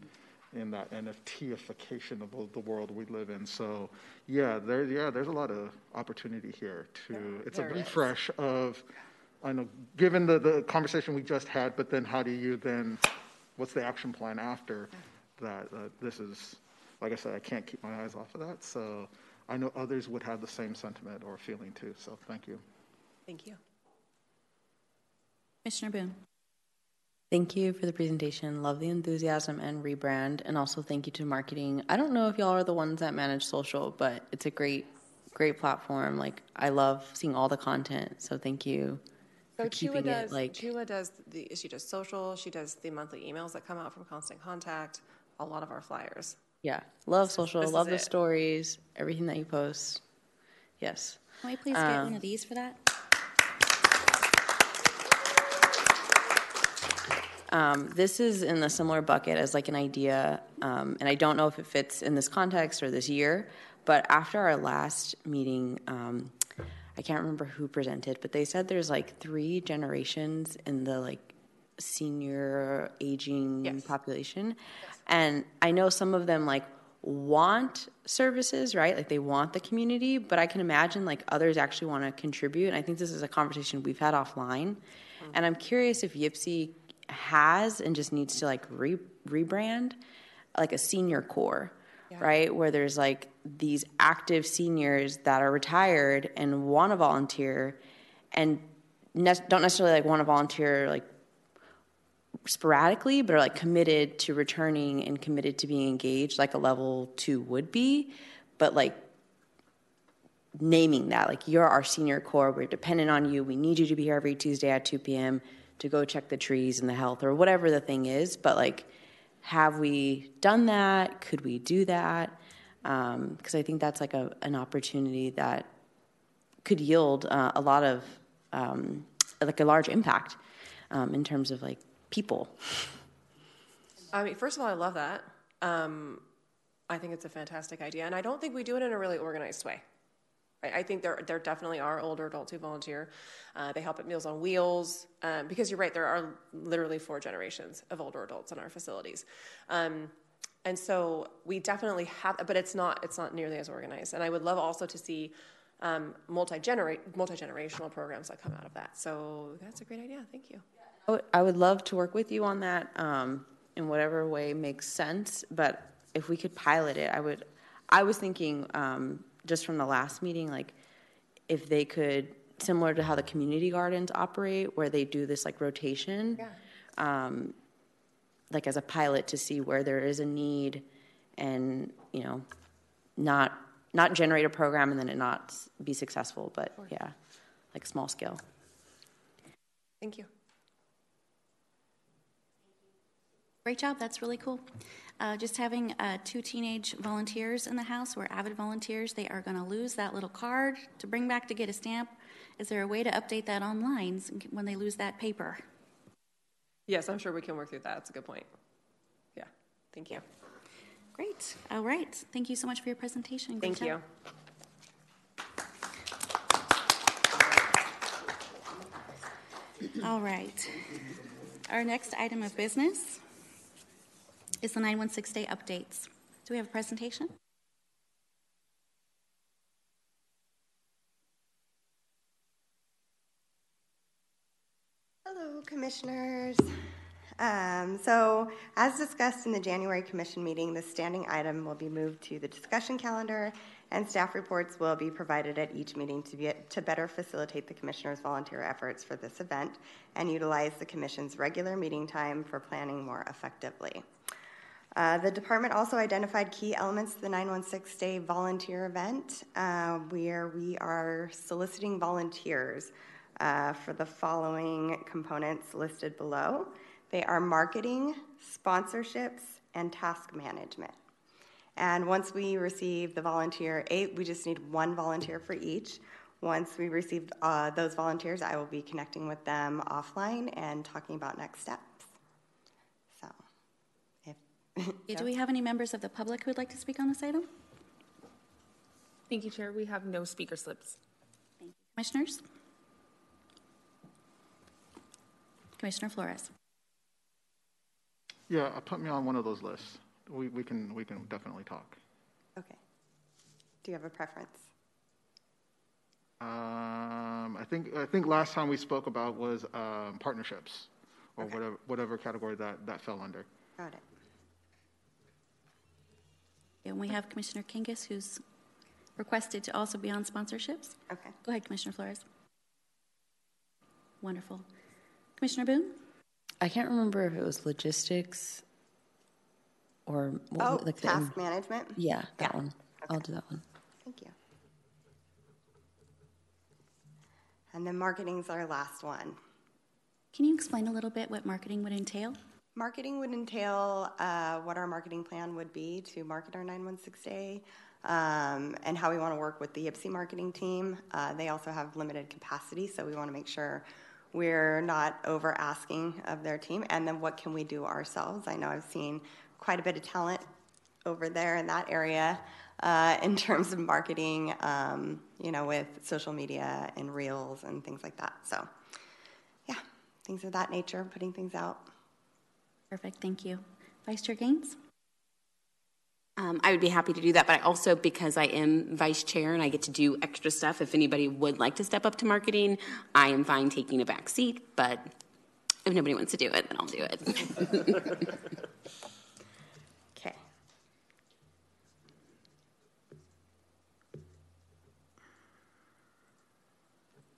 in that NFTification of the world we live in. So yeah, there yeah, there's a lot of opportunity here to. it's a there is. refresh of. I know, given the, the conversation we just had, but then how do you then, what's the action plan after that? Uh, this is, like I said, I can't keep my eyes off of that. So I know others would have the same sentiment or feeling too. So thank you. Thank you. Commissioner Boone. Thank you for the presentation. Love the enthusiasm and rebrand. And also thank you to marketing. I don't know if y'all are the ones that manage social, but it's a great, great platform. Like, I love seeing all the content. So thank you So for Chula keeping does. it like, Chula does the. She does social. She does the monthly emails that come out from Constant Contact. A lot of our flyers. yeah, love This social, is love the it. stories, everything that you post. Yes. Can we please get Um, one of these for that? Um, this is in a similar bucket as like an idea, um, and I don't know if it fits in this context or this year. But after our last meeting, um, I can't remember who presented, but they said there's like three generations in the like senior aging population, and I know some of them like want services, right? Like they want the community, but I can imagine like others actually want to contribute. And I think this is a conversation we've had offline. And I'm curious if YPCE has and just needs to like re- rebrand like a senior corps, right? Where there's like these active seniors that are retired and want to volunteer and ne- don't necessarily like want to volunteer like sporadically, but are like committed to returning and committed to being engaged, like a level two would be, but like naming that, like you're our senior corps, we're dependent on you, we need you to be here every Tuesday at 2 p.m. to go check the trees and the health or whatever the thing is. But like, have we done that? Could we do that? Because I think that's like a, an opportunity that could yield uh, a lot of um, like a large impact um, in terms of like people. I mean, first of all, I love that. Um, I think it's a fantastic idea, and I don't think we do it in a really organized way. I, think there there definitely are older adults who volunteer. Uh, they help at Meals on Wheels um, because you're right. There are literally four generations of older adults in our facilities, um, and so we definitely have. But it's not it's not nearly as organized. And I would love also to see um, multi generational programs that come out of that. So that's a great idea. Thank you. I would- I would love to work with you on that um, in whatever way makes sense. But if we could pilot it, I would. I was thinking um, just from the last meeting, like if they could, similar to how the community gardens operate, where they do this like rotation, um, like as a pilot to see where there is a need, and you know, not not generate a program and then it not be successful, but yeah, like small scale. Thank you. Great job. That's really cool. Uh, just having uh, two teenage volunteers in the house who are avid volunteers, they are going to lose that little card to bring back to get a stamp. Is there a way to update that online when they lose that paper? Yes, I'm sure we can work through that. That's a good point. Yeah. Thank you. Great. All right. Thank you so much for your presentation. Great Thank job. All right. Our next item of business is the 916 day updates. Do we have a presentation? Hello, Commissioners. Um, so, as discussed in the January Commission meeting, the standing item will be moved to the discussion calendar, and staff reports will be provided at each meeting to, be, to better facilitate the Commissioners' volunteer efforts for this event and utilize the Commission's regular meeting time for planning more effectively. Uh, the department also identified key elements of the 916 Day volunteer event, uh, where we are soliciting volunteers uh, for the following components listed below. They are marketing, sponsorships, and task management. And once we receive the volunteer, eight, we just need one volunteer for each. Once we receive uh, those volunteers, I will be connecting with them offline and talking about next steps. So, if Yeah, do we have any members of the public who would like to speak on this item? Thank you, Chair. We have no speaker slips. Thank you. Commissioners? Commissioner Flores. Yeah, uh, put me on one of those lists. We, we can, we can definitely talk. Okay. Do you have a preference? Um, I think, I think last time we spoke about was, um, partnerships or whatever, whatever category that, that fell under. Got it. And we have Commissioner Kingus, who's requested to also be on sponsorships. Okay. Go ahead, Commissioner Flores. Wonderful. Commissioner Boone? I can't remember if it was logistics or what Oh, was it, like the- task management? Yeah, that one. I'll do that one. Thank you. And then marketing's our last one. Can you explain a little bit what marketing would entail? Marketing would entail uh, what our marketing plan would be to market our 916 Day um, and how we want to work with the YPCE marketing team. Uh, they also have limited capacity, so we want to make sure we're not over asking of their team. And then what can we do ourselves? I know I've seen quite a bit of talent over there in that area uh, in terms of marketing, um, you know, with social media and reels and things like that. So, yeah, things of that nature, putting things out. Perfect, thank you. Vice Chair Gaines? Um, I would be happy to do that, but I also, because I am vice chair and I get to do extra stuff, if anybody would like to step up to marketing, I am fine taking a back seat, but if nobody wants to do it, then I'll do it. Okay.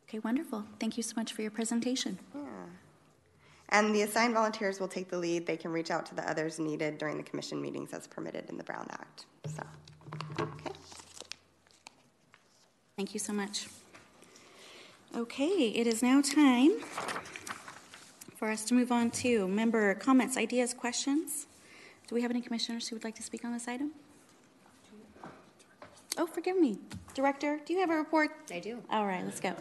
Okay, wonderful. Thank you so much for your presentation. Yeah. And the assigned volunteers will take the lead. They can reach out to the others needed during the commission meetings as permitted in the Brown Act. So, okay. Thank you so much. Okay, it is now time for us to move on to member comments, ideas, questions. Do we have any commissioners who would like to speak on this item? Oh, forgive me. Director, do you have a report? I do. All right, let's go.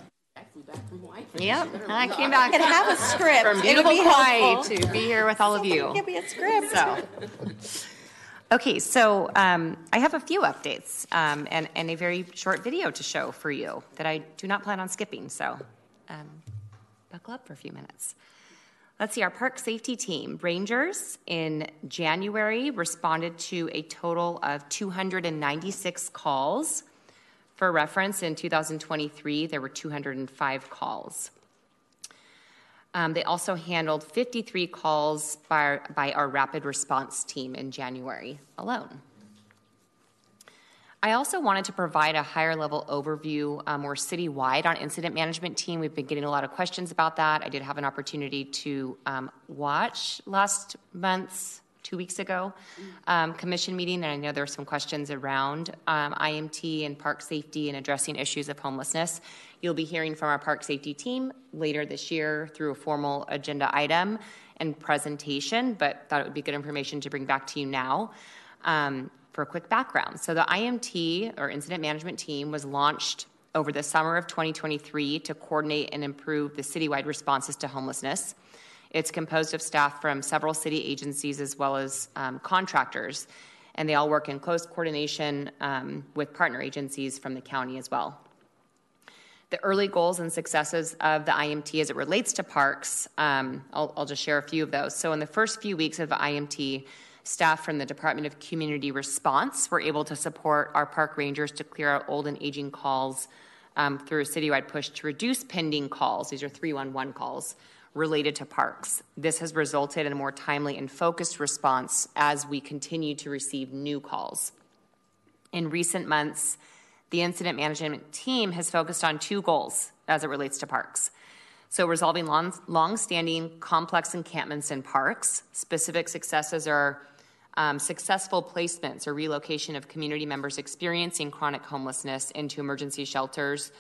Yep, I came back. Could have a script. From It would beautiful be Hawaii helpful. to be here with all of you. Give me a script. So, okay, so um, I have a few updates um, and, and a very short video to show for you that I do not plan on skipping. So, um, buckle up for a few minutes. Let's see, our park safety team, Rangers, in January responded to a total of 296 calls. For reference, in 2023, there were 205 calls. Um, they also handled 53 calls by, by our rapid response team in January alone. I also wanted to provide a higher level overview um, more citywide on incident management team. We've been getting a lot of questions about that. I did have an opportunity to um, watch last month's two weeks ago um, commission meeting, and I know there were some questions around um, IMT and park safety and addressing issues of homelessness. You'll be hearing from our park safety team later this year through a formal agenda item and presentation, but thought it would be good information to bring back to you now. Um, for a quick background. So, the IMT or incident management team was launched over the summer of 2023 to coordinate and improve the citywide responses to homelessness. It's composed of staff from several city agencies as well as um, contractors, and they all work in close coordination um, with partner agencies from the county as well. The early goals and successes of the IMT as it relates to parks, um, I'll, I'll just share a few of those. So, in the first few weeks of the IMT, Staff from the Department of Community Response were able to support our park rangers to clear out old and aging calls um, through a citywide push to reduce pending calls. These are 311 calls related to parks. This has resulted in a more timely and focused response as we continue to receive new calls. In recent months, the incident management team has focused on two goals as it relates to parks. So, resolving long, standing complex encampments in parks. Specific successes are um, successful placements or relocation of community members experiencing chronic homelessness into emergency shelters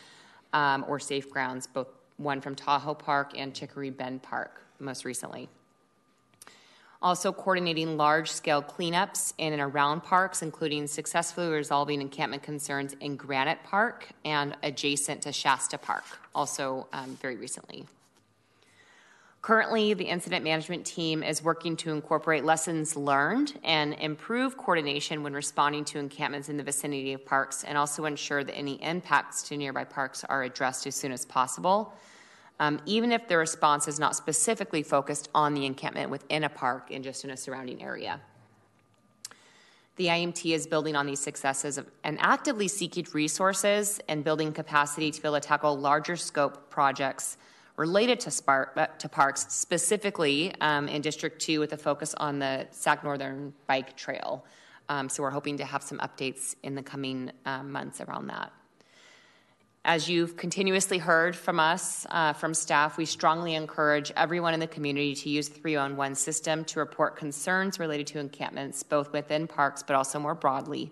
um, or safe grounds, both one from Tahoe Park and Chicory Bend Park most recently. Also, coordinating large scale cleanups in and around parks, including successfully resolving encampment concerns in Granite Park and adjacent to Shasta Park, also um, very recently. Currently, the incident management team is working to incorporate lessons learned and improve coordination when responding to encampments in the vicinity of parks, and also ensure that any impacts to nearby parks are addressed as soon as possible, um, even if the response is not specifically focused on the encampment within a park and just in a surrounding area. The IMT is building on these successes and actively seeking resources and building capacity to be able to tackle larger scope projects related to, Spark, uh, to parks, specifically um, in District 2 with a focus on the Sac Northern Bike Trail. Um, so we're hoping to have some updates in the coming uh, months around that. As you've continuously heard from us, uh, from staff, we strongly encourage everyone in the community to use the 311 system to report concerns related to encampments, both within parks but also more broadly.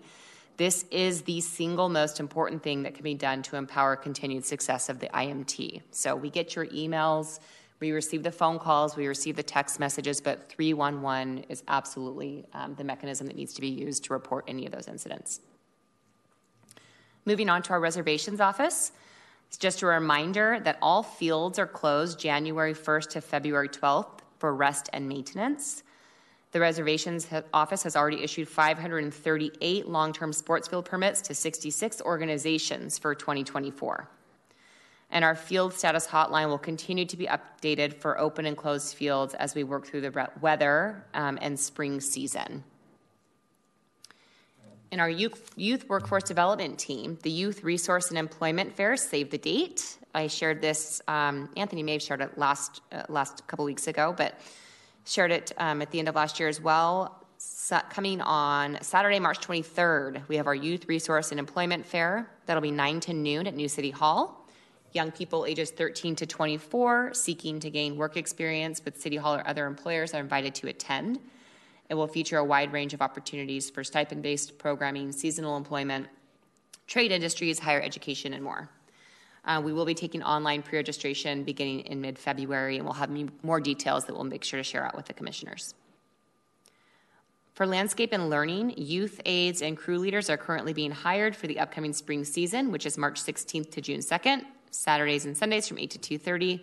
This is the single most important thing that can be done to empower continued success of the IMT. So we get your emails, we receive the phone calls, we receive the text messages, but 311 is absolutely um, the mechanism that needs to be used to report any of those incidents. Moving on to our reservations office. It's just a reminder that all fields are closed January 1st to February 12th for rest and maintenance. The reservations office has already issued 538 long term sports field permits to 66 organizations for 2024. And our field status hotline will continue to be updated for open and closed fields as we work through the weather um, and spring season. In our youth, youth workforce development team, the Youth Resource and Employment Fair save the date. I shared this, um, Anthony may have shared it last, uh, last couple weeks ago, but shared it um, at the end of last year as well. So coming on Saturday, March 23rd, we have our Youth Resource and Employment Fair. That'll be 9 to noon at New City Hall. Young people ages 13 to 24 seeking to gain work experience with City Hall or other employers are invited to attend. It will feature a wide range of opportunities for stipend based programming, seasonal employment, trade industries, higher education, and more. Uh, we will be taking online pre registration beginning in mid February, and we'll have more details that we'll make sure to share out with the commissioners. For landscape and learning, youth aides and crew leaders are currently being hired for the upcoming spring season, which is March 16th to June 2nd, Saturdays and Sundays from 8 to 2:30,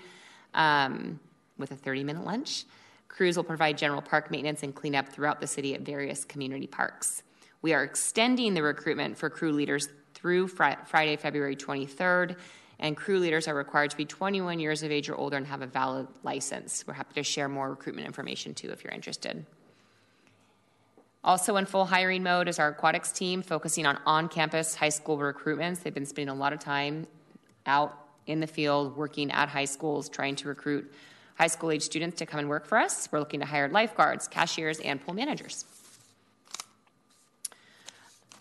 um, with a 30-minute lunch. Crews will provide general park maintenance and cleanup throughout the city at various community parks. We are extending the recruitment for crew leaders through fr- Friday, February 23rd, and crew leaders are required to be 21 years of age or older and have a valid license. We're happy to share more recruitment information too if you're interested. Also in full hiring mode is our aquatics team, focusing on on campus high school recruitments. They've been spending a lot of time out in the field working at high schools trying to recruit high school age students to come and work for us. We're looking to hire lifeguards, cashiers, and pool managers.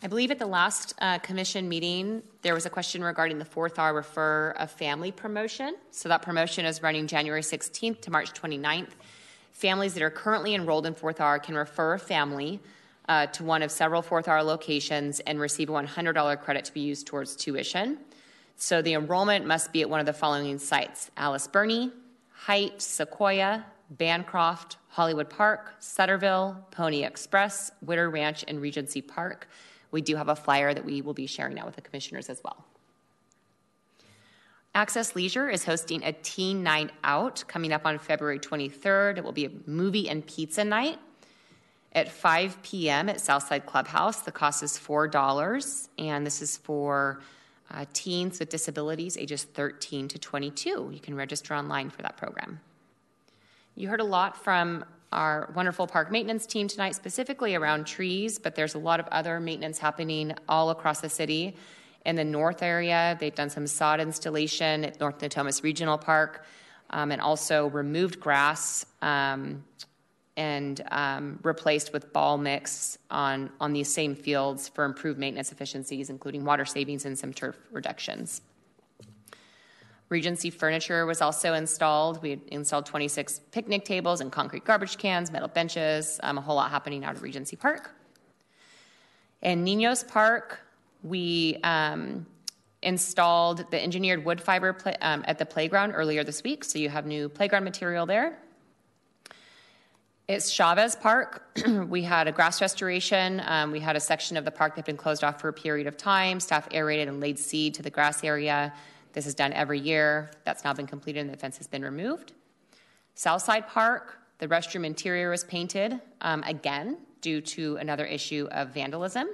I believe at the last uh, commission meeting, there was a question regarding the fourth R refer a family promotion. So that promotion is running January 16th to March 29th. Families that are currently enrolled in fourth R can refer a family uh, to one of several fourth R locations and receive a $100 credit to be used towards tuition. So the enrollment must be at one of the following sites Alice Birney, Height, Sequoia, Bancroft, Hollywood Park, Sutterville, Pony Express, Witter Ranch, and Regency Park. We do have a flyer that we will be sharing now with the commissioners as well. Access Leisure is hosting a teen night out coming up on February 23rd. It will be a movie and pizza night at 5 p.m. at Southside Clubhouse. The cost is $4, and this is for uh, teens with disabilities ages 13 to 22. You can register online for that program. You heard a lot from our wonderful park maintenance team tonight, specifically around trees, but there's a lot of other maintenance happening all across the city. In the north area, they've done some sod installation at North Natomas Regional Park um, and also removed grass um, and um, replaced with ball mix on, on these same fields for improved maintenance efficiencies, including water savings and some turf reductions. Regency furniture was also installed. We installed 26 picnic tables and concrete garbage cans, metal benches, um, a whole lot happening out of Regency Park. In Ninos Park, we um, installed the engineered wood fiber play, um, at the playground earlier this week, so you have new playground material there. It's Chavez Park. we had a grass restoration. Um, we had a section of the park that had been closed off for a period of time. Staff aerated and laid seed to the grass area. This is done every year. That's now been completed and the fence has been removed. Southside Park, the restroom interior was painted um, again due to another issue of vandalism.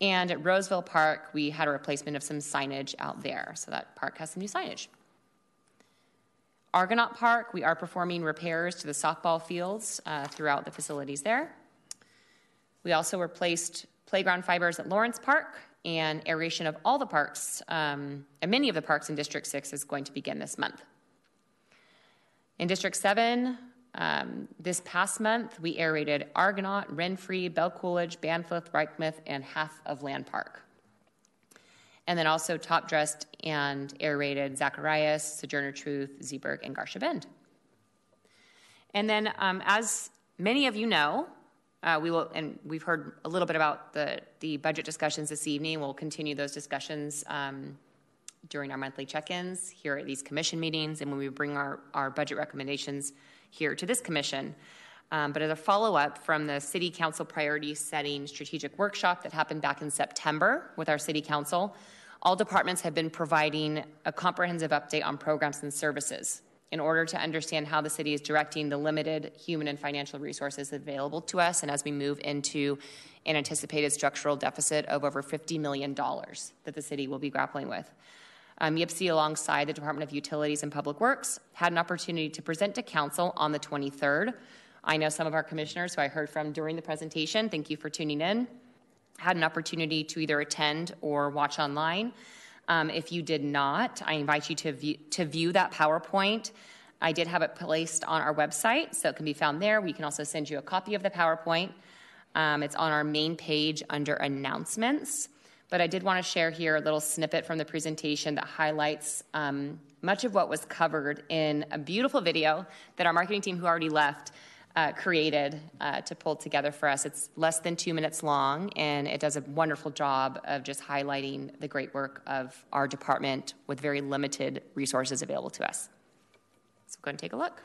And at Roseville Park, we had a replacement of some signage out there. So that park has some new signage. Argonaut Park, we are performing repairs to the softball fields uh, throughout the facilities there. We also replaced playground fibers at Lawrence Park and aeration of all the parks, um, and many of the parks in District 6 is going to begin this month. In District 7, um, this past month, we aerated Argonaut, Renfree, Belle Cooledge, Banfield, Reichmuth, and half of Land Park. And then also top dressed and aerated Zacharias, Sojourner Truth, Zeeberg, and Garcia Bend. And then, um, as many of you know, uh, we will, and we've heard a little bit about the, the budget discussions this evening. We'll continue those discussions um, during our monthly check ins here at these commission meetings and when we bring our, our budget recommendations here to this commission. Um, but as a follow up from the City Council priority setting strategic workshop that happened back in September with our City Council, all departments have been providing a comprehensive update on programs and services in order to understand how the city is directing the limited human and financial resources available to us, and as we move into an anticipated structural deficit of over $50 million that the city will be grappling with. Um, alongside the Department of Utilities and Public Works, had an opportunity to present to Council on the 23rd. I know some of our commissioners who I heard from during the presentation, thank you for tuning in, had an opportunity to either attend or watch online. Um, if you did not, I invite you to view, to view that PowerPoint. I did have it placed on our website, so it can be found there. We can also send you a copy of the PowerPoint. Um, it's on our main page under announcements. But I did want to share here a little snippet from the presentation that highlights um, much of what was covered in a beautiful video that our marketing team, who already left, uh, created uh, to pull together for us. It's less than two minutes long, and it does a wonderful job of just highlighting the great work of our department with very limited resources available to us. So go and take a look.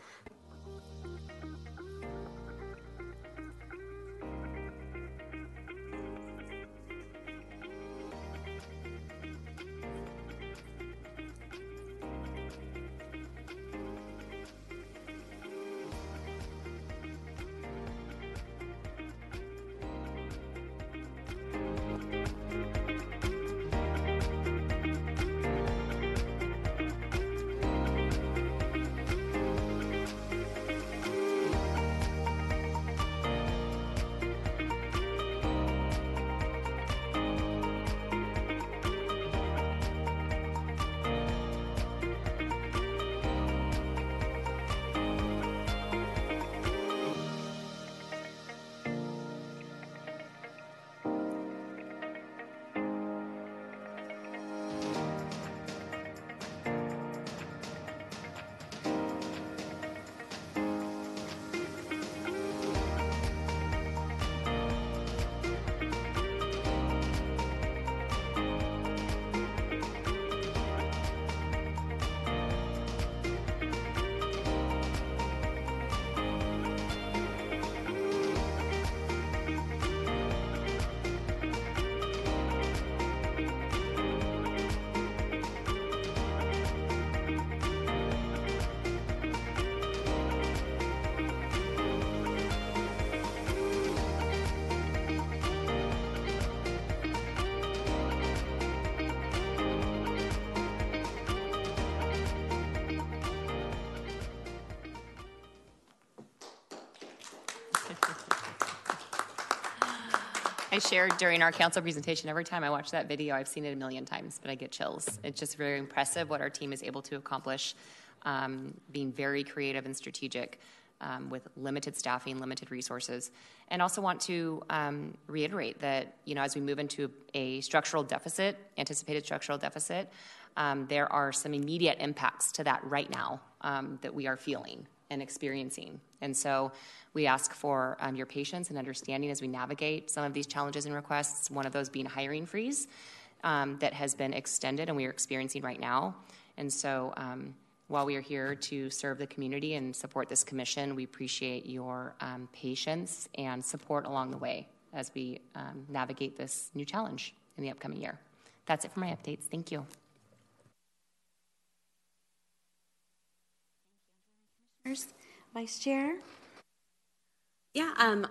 Shared during our council presentation. Every time I watch that video, I've seen it a million times, but I get chills. It's just very impressive what our team is able to accomplish, um, being very creative and strategic um, with limited staffing, limited resources. And also want to um, reiterate that, you know, as we move into a structural deficit, anticipated structural deficit, um, there are some immediate impacts to that right now um, that we are feeling and experiencing. And so we ask for um, your patience and understanding as we navigate some of these challenges and requests, one of those being hiring freeze um, that has been extended and we are experiencing right now. And so um, while we are here to serve the community and support this commission, we appreciate your um, patience and support along the way as we um, navigate this new challenge in the upcoming year. That's it for my updates. Thank you. Vice Chair? Yeah, um,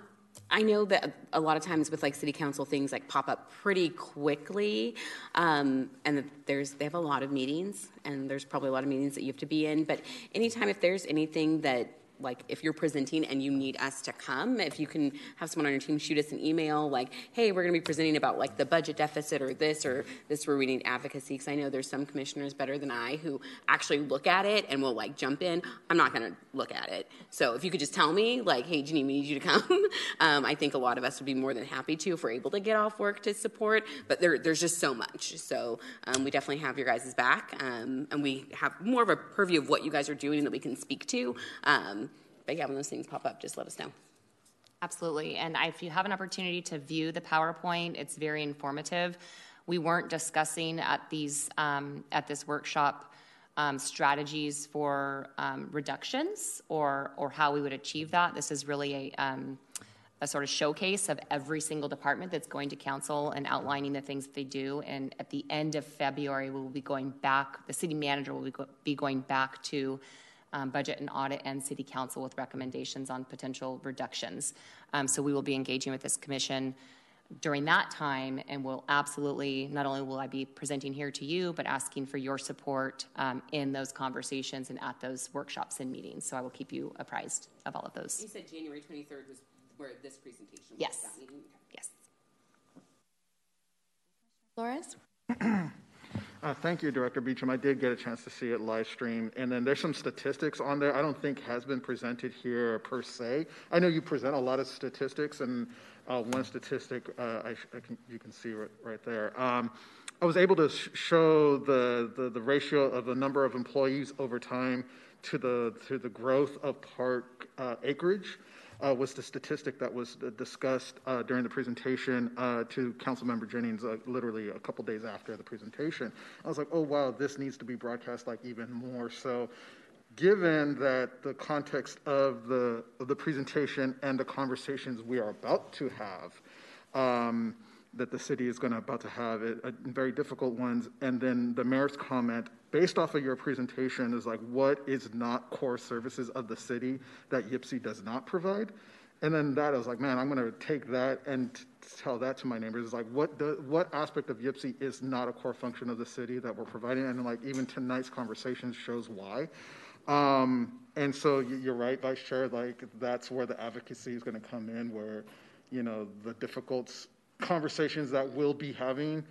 I know that a lot of times with like city council things like pop up pretty quickly, um, and there's they have a lot of meetings, and there's probably a lot of meetings that you have to be in. But anytime if there's anything that like if you're presenting and you need us to come, if you can have someone on your team shoot us an email like, hey, we're going to be presenting about like the budget deficit or this or this where we need advocacy. Because I know there's some commissioners better than I who actually look at it and will like jump in. I'm not going to look at it. So if you could just tell me like, hey, Janine, we need you to come. um, I think a lot of us would be more than happy to if we're able to get off work to support. But there, there's just so much. So um, we definitely have your guys' back, um, and we have more of a purview of what you guys are doing that we can speak to. Um, but yeah, when those things pop up, just let us know. Absolutely. And if you have an opportunity to view the PowerPoint, it's very informative. We weren't discussing at these um, at this workshop um, strategies for um, reductions or or how we would achieve that. This is really a um, a sort of showcase of every single department that's going to council and outlining the things that they do. And at the end of February, we will be going back. The city manager will be, go- be going back to um, budget and audit and city council with recommendations on potential reductions. Um, so we will be engaging with this commission during that time and will absolutely not only will i be presenting here to you but asking for your support um, in those conversations and at those workshops and meetings so i will keep you apprised of all of those You said January 23rd was where this presentation was. Yes. that meeting? yes Flores? Uh, thank you, Director Beecham. I did get a chance to see it live stream. And then there's some statistics on there I don't think has been presented here per se. I know you present a lot of statistics, and uh, one statistic uh, I, I can, you can see right, right there. Um, I was able to sh- show the, the, the ratio of the number of employees over time to the, to the growth of park uh, acreage uh, was the statistic that was discussed uh, during the presentation uh, to Councilmember Jennings uh, literally a couple days after the presentation. I was like, oh, wow, this needs to be broadcast like even more. So given that the context of the, of the presentation and the conversations we are about to have, um, that the city is going to about to have it, uh, very difficult ones. And then the mayor's comment, based off of your presentation, is like, what is not core services of the city that YPCE does not provide? And then that I was like, man, I'm going to take that and t- tell that to my neighbors. It's like, what what aspect of YPCE is not a core function of the city that we're providing? And like, even tonight's conversation shows why. Um, and so you're right, Vice Chair. Like, that's where the advocacy is going to come in, where you know the difficult conversations that we'll be having,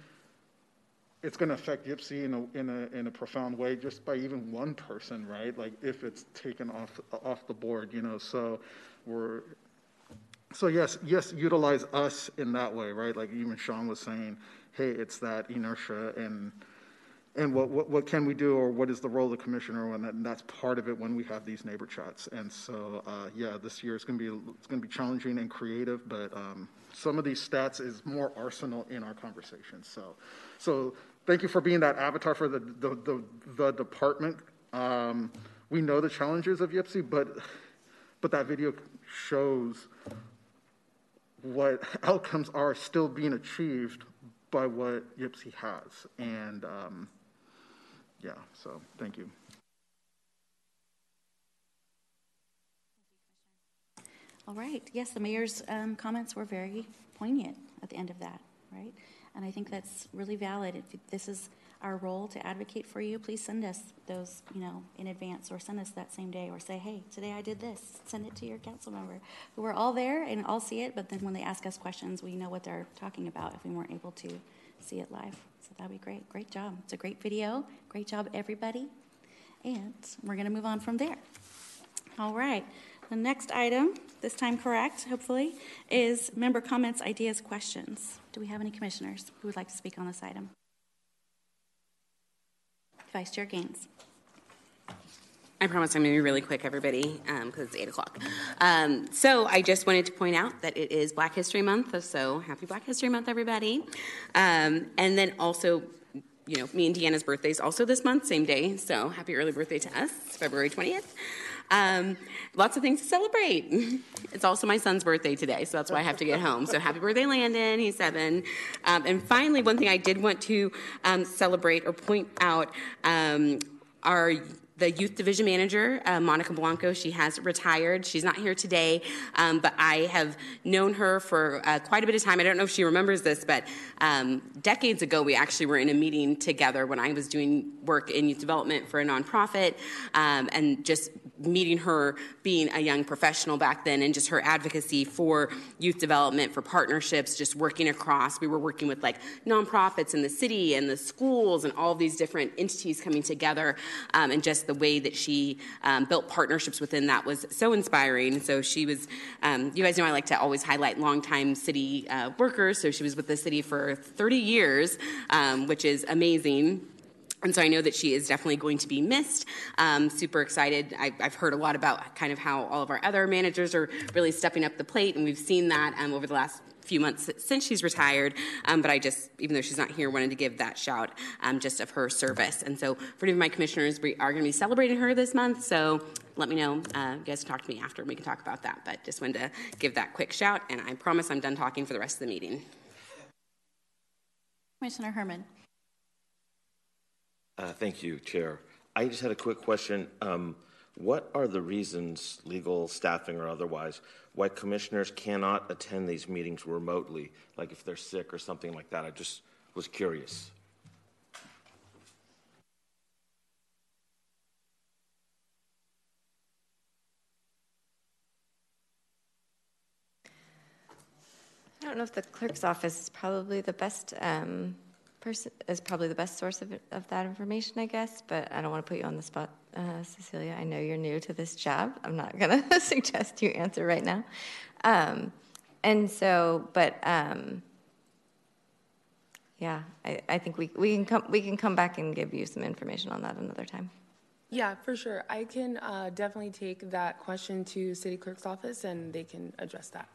it's going to affect YPCE in a, in a, in a profound way just by even one person, right? Like if it's taken off, off the board, you know, so we're, so yes, yes, utilize us in that way, right? Like even Sean was saying, hey, it's that inertia and, and what, what, what can we do or what is the role of the commissioner and, that, and that's part of it when we have these neighbor chats and so uh, yeah this year is going to be it's going to be challenging and creative but um, some of these stats is more arsenal in our conversation. so so thank you for being that avatar for the the, the, the department um, we know the challenges of YPCE but but that video shows what outcomes are still being achieved by what YPCE has and um, yeah, so thank you. All right. Yes, the mayor's um, comments were very poignant at the end of that, right? And I think that's really valid. If this is our role to advocate for you, please send us those, you know, in advance or send us that same day or say, hey, today I did this. Send it to your council member. We're all there and all see it, but then when they ask us questions, we know what they're talking about if we weren't able to see it live. So that'd be great. Great job. It's a great video. Great job, everybody. And we're going to move on from there. All right. The next item, this time correct, hopefully, is member comments, ideas, questions. Do we have any commissioners who would like to speak on this item? Vice Chair Gaines. I promise I'm going to be really quick, everybody, because um, it's 8 o'clock. Um, so I just wanted to point out that it is Black History Month, so happy Black History Month, everybody. Um, and then also, you know, me and Deanna's birthday is also this month, same day, so happy early birthday to us, February 20th. Um, lots of things to celebrate. It's also my son's birthday today, so that's why I have to get home. So happy birthday, Landon. He's seven. Um, and finally, one thing I did want to um, celebrate or point out um, our the youth division manager, uh, Monica Blanco. She has retired. She's not here today, um, but I have known her for uh, quite a bit of time. I don't know if she remembers this, but um, decades ago, we actually were in a meeting together when I was doing work in youth development for a nonprofit, um, and just meeting her being a young professional back then and just her advocacy for youth development, for partnerships, just working across. We were working with like nonprofits in the city and the schools and all these different entities coming together, um, and just the way that she um, built partnerships within that was so inspiring. So she was, um, you guys know I like to always highlight longtime city uh, workers. So she was with the city for 30 years, um, which is amazing. And so I know that she is definitely going to be missed. Um, super excited. I, have heard a lot about kind of how all of our other managers are really stepping up the plate, and we've seen that um, over the last few months since she's retired. Um, but I just, even though she's not here, wanted to give that shout um, just of her service. And so for any of my commissioners, we are going to be celebrating her this month. So let me know. Uh, you guys can talk to me after, we can talk about that. But just wanted to give that quick shout, and I promise I'm done talking for the rest of the meeting. Commissioner Herman. Uh, thank you, Chair. I just had a quick question. Um, what are the reasons, legal, staffing, or otherwise, why commissioners cannot attend these meetings remotely, like if they're sick or something like that? I just was curious. I don't know if the clerk's office is probably the best um, person is probably the best source of, of that information, I guess. But I don't want to put you on the spot, uh, Cecilia. I know you're new to this job. I'm not going to suggest you answer right now. Um, and so, but um, yeah, I, I think we, we can come we can come back and give you some information on that another time. Yeah, for sure. I can uh, definitely take that question to City Clerk's office, and they can address that.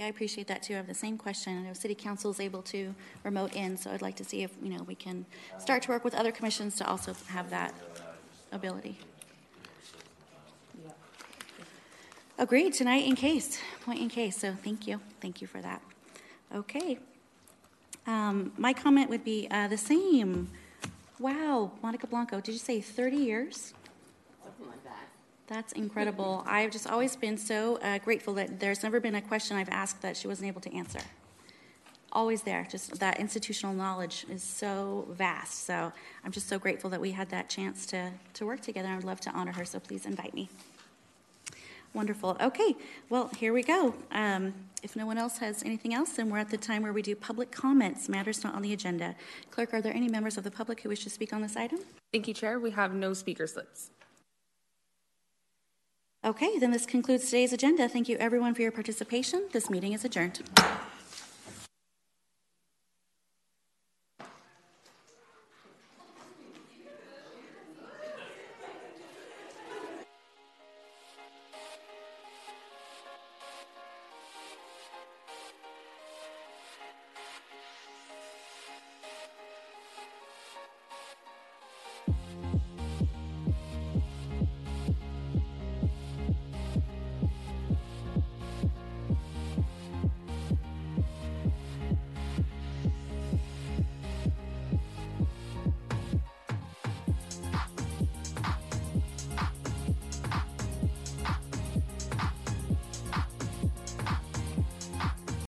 I appreciate that too. I have the same question. I know City Council is able to remote in, so I'd like to see if, you know, we can start to work with other commissions to also have that ability. Agreed, tonight in case, point in case, so thank you. Thank you for that. Okay. Um, my comment would be uh, the same. Wow, Monica Blanco, did you say 30 years? That's incredible. I've just always been so uh, grateful that there's never been a question I've asked that she wasn't able to answer. Always there. Just that institutional knowledge is so vast. So I'm just so grateful that we had that chance to, to work together. I would love to honor her, so please invite me. Wonderful. Okay, well, here we go. Um, if no one else has anything else, then we're at the time where we do public comments, matters not on the agenda. Clerk, are there any members of the public who wish to speak on this item? Thank you, Chair. We have no speaker slips. Okay, then this concludes today's agenda. Thank you everyone for your participation. This meeting is adjourned.